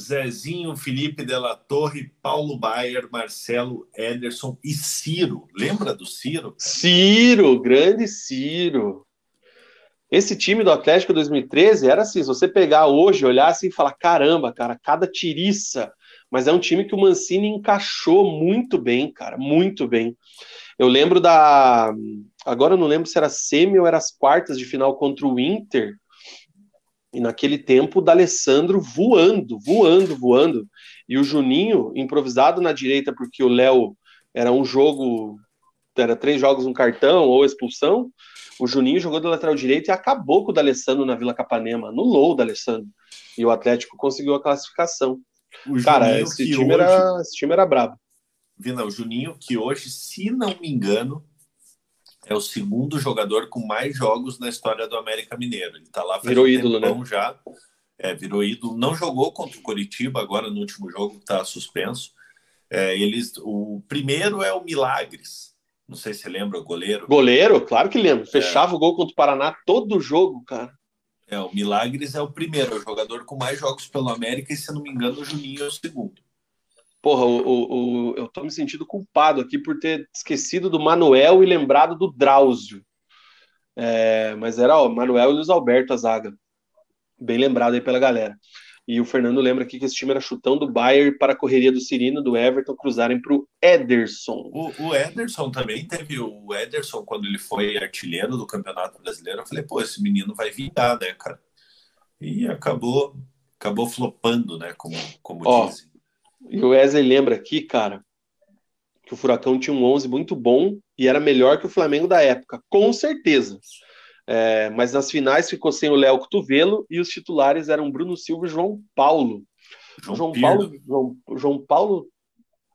Zezinho, Felipe Della Torre, Paulo Baier, Marcelo Ederson e Ciro. Lembra do Ciro?
Ciro, grande Ciro. Esse time do Atlético 2013 era assim, se você pegar hoje, olhar assim e falar, caramba, cara, cada tiriça. Mas é um time que o Mancini encaixou muito bem, cara, muito bem. Eu lembro da. Agora eu não lembro se era semi ou era as quartas de final contra o Inter. E naquele tempo o D'Alessandro voando, voando, voando. E o Juninho improvisado na direita, porque o Léo era um jogo, era três jogos, um cartão ou expulsão. O Juninho jogou do lateral direito e acabou com o D'Alessandro na Vila Capanema, anulou o D'Alessandro. E o Atlético conseguiu a classificação. O Cara, esse time, hoje... era, esse time era brabo.
Vina, o Juninho, que hoje, se não me engano, é o segundo jogador com mais jogos na história do América Mineiro. Ele está lá
faz virou um ídolo, né?
já. É, virou ídolo. Não jogou contra o Coritiba agora no último jogo, está suspenso. É, eles, o primeiro é o Milagres. Não sei se lembra o goleiro.
Goleiro, claro que lembro. Fechava é. o gol contra o Paraná todo jogo, cara.
É, o Milagres é o primeiro, é o jogador com mais jogos pelo América, e se não me engano, o Juninho é o segundo.
Porra, o, o, o, eu tô me sentindo culpado aqui por ter esquecido do Manuel e lembrado do Drauzio. É, mas era o Manuel e Luiz Alberto a zaga. Bem lembrado aí pela galera. E o Fernando lembra aqui que esse time era chutão do Bayern para a correria do Cirino, do Everton, cruzarem para o Ederson.
O Ederson também teve o Ederson, quando ele foi artilheiro do Campeonato Brasileiro. Eu falei, pô, esse menino vai vingar, né, cara? E acabou acabou flopando, né, como, como Ó, dizem.
E o Wesley lembra aqui, cara, que o Furacão tinha um 11 muito bom e era melhor que o Flamengo da época, com certeza. É, mas nas finais ficou sem o Léo Cotovelo e os titulares eram Bruno Silva e João Paulo. João, João Paulo, João, João Paulo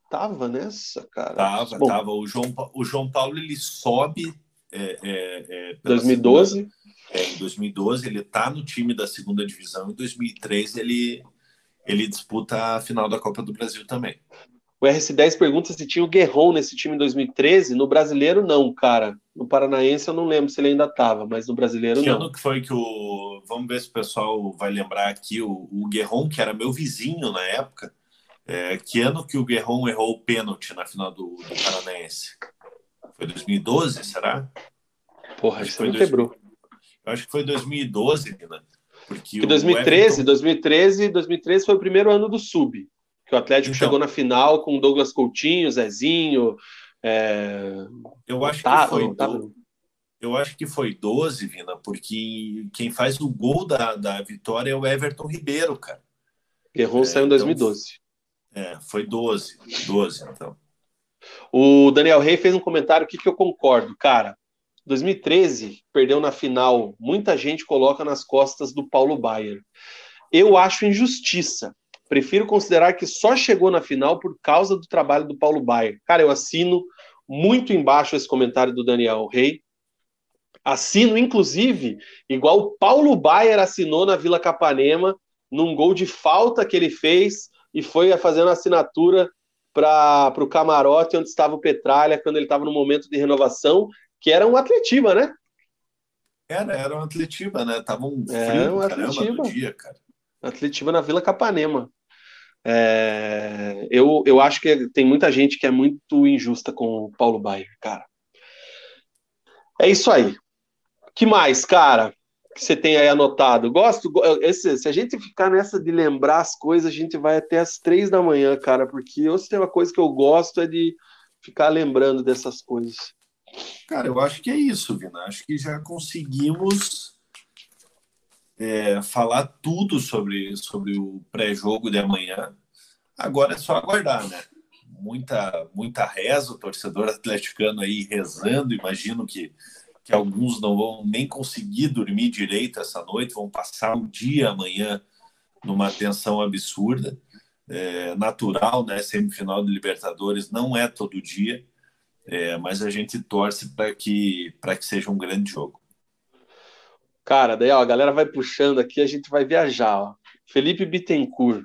tava nessa, cara.
Tava, Bom, tava. O João, o João Paulo ele sobe. É, é,
é 2012. Segunda,
é, em 2012 ele tá no time da segunda divisão. Em 2013 ele ele disputa a final da Copa do Brasil também.
O RS10 pergunta se tinha o Guerron nesse time em 2013. No brasileiro, não, cara. No Paranaense, eu não lembro se ele ainda estava, mas no brasileiro,
que
não.
Que ano que foi que o. Vamos ver se o pessoal vai lembrar aqui. O, o Guerron, que era meu vizinho na época. É, que ano que o Guerron errou o pênalti na final do, do Paranaense? Foi 2012, será?
Porra, isso me quebrou.
Eu acho que foi 2012, Nina.
Porque 2013, Everton... 2013, 2013 foi o primeiro ano do Sub, que o Atlético então, chegou na final com Douglas Coutinho, Zezinho. É...
Eu acho que foi. Do... Eu acho que foi 12, Vina, porque quem faz o gol da, da vitória é o Everton Ribeiro, cara.
Guerron é, saiu em 2012.
Então, é, foi 12. 12, então.
O Daniel Rey fez um comentário aqui que eu concordo, cara. 2013, perdeu na final. Muita gente coloca nas costas do Paulo Baier. Eu acho injustiça. Prefiro considerar que só chegou na final por causa do trabalho do Paulo Baier. Cara, eu assino muito embaixo esse comentário do Daniel Rey. Assino, inclusive, igual o Paulo Baier assinou na Vila Capanema, num gol de falta que ele fez e foi fazendo assinatura para o camarote onde estava o Petralha, quando ele estava no momento de renovação que era um Atletiba, né?
Era, era um Atletiba, né? Tava um
frio era um Atletiba. dia, cara. Atletiba na Vila Capanema. É, eu, eu acho que tem muita gente que é muito injusta com o Paulo Baier, cara. É isso aí. que mais, cara? Que você tem aí anotado? Gosto. Esse, se a gente ficar nessa de lembrar as coisas, a gente vai até as três da manhã, cara. Porque eu, se tem uma coisa que eu gosto é de ficar lembrando dessas coisas.
Cara, eu acho que é isso, Vina. Acho que já conseguimos é, falar tudo sobre, sobre o pré-jogo de amanhã. Agora é só aguardar, né? Muita, muita reza, o torcedor atleticano aí rezando. Imagino que, que alguns não vão nem conseguir dormir direito essa noite, vão passar o dia amanhã numa tensão absurda. É, natural, né? Semifinal de Libertadores não é todo dia. É, mas a gente torce para que, que seja um grande jogo.
Cara, daí ó, a galera vai puxando aqui, a gente vai viajar. Ó. Felipe Bittencourt.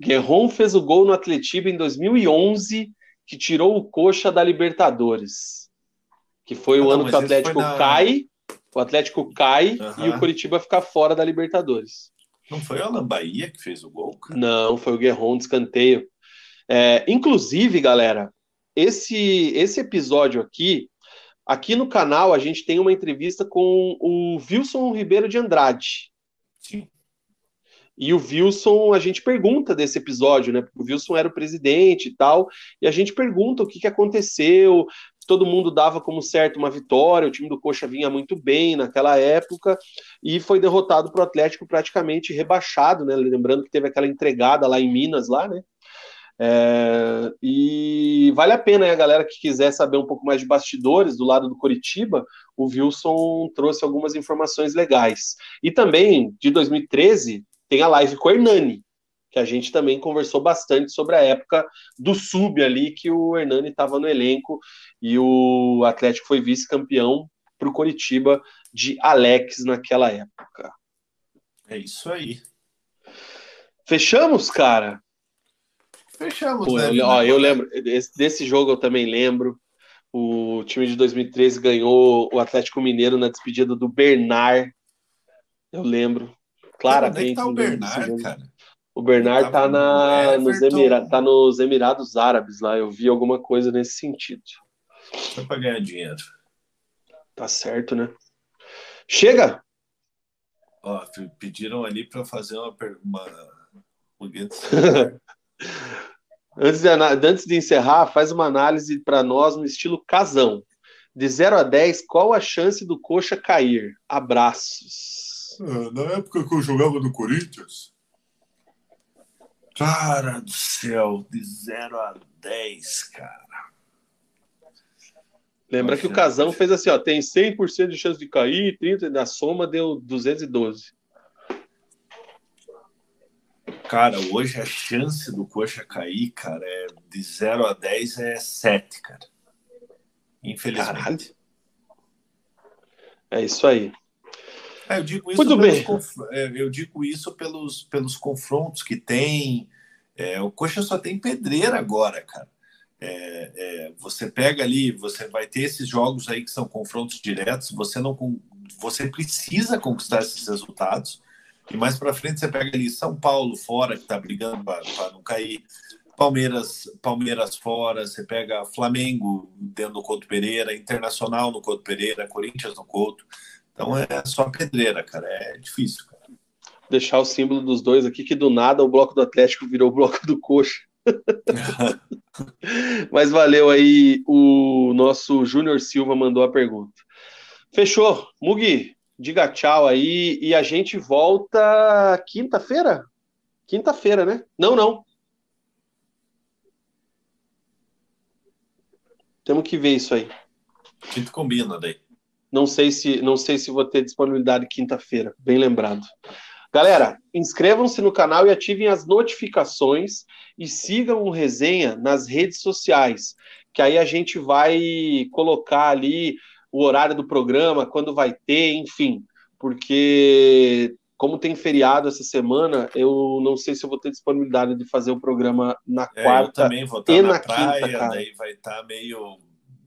Guerron fez o gol no Atletiba em 2011, que tirou o coxa da Libertadores. Que foi ah, o ano que o Atlético na... cai O Atlético cai uhum. e o Curitiba fica fora da Libertadores.
Não foi o Alan Bahia que fez o gol?
Cara? Não, foi o Guerron de escanteio. É, inclusive, galera, esse, esse episódio aqui, aqui no canal, a gente tem uma entrevista com o Wilson Ribeiro de Andrade.
Sim.
E o Wilson, a gente pergunta desse episódio, né? Porque o Wilson era o presidente e tal, e a gente pergunta o que, que aconteceu. Todo mundo dava como certo uma vitória, o time do Coxa vinha muito bem naquela época e foi derrotado para o Atlético praticamente rebaixado, né? Lembrando que teve aquela entregada lá em Minas, lá, né? É, e vale a pena, né, a galera que quiser saber um pouco mais de bastidores do lado do Coritiba, o Wilson trouxe algumas informações legais. E também, de 2013, tem a live com o Hernani, que a gente também conversou bastante sobre a época do sub ali, que o Hernani estava no elenco e o Atlético foi vice-campeão para o Coritiba de Alex naquela época.
É isso aí.
Fechamos, cara?
Fechamos, Pô, né?
Eu, ó, eu lembro, desse, desse jogo eu também lembro. O time de 2013 ganhou o Atlético Mineiro na despedida do Bernard. Eu lembro claramente. Onde é
tá o Bernard, cara?
O Bernard tá, na, nos, Emira, tá nos Emirados Árabes lá. Eu vi alguma coisa nesse sentido.
Só pra ganhar dinheiro.
Tá certo, né? Chega!
Ó, pediram ali para fazer uma, uma...
antes, de, antes de encerrar, faz uma análise para nós no estilo casão. De 0 a 10, qual a chance do Coxa cair? Abraços.
É, na época que eu jogava no Corinthians. Cara do céu, de 0 a 10, cara.
Lembra Nossa, que o Casão fez assim, ó, tem 100% de chance de cair, 30 na soma deu 212.
Cara, hoje a chance do Coxa cair, cara, é de 0 a 10 é 7, cara. Infelizmente. Caralho.
É isso aí.
É, eu digo isso, Muito bem. É, eu digo isso pelos, pelos confrontos que tem. É, o Coxa só tem pedreira agora, cara. É, é, você pega ali, você vai ter esses jogos aí que são confrontos diretos, você não você precisa conquistar esses resultados. E mais para frente você pega ali São Paulo fora, que está brigando para não cair. Palmeiras, Palmeiras fora, você pega Flamengo dentro do Couto Pereira, Internacional no Couto Pereira, Corinthians no Couto. Então é só pedreira, cara. É difícil, cara.
Deixar o símbolo dos dois aqui, que do nada o bloco do Atlético virou o bloco do Coxa. Mas valeu aí, o nosso Júnior Silva mandou a pergunta. Fechou. Mugi, diga tchau aí e a gente volta quinta-feira? Quinta-feira, né? Não, não. Temos que ver isso aí.
Quinto combina daí.
Não sei se não sei se vou ter disponibilidade quinta-feira, bem lembrado. Galera, inscrevam-se no canal e ativem as notificações e sigam o Resenha nas redes sociais, que aí a gente vai colocar ali o horário do programa, quando vai ter, enfim, porque como tem feriado essa semana, eu não sei se eu vou ter disponibilidade de fazer o programa na é, quarta
eu também vou estar e na, na praia, quinta, cara. daí vai estar meio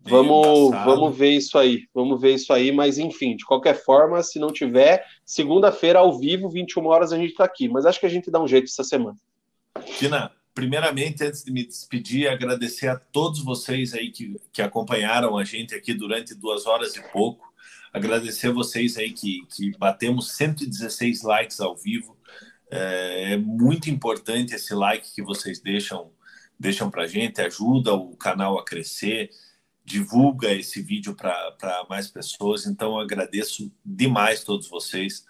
Vamos, vamos ver isso aí, vamos ver isso aí, mas enfim, de qualquer forma, se não tiver, segunda-feira ao vivo, 21 horas a gente está aqui, mas acho que a gente dá um jeito essa semana.
Tina, primeiramente, antes de me despedir, agradecer a todos vocês aí que, que acompanharam a gente aqui durante duas horas e pouco, agradecer a vocês aí que, que batemos 116 likes ao vivo, é, é muito importante esse like que vocês deixam deixam para gente, ajuda o canal a crescer, divulga esse vídeo para mais pessoas. Então, agradeço demais todos vocês.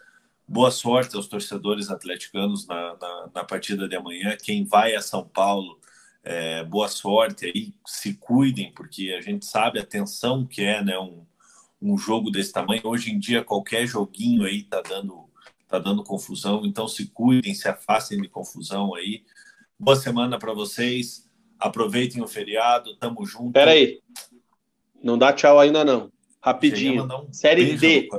Boa sorte aos torcedores atleticanos na, na, na partida de amanhã. Quem vai a São Paulo, é, boa sorte aí. Se cuidem, porque a gente sabe a tensão que é né, um, um jogo desse tamanho. Hoje em dia, qualquer joguinho aí tá dando, tá dando confusão. Então, se cuidem, se afastem de confusão aí. Boa semana para vocês. Aproveitem o feriado. Tamo junto.
Pera aí. Não dá tchau ainda não. Rapidinho. Um Série D.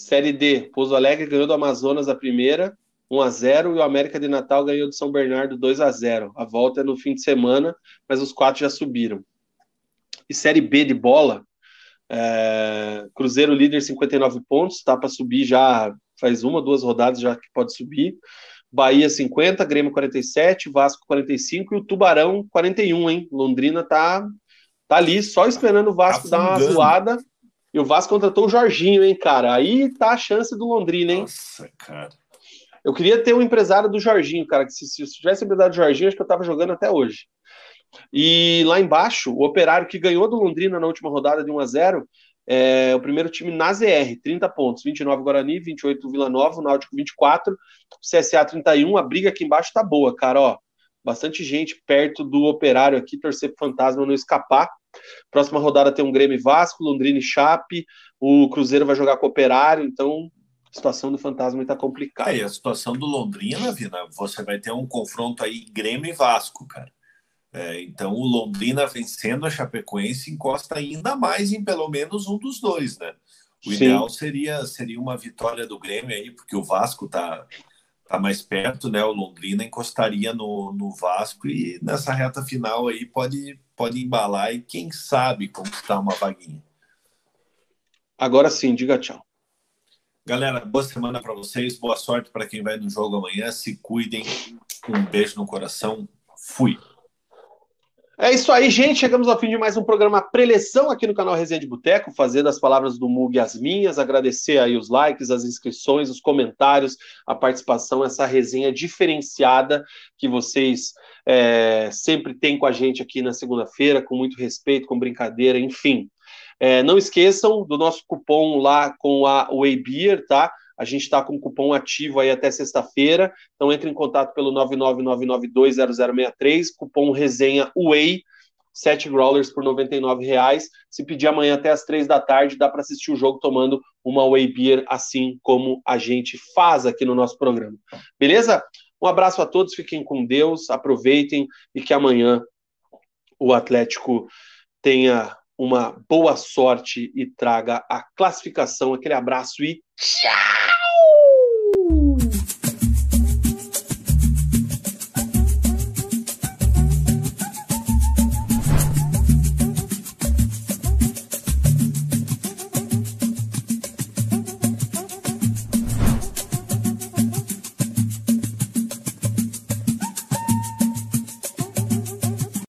Série D. Pouso Alegre ganhou do Amazonas a primeira, 1 a 0 e o América de Natal ganhou do São Bernardo 2 a 0. A volta é no fim de semana, mas os quatro já subiram. E Série B de bola, É, Cruzeiro líder 59 pontos, está para subir já faz uma, duas rodadas já que pode subir. Bahia 50, Grêmio 47, Vasco 45 e o Tubarão 41, hein? Londrina tá, tá ali só esperando o Vasco tá dar uma zoada. E o Vasco contratou o Jorginho, hein, cara? Aí tá a chance do Londrina, hein?
Nossa, cara.
Eu queria ter um empresário do Jorginho, cara, que se, se tivesse empresário do Jorginho, acho que eu tava jogando até hoje. E lá embaixo, o Operário que ganhou do Londrina na última rodada de 1 a 0 é o primeiro time na ZR, 30 pontos, 29 Guarani, 28 Vila Nova, o Náutico 24, CSA 31, a briga aqui embaixo tá boa, cara, ó. Bastante gente perto do Operário aqui, torcer pro Fantasma não escapar. Próxima rodada tem um Grêmio Vasco, Londrina e Chape, o Cruzeiro vai jogar com o Operário, então a situação do Fantasma está complicada.
É, e a situação do Londrina, Vina, você vai ter um confronto aí Grêmio e Vasco, cara. É, então o Londrina vencendo a Chapecoense encosta ainda mais em pelo menos um dos dois, né? O Sim. ideal seria, seria uma vitória do Grêmio aí, porque o Vasco tá, tá mais perto, né? O Londrina encostaria no, no Vasco e nessa reta final aí pode, pode embalar e quem sabe conquistar uma vaguinha.
Agora sim, diga tchau.
Galera, boa semana para vocês, boa sorte para quem vai no jogo amanhã. Se cuidem. Um beijo no coração. Fui.
É isso aí, gente. Chegamos ao fim de mais um programa Preleção aqui no canal Resenha de Boteco, fazendo as palavras do Mug as minhas, agradecer aí os likes, as inscrições, os comentários, a participação, essa resenha diferenciada que vocês é, sempre têm com a gente aqui na segunda-feira, com muito respeito, com brincadeira, enfim. É, não esqueçam do nosso cupom lá com a Way Beer, tá? A gente está com cupom ativo aí até sexta-feira, então entre em contato pelo 999920063, cupom resenha Way, 7 growlers por R$ reais. Se pedir amanhã até as 3 da tarde, dá para assistir o jogo tomando uma Way Beer, assim como a gente faz aqui no nosso programa. Beleza? Um abraço a todos, fiquem com Deus, aproveitem e que amanhã o Atlético tenha uma boa sorte e traga a classificação. Aquele abraço e tchau!